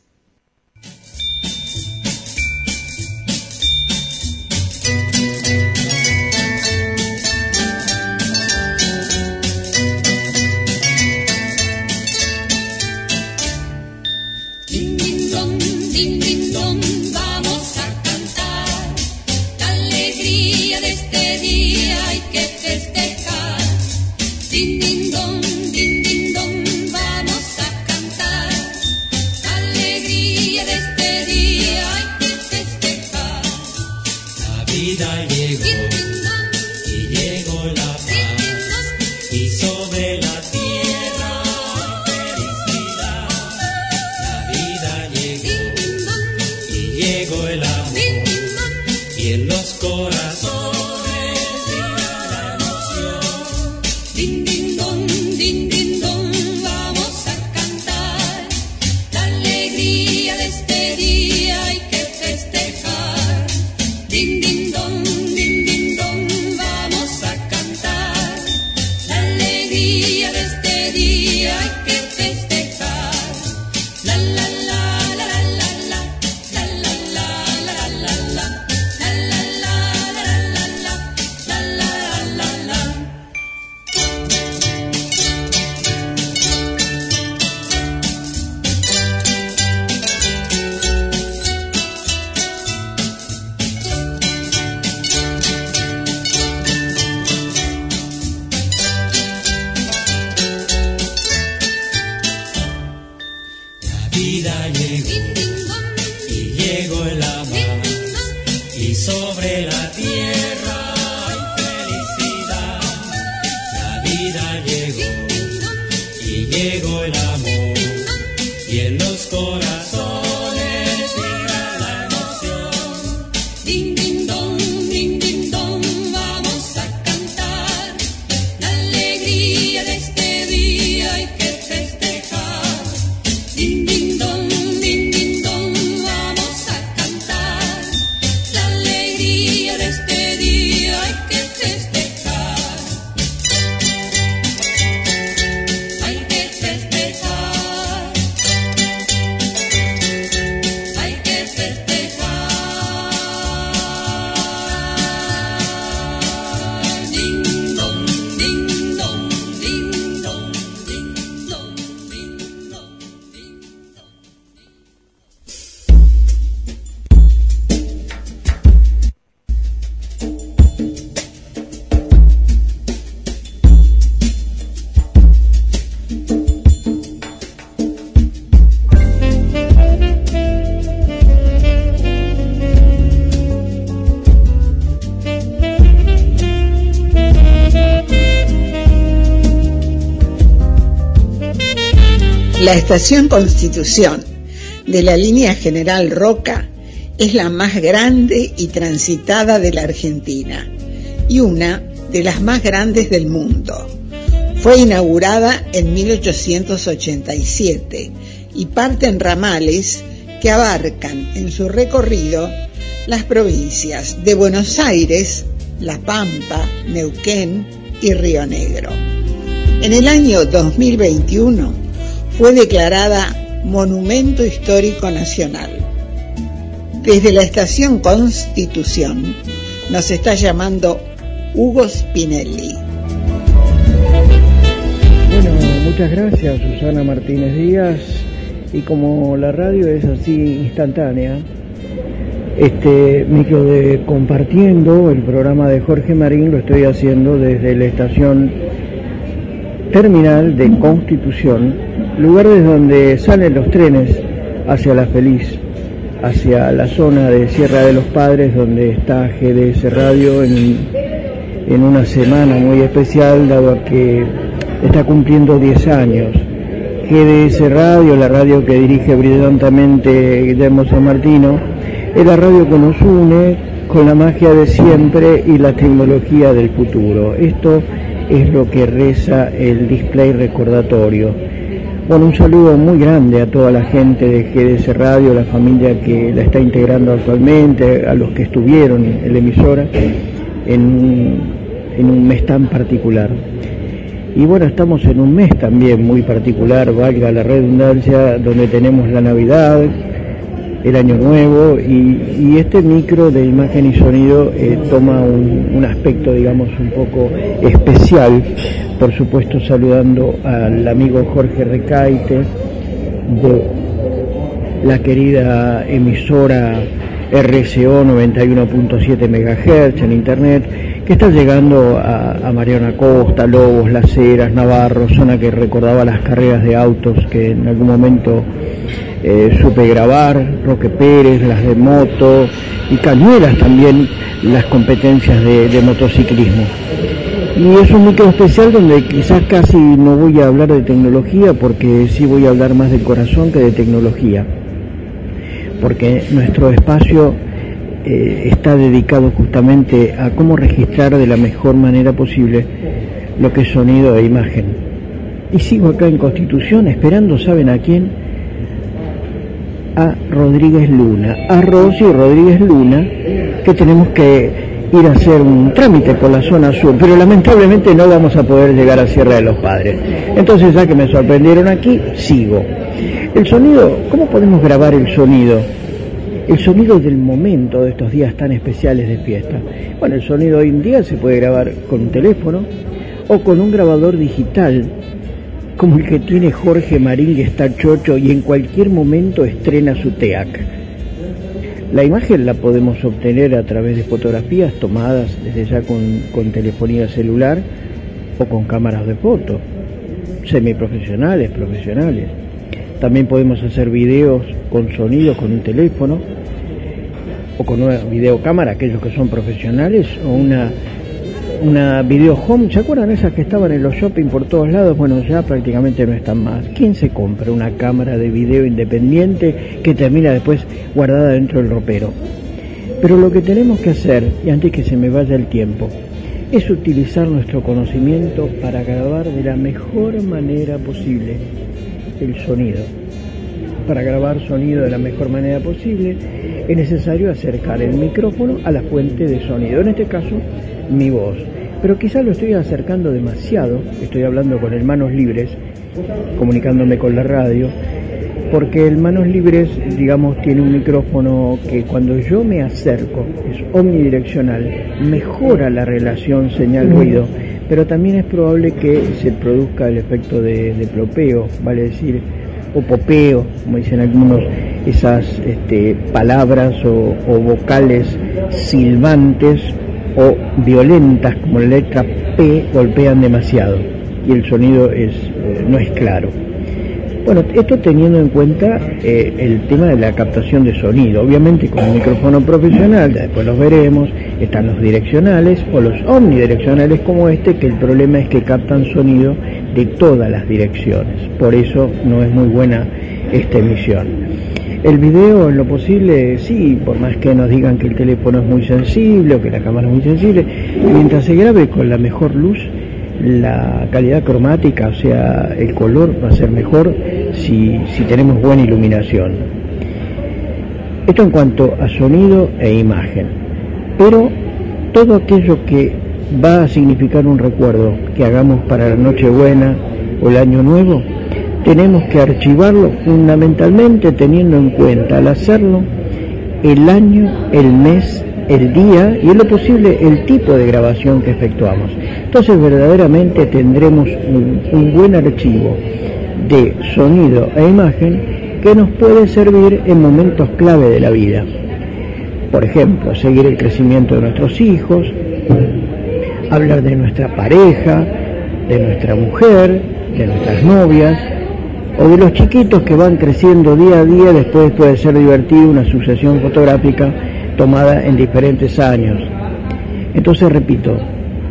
La estación Constitución de la línea General Roca es la más grande y transitada de la Argentina y una de las más grandes del mundo. Fue inaugurada en 1887 y parte en ramales que abarcan en su recorrido las provincias de Buenos Aires, La Pampa, Neuquén y Río Negro. En el año 2021 fue declarada Monumento Histórico Nacional. Desde la estación Constitución nos está llamando Hugo Spinelli. Bueno, muchas gracias Susana Martínez Díaz. Y como la radio es así instantánea, este micro de compartiendo el programa de Jorge Marín lo estoy haciendo desde la estación terminal de Constitución, lugar donde salen los trenes hacia La Feliz, hacia la zona de Sierra de los Padres, donde está GDS Radio en, en una semana muy especial, dado que está cumpliendo 10 años. GDS Radio, la radio que dirige brillantemente Guillermo San Martino, es la radio que nos une con la magia de siempre y la tecnología del futuro. Esto es lo que reza el display recordatorio. Bueno, un saludo muy grande a toda la gente de GDS Radio, la familia que la está integrando actualmente, a los que estuvieron en la emisora en un, mes tan particular. Y bueno, estamos en un mes también muy particular, valga la redundancia, donde tenemos la Navidad, el Año Nuevo y, este micro de imagen y sonido eh, toma un aspecto, digamos, un poco especial. Por supuesto, saludando al amigo Jorge Recaite de la querida emisora RCO 91.7 MHz en internet, que está llegando a, Mariana Costa, Lobos, Las Heras, Navarro, zona que recordaba las carreras de autos que en algún momento eh, supe grabar, Roque Pérez, las de moto y Cañuelas también las competencias de motociclismo. Y es un micro especial donde quizás casi no voy a hablar de tecnología porque sí voy a hablar más del corazón que de tecnología. Porque nuestro espacio eh, está dedicado justamente a cómo registrar de la mejor manera posible lo que es sonido e imagen. Y sigo acá en Constitución esperando, ¿saben a quién? A Rodríguez Luna, a Rosy Rodríguez Luna, que tenemos que ir a hacer un trámite por la zona sur, pero lamentablemente no vamos a poder llegar a Sierra de los Padres. Entonces, ya que me sorprendieron aquí, sigo. El sonido, ¿cómo podemos grabar el sonido? El sonido del momento de estos días tan especiales de fiesta. Bueno, el sonido hoy en día se puede grabar con un teléfono o con un grabador digital, como el que tiene Jorge Marín, que está chocho y en cualquier momento estrena su TEAC. La imagen la podemos obtener a través de fotografías tomadas desde ya con, con telefonía celular o con cámaras de foto, semiprofesionales, profesionales. También podemos hacer videos con sonido con un teléfono o con una videocámara, aquellos que son profesionales, o una, una video home. ¿Se acuerdan esas que estaban en los shopping por todos lados? Bueno, ya prácticamente no están más. ¿Quién se compra una cámara de video independiente que termina después guardada dentro del ropero? Pero lo que tenemos que hacer, y antes que se me vaya el tiempo, es utilizar nuestro conocimiento para grabar de la mejor manera posible el sonido. Para grabar sonido de la mejor manera posible es necesario acercar el micrófono a la fuente de sonido, en este caso mi voz. Pero quizás lo estoy acercando demasiado, estoy hablando con el manos libres, comunicándome con la radio, porque el manos libres, digamos, tiene un micrófono que cuando yo me acerco es omnidireccional, mejora la relación señal-ruido, pero también es probable que se produzca el efecto de, de plopeo, vale decir, o popeo, como dicen algunos, esas este, palabras o, o vocales silbantes o violentas como la letra P golpean demasiado y el sonido es, eh, no es claro. Bueno, esto teniendo en cuenta eh, el tema de la captación de sonido. Obviamente con un micrófono profesional, ya después los veremos, están los direccionales o los omnidireccionales como este, que el problema es que captan sonido de todas las direcciones. Por eso no es muy buena esta emisión. El video en lo posible, sí, por más que nos digan que el teléfono es muy sensible o que la cámara es muy sensible, mientras se grabe con la mejor luz, la calidad cromática, o sea, el color va a ser mejor si, si tenemos buena iluminación. Esto en cuanto a sonido e imagen. Pero todo aquello que va a significar un recuerdo que hagamos para la Nochebuena o el Año Nuevo, tenemos que archivarlo fundamentalmente teniendo en cuenta al hacerlo el año, el mes, el día y en lo posible el tipo de grabación que efectuamos. Entonces verdaderamente tendremos un, un buen archivo de sonido e imagen que nos puede servir en momentos clave de la vida. Por ejemplo, seguir el crecimiento de nuestros hijos, hablar de nuestra pareja, de nuestra mujer, de nuestras novias, o de los chiquitos que van creciendo día a día, después puede ser divertido una sucesión fotográfica tomada en diferentes años. Entonces, repito,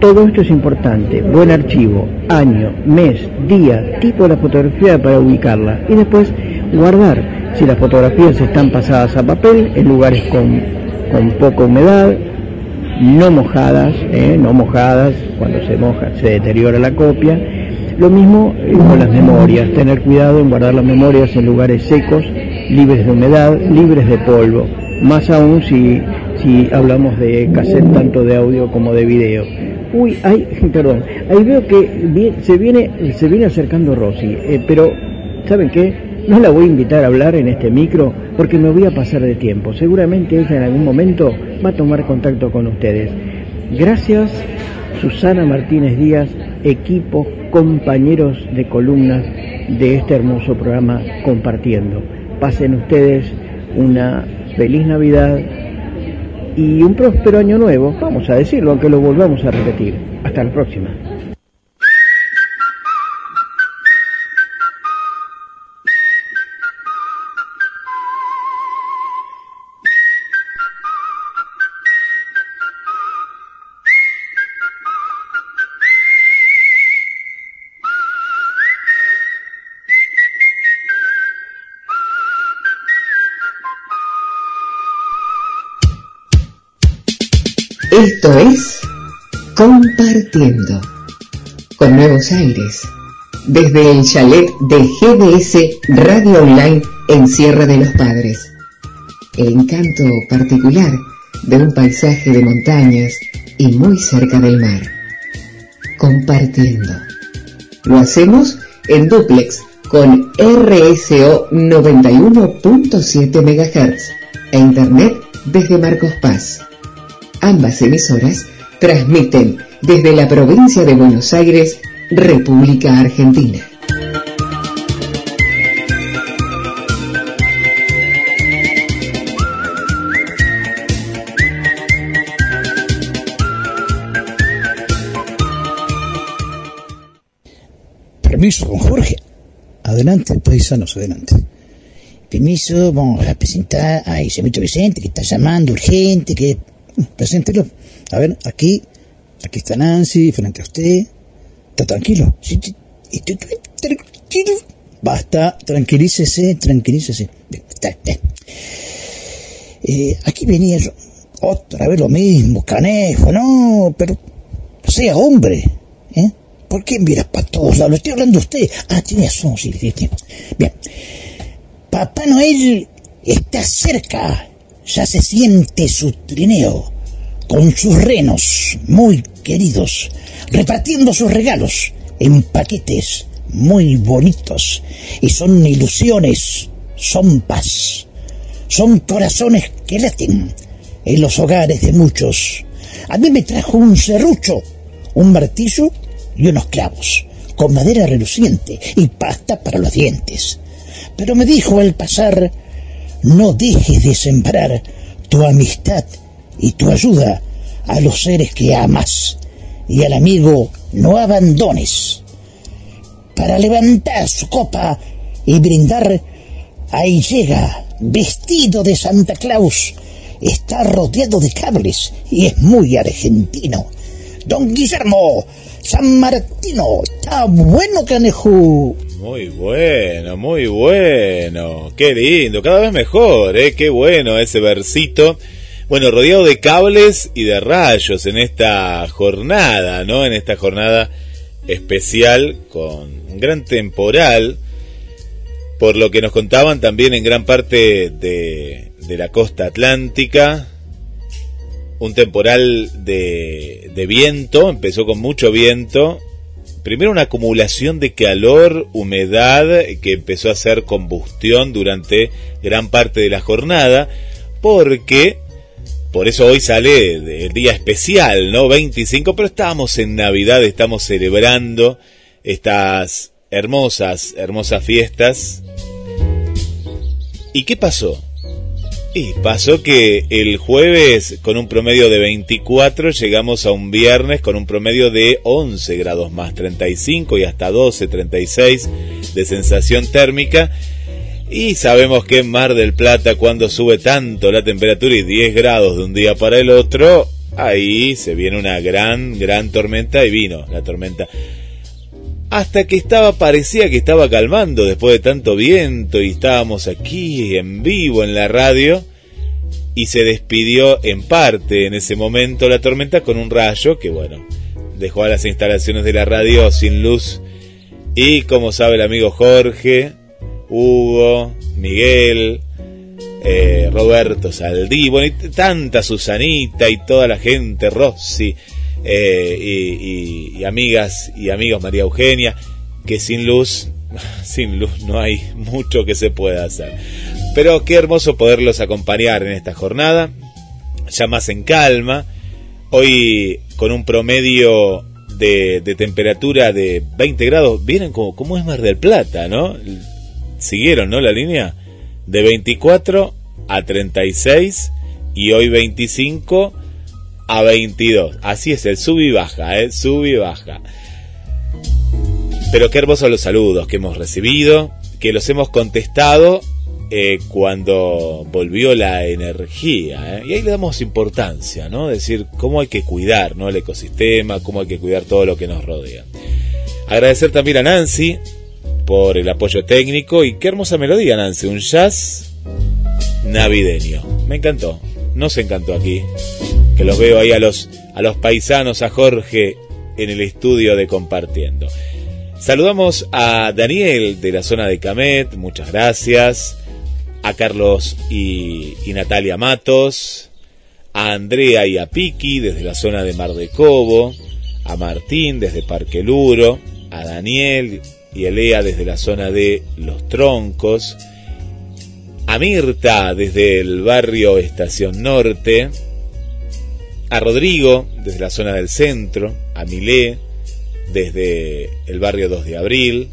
todo esto es importante, buen archivo, año, mes, día, tipo de la fotografía para ubicarla y después guardar si las fotografías están pasadas a papel en lugares con, con poca humedad, no mojadas, ¿eh? no mojadas, cuando se moja se deteriora la copia. Lo mismo eh, con las memorias, tener cuidado en guardar las memorias en lugares secos, libres de humedad, libres de polvo, más aún si, si hablamos de cassette tanto de audio como de video. Uy, ay, perdón, ahí veo que se viene, se viene acercando Rosy, eh, pero ¿saben qué? No la voy a invitar a hablar en este micro porque me voy a pasar de tiempo. Seguramente ella en algún momento va a tomar contacto con ustedes. Gracias, Susana Martínez Díaz, equipo, compañeros de columnas de este hermoso programa Compartiendo. Pasen ustedes una feliz Navidad y un próspero año nuevo, vamos a decirlo, aunque lo volvamos a repetir. Hasta la próxima. Esto es Compartiendo con nuevos aires desde el chalet de GDS Radio Online en Sierra de los Padres. El encanto particular de un paisaje de montañas y muy cerca del mar. Compartiendo. Lo hacemos en duplex con RSO 91.7 MHz e Internet desde Marcos Paz. Ambas emisoras transmiten desde la provincia de Buenos Aires, República Argentina. Permiso, don Jorge. Adelante, paisanos, adelante. Permiso, vamos a presentar a Mito Vicente que está llamando urgente, que... Preséntelo. A ver, aquí, aquí está Nancy, frente a usted. ¿Está tranquilo? Basta, tranquilícese, tranquilícese. Eh, aquí venía yo. Otra vez lo mismo, canejo, no, pero sea hombre, ¿eh? ¿Por qué miras para todos lados? Estoy hablando de usted. Ah, tiene razón, sí. Bien. Papá Noel está cerca. Ya se siente su trineo con sus renos muy queridos, repartiendo sus regalos en paquetes muy bonitos. Y son ilusiones, son paz, son corazones que laten en los hogares de muchos. A mí me trajo un serrucho, un martillo y unos clavos, con madera reluciente y pasta para los dientes. Pero me dijo al pasar, no dejes de sembrar tu amistad y tu ayuda a los seres que amas, y al amigo no abandones. Para levantar su copa y brindar, ahí llega, vestido de Santa Claus, está rodeado de cables y es muy argentino. Don Guillermo, San Martino, está bueno, canejo. Muy bueno, muy bueno. Qué lindo, cada vez mejor, ¿eh? Qué bueno ese versito. Bueno, rodeado de cables y de rayos en esta jornada, ¿no? En esta jornada especial con un gran temporal, por lo que nos contaban también en gran parte de, la costa atlántica, un temporal de, de viento, empezó con mucho viento, primero una acumulación de calor, humedad, que empezó a hacer combustión durante gran parte de la jornada, porque por eso hoy sale el día especial, ¿no? 25, pero estamos en Navidad, estamos celebrando estas hermosas, hermosas fiestas. ¿Y qué pasó? Y pasó que el jueves con un promedio de 24 llegamos a un viernes con un promedio de 11 grados más 35 y hasta 12, 36 de sensación térmica. Y sabemos que en Mar del Plata cuando sube tanto la temperatura y 10 grados de un día para el otro, ahí se viene una gran, gran tormenta y vino la tormenta hasta que estaba, parecía que estaba calmando después de tanto viento y estábamos aquí en vivo en la radio y se despidió en parte en ese momento la tormenta con un rayo que bueno, dejó a las instalaciones de la radio sin luz. Y como sabe el amigo Jorge, Hugo, Miguel, eh, Roberto Saldí, bueno, y tanta Susanita y toda la gente, Rossi, eh, y, y, amigas y amigos María Eugenia, que sin luz, sin luz no hay mucho que se pueda hacer. Pero qué hermoso poderlos acompañar en esta jornada, ya más en calma, hoy con un promedio de, de temperatura de 20 grados, vienen como, como es Mar del Plata, ¿no? Siguieron, ¿no? La línea de 24 a 36 y hoy 25 a 22. Así es, el sub y baja, ¿eh? Sub y baja. Pero qué hermosos los saludos que hemos recibido, que los hemos contestado eh, cuando volvió la energía. ¿eh? Y ahí le damos importancia, ¿no? Decir cómo hay que cuidar ¿no? el ecosistema, cómo hay que cuidar todo lo que nos rodea. Agradecer también a Nancy por el apoyo técnico y qué hermosa melodía, Nancy. Un jazz navideño. Me encantó. Nos encantó aquí. Que los veo ahí a los, a los paisanos, a Jorge en el estudio de Compartiendo. Saludamos a Daniel de la zona de Camet, muchas gracias. A Carlos y, y Natalia Matos. A Andrea y a Piki desde la zona de Mar de Cobo. A Martín desde Parque Luro. A Daniel y Elea desde la zona de Los Troncos. A Mirta desde el barrio Estación Norte. A Rodrigo desde la zona del centro. A Milé desde el barrio 2 de abril.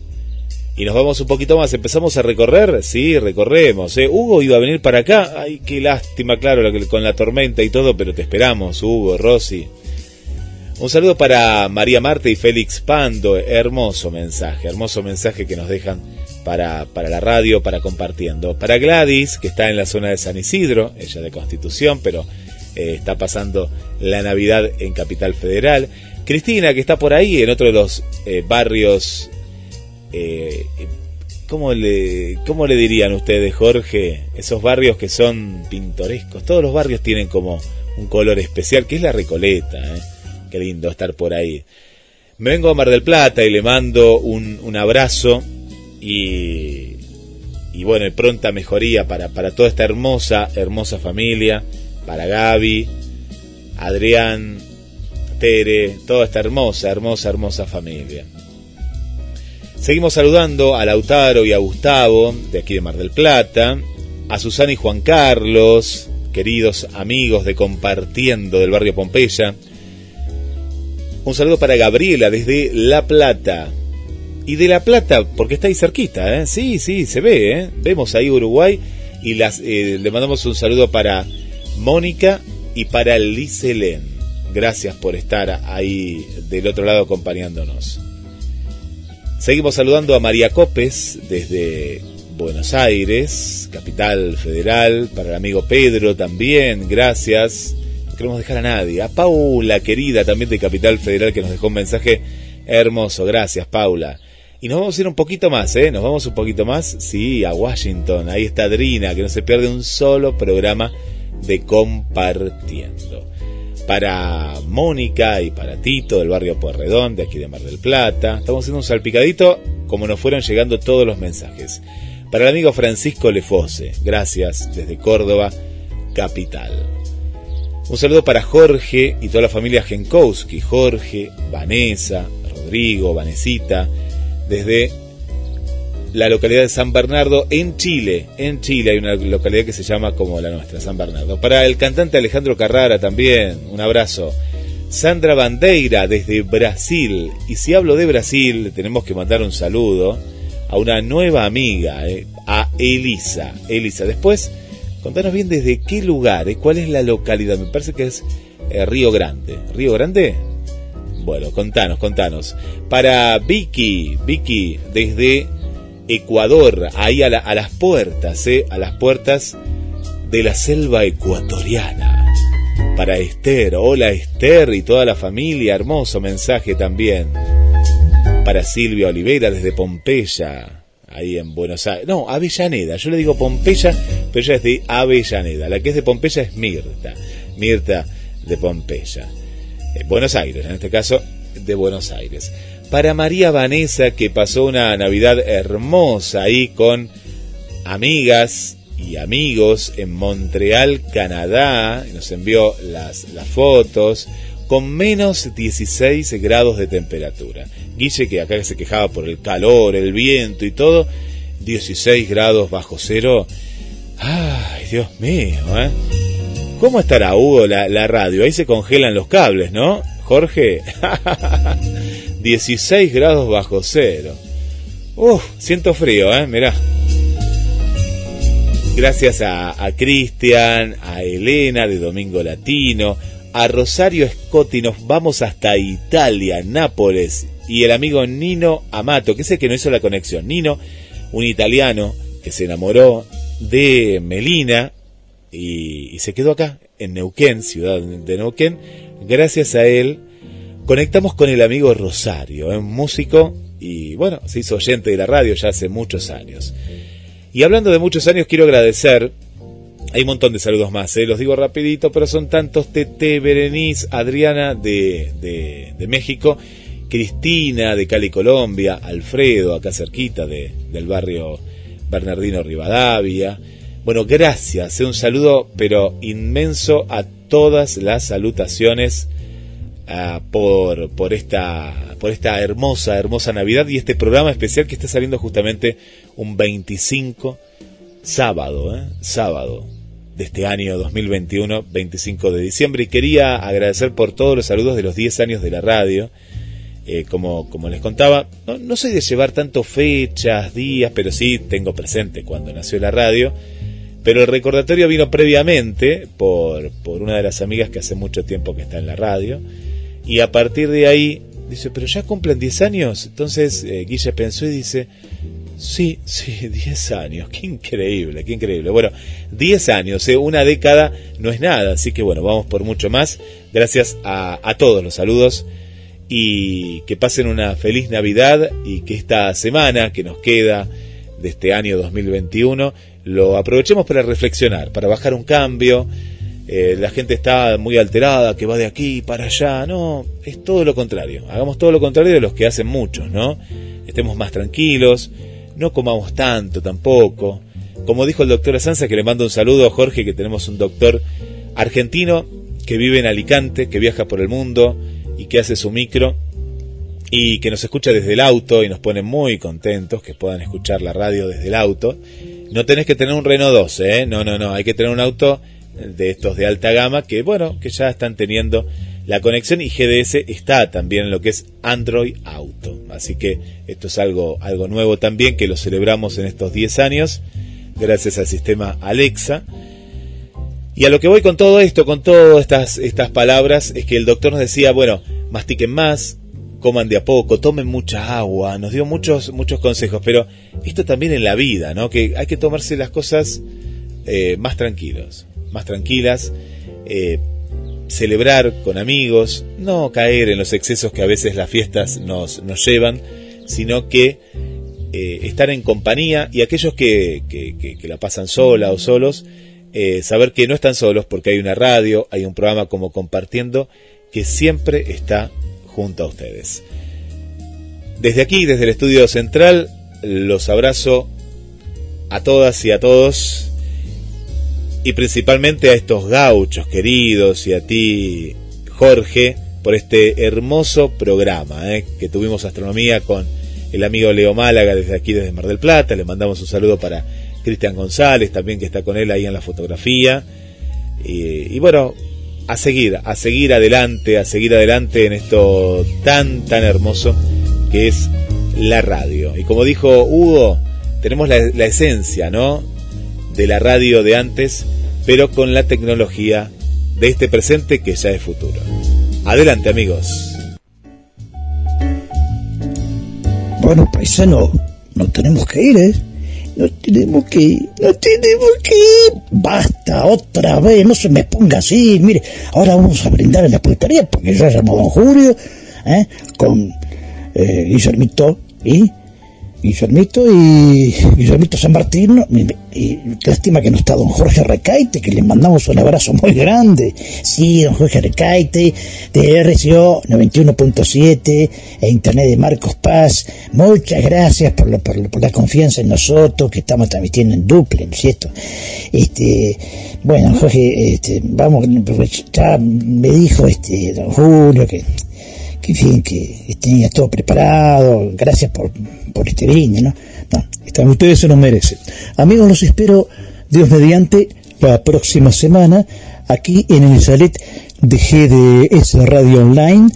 Y nos vamos un poquito más, empezamos a recorrer, sí, recorremos. ¿eh? Hugo iba a venir para acá, ay, qué lástima, claro, con la tormenta y todo, pero te esperamos, Hugo, Rosy. Un saludo para María Marta y Félix Pando, hermoso mensaje, hermoso mensaje que nos dejan para, para la radio, para compartiendo. Para Gladys, que está en la zona de San Isidro, ella de Constitución, pero eh, está pasando la Navidad en Capital Federal. Cristina, que está por ahí, en otro de los eh, barrios, eh, ¿cómo, le, ¿cómo le dirían ustedes, Jorge? Esos barrios que son pintorescos. Todos los barrios tienen como un color especial, que es la Recoleta. Qué lindo estar por ahí. Me vengo a Mar del Plata y le mando un, un abrazo y, y bueno, pronta mejoría para, para toda esta hermosa, hermosa familia, para Gaby, Adrián, Tere, toda esta hermosa, hermosa, hermosa familia. Seguimos saludando a Lautaro y a Gustavo, de aquí de Mar del Plata, a Susana y Juan Carlos, queridos amigos de Compartiendo del barrio Pompeya. Un saludo para Gabriela desde La Plata. Y de La Plata, porque está ahí cerquita, ¿eh? Sí, sí, se ve, ¿eh? Vemos ahí Uruguay y las, eh, le mandamos un saludo para Mónica y para Liselén. Gracias por estar ahí del otro lado acompañándonos. Seguimos saludando a María Copes desde Buenos Aires, capital federal, para el amigo Pedro también, gracias. No queremos dejar a nadie. A Paula, querida, también de Capital Federal, que nos dejó un mensaje hermoso. Gracias, Paula. Y nos vamos a ir un poquito más, ¿eh? Nos vamos un poquito más, sí, a Washington. Ahí está Adrina, que no se pierde un solo programa de Compartiendo. Para Mónica y para Tito del barrio Puerredón, de aquí de Mar del Plata. Estamos haciendo un salpicadito como nos fueron llegando todos los mensajes. Para el amigo Francisco Lefose, gracias desde Córdoba, capital. Un saludo para Jorge y toda la familia Genkowski, Jorge, Vanessa, Rodrigo, Vanesita, desde la localidad de San Bernardo en Chile. En Chile hay una localidad que se llama como la nuestra, San Bernardo. Para el cantante Alejandro Carrara también, un abrazo. Sandra Bandeira desde Brasil. Y si hablo de Brasil, tenemos que mandar un saludo a una nueva amiga, eh, a Elisa. Elisa, después, contanos bien desde qué lugar, eh, cuál es la localidad. Me parece que es eh, Río Grande. ¿Río Grande? Bueno, contanos, contanos. Para Vicky, Vicky desde Ecuador, ahí a, la, a las puertas, ¿eh? a las puertas de la selva ecuatoriana. Para Esther, hola Esther y toda la familia, hermoso mensaje también. Para Silvia Oliveira desde Pompeya, ahí en Buenos Aires. No, Avellaneda, yo le digo Pompeya, pero ella es de Avellaneda. La que es de Pompeya es Mirta, Mirta de Pompeya. En Buenos Aires, en este caso, de Buenos Aires para María Vanessa que pasó una Navidad hermosa ahí con amigas y amigos en Montreal, Canadá, nos envió las, las fotos con menos 16 grados de temperatura. Guille que acá se quejaba por el calor, el viento y todo, 16 grados bajo cero. Ay, Dios mío, ¿eh? ¿Cómo estará Hugo la, la radio? Ahí se congelan los cables, ¿no? Jorge. 16 grados bajo cero. Uf, siento frío, ¿eh? Mirá. Gracias a, Cristian, a Elena de Domingo Latino, a Rosario Scotti, nos vamos hasta Italia, Nápoles, y el amigo Nino Amato, que sé que no hizo la conexión. Nino, un italiano que se enamoró de Melina y, y se quedó acá, en Neuquén, ciudad de Neuquén. Gracias a él, conectamos con el amigo Rosario, un músico y bueno, se hizo oyente de la radio ya hace muchos años. Y hablando de muchos años, quiero agradecer Hay un montón de saludos más, ¿eh? los digo rapidito, pero son tantos. Tete, Berenice, Adriana de, de, de México, Cristina de Cali, Colombia, Alfredo, acá cerquita de, del barrio Bernardino Rivadavia. Bueno, gracias, ¿eh? un saludo pero inmenso a todas las salutaciones ah, por, por, esta, por esta hermosa, hermosa Navidad y este programa especial que está saliendo justamente un 25 sábado, ¿eh? sábado de este año 2021, 25 de diciembre. Y quería agradecer por todos los saludos de los 10 años de la radio. Eh, como, como les contaba, no, no soy de llevar tanto fechas, días, pero sí tengo presente cuando nació la radio. Pero el recordatorio vino previamente por, por una de las amigas que hace mucho tiempo que está en la radio. Y a partir de ahí, dice, pero ya cumplen 10 años. Entonces eh, Guille pensó y dice, Sí, sí, 10 años, qué increíble, qué increíble. Bueno, 10 años, ¿eh? una década no es nada, así que bueno, vamos por mucho más. Gracias a todos los saludos y que pasen una feliz Navidad y que esta semana que nos queda de este año 2021 lo aprovechemos para reflexionar, para bajar un cambio. Eh, la gente está muy alterada, que va de aquí para allá. No, es todo lo contrario. Hagamos todo lo contrario de los que hacen muchos, ¿no? Estemos más tranquilos, no comamos tanto tampoco. Como dijo el doctor Asanza, que le mando un saludo a Jorge, que tenemos un doctor argentino que vive en Alicante, que viaja por el mundo y que hace su micro y que nos escucha desde el auto y nos pone muy contentos que puedan escuchar la radio desde el auto. No tenés que tener un Renault 12, ¿eh? no, no, no, hay que tener un auto de estos de alta gama que, bueno, que ya están teniendo la conexión y GDS está también en lo que es Android Auto. Así que esto es algo, algo nuevo también que lo celebramos en estos 10 años gracias al sistema Alexa. Y a lo que voy con todo esto, con todas estas, estas palabras, es que el doctor nos decía, bueno, mastiquen más, coman de a poco, tomen mucha agua, nos dio muchos, muchos consejos, pero esto también en la vida, ¿no? Que hay que tomarse las cosas eh, más tranquilos, más tranquilas, eh, celebrar con amigos, no caer en los excesos que a veces las fiestas nos, nos llevan, sino que eh, estar en compañía y aquellos que, que, que, la pasan sola o solos, eh, saber que no están solos porque hay una radio, hay un programa como compartiendo que siempre está junto a ustedes. Desde aquí, desde el estudio central, los abrazo a todas y a todos y principalmente a estos gauchos queridos y a ti, Jorge, por este hermoso programa eh, que tuvimos astronomía con el amigo Leo Málaga desde aquí, desde Mar del Plata. Le mandamos un saludo para Cristian González, también que está con él ahí en la fotografía. Y, bueno, a seguir, a seguir adelante, a seguir adelante en esto tan, tan hermoso que es la radio. Y como dijo Hugo, tenemos la, la esencia, ¿no? De la radio de antes, pero con la tecnología de este presente que ya es futuro. Adelante, amigos. Bueno, paisano, no tenemos que ir, ¿eh? No tenemos que ir, no tenemos que ir. Basta, otra vez, no se me ponga así. Mire, ahora vamos a brindar en la pulpería porque ya llamó don Julio, ¿eh? Con eh, y Guillermito y Guillermito San Martín, y, y, lástima que no está don Jorge Recaite, que le mandamos un abrazo muy grande. Sí, don Jorge Recaite, de RCO 91.7 e Internet de Marcos Paz. Muchas gracias por la, por, por la confianza en nosotros, que estamos transmitiendo en duple, ¿no es cierto? Este, bueno, Jorge, este, vamos, ya me dijo este don Julio que que tenía todo preparado, gracias por, por este brinde, ¿no? no ustedes se lo merecen. Amigos, los espero, Dios mediante, la próxima semana, aquí en el Salet de GDS Radio Online,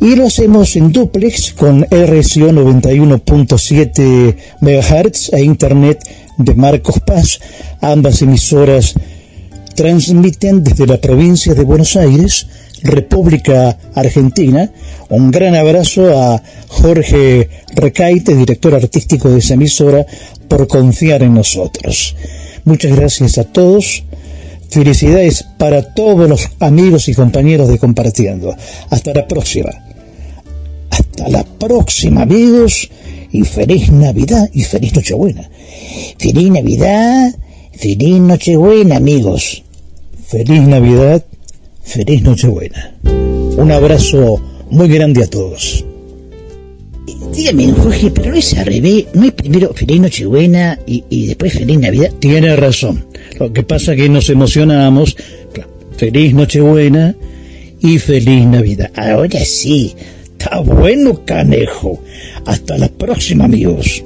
y lo hacemos en duplex con RCO 91.7 MHz e Internet de Marcos Paz, ambas emisoras transmiten desde la provincia de Buenos Aires, República Argentina. Un gran abrazo a Jorge Recaite, director artístico de esa emisora, por confiar en nosotros. Muchas gracias a todos. Felicidades para todos los amigos y compañeros de Compartiendo. Hasta la próxima. Hasta la próxima, amigos. Y feliz Navidad y feliz Nochebuena. Feliz Navidad Feliz Nochebuena, amigos. Feliz Navidad, feliz Nochebuena. Un abrazo muy grande a todos. Dígame, Jorge, pero no es al revés. ¿No es primero Feliz Nochebuena y, y después Feliz Navidad? Tiene razón. Lo que pasa es que nos emocionamos. Feliz Nochebuena y feliz Navidad. Ahora sí. Está bueno, canejo. Hasta la próxima, amigos.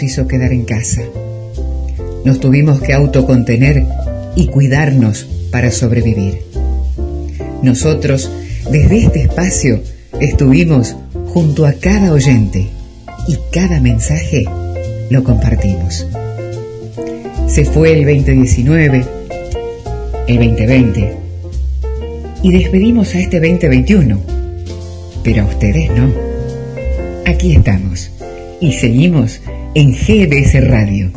Nos hizo quedar en casa. Nos tuvimos que autocontener y cuidarnos para sobrevivir. Nosotros, desde este espacio, estuvimos junto a cada oyente y cada mensaje lo compartimos. Se fue el 2019, el 2020 y despedimos a este 2021, pero a ustedes no. Aquí estamos y seguimos en GDS Radio,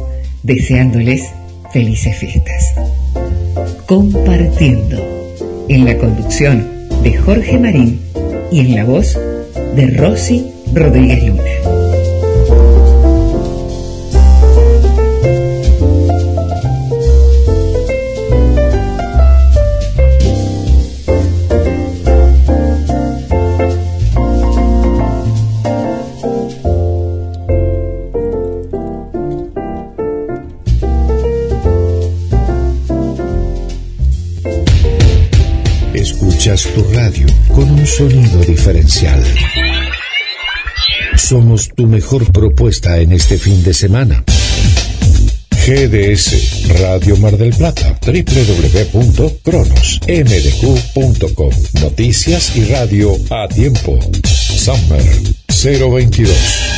deseándoles felices fiestas. Compartiendo en la conducción de Jorge Marín y en la voz de Rosy Rodríguez Luna. Somos tu mejor propuesta en este fin de semana. GDS Radio Mar del Plata, www.cronosmdq.com. Noticias y radio a tiempo. Summer 022.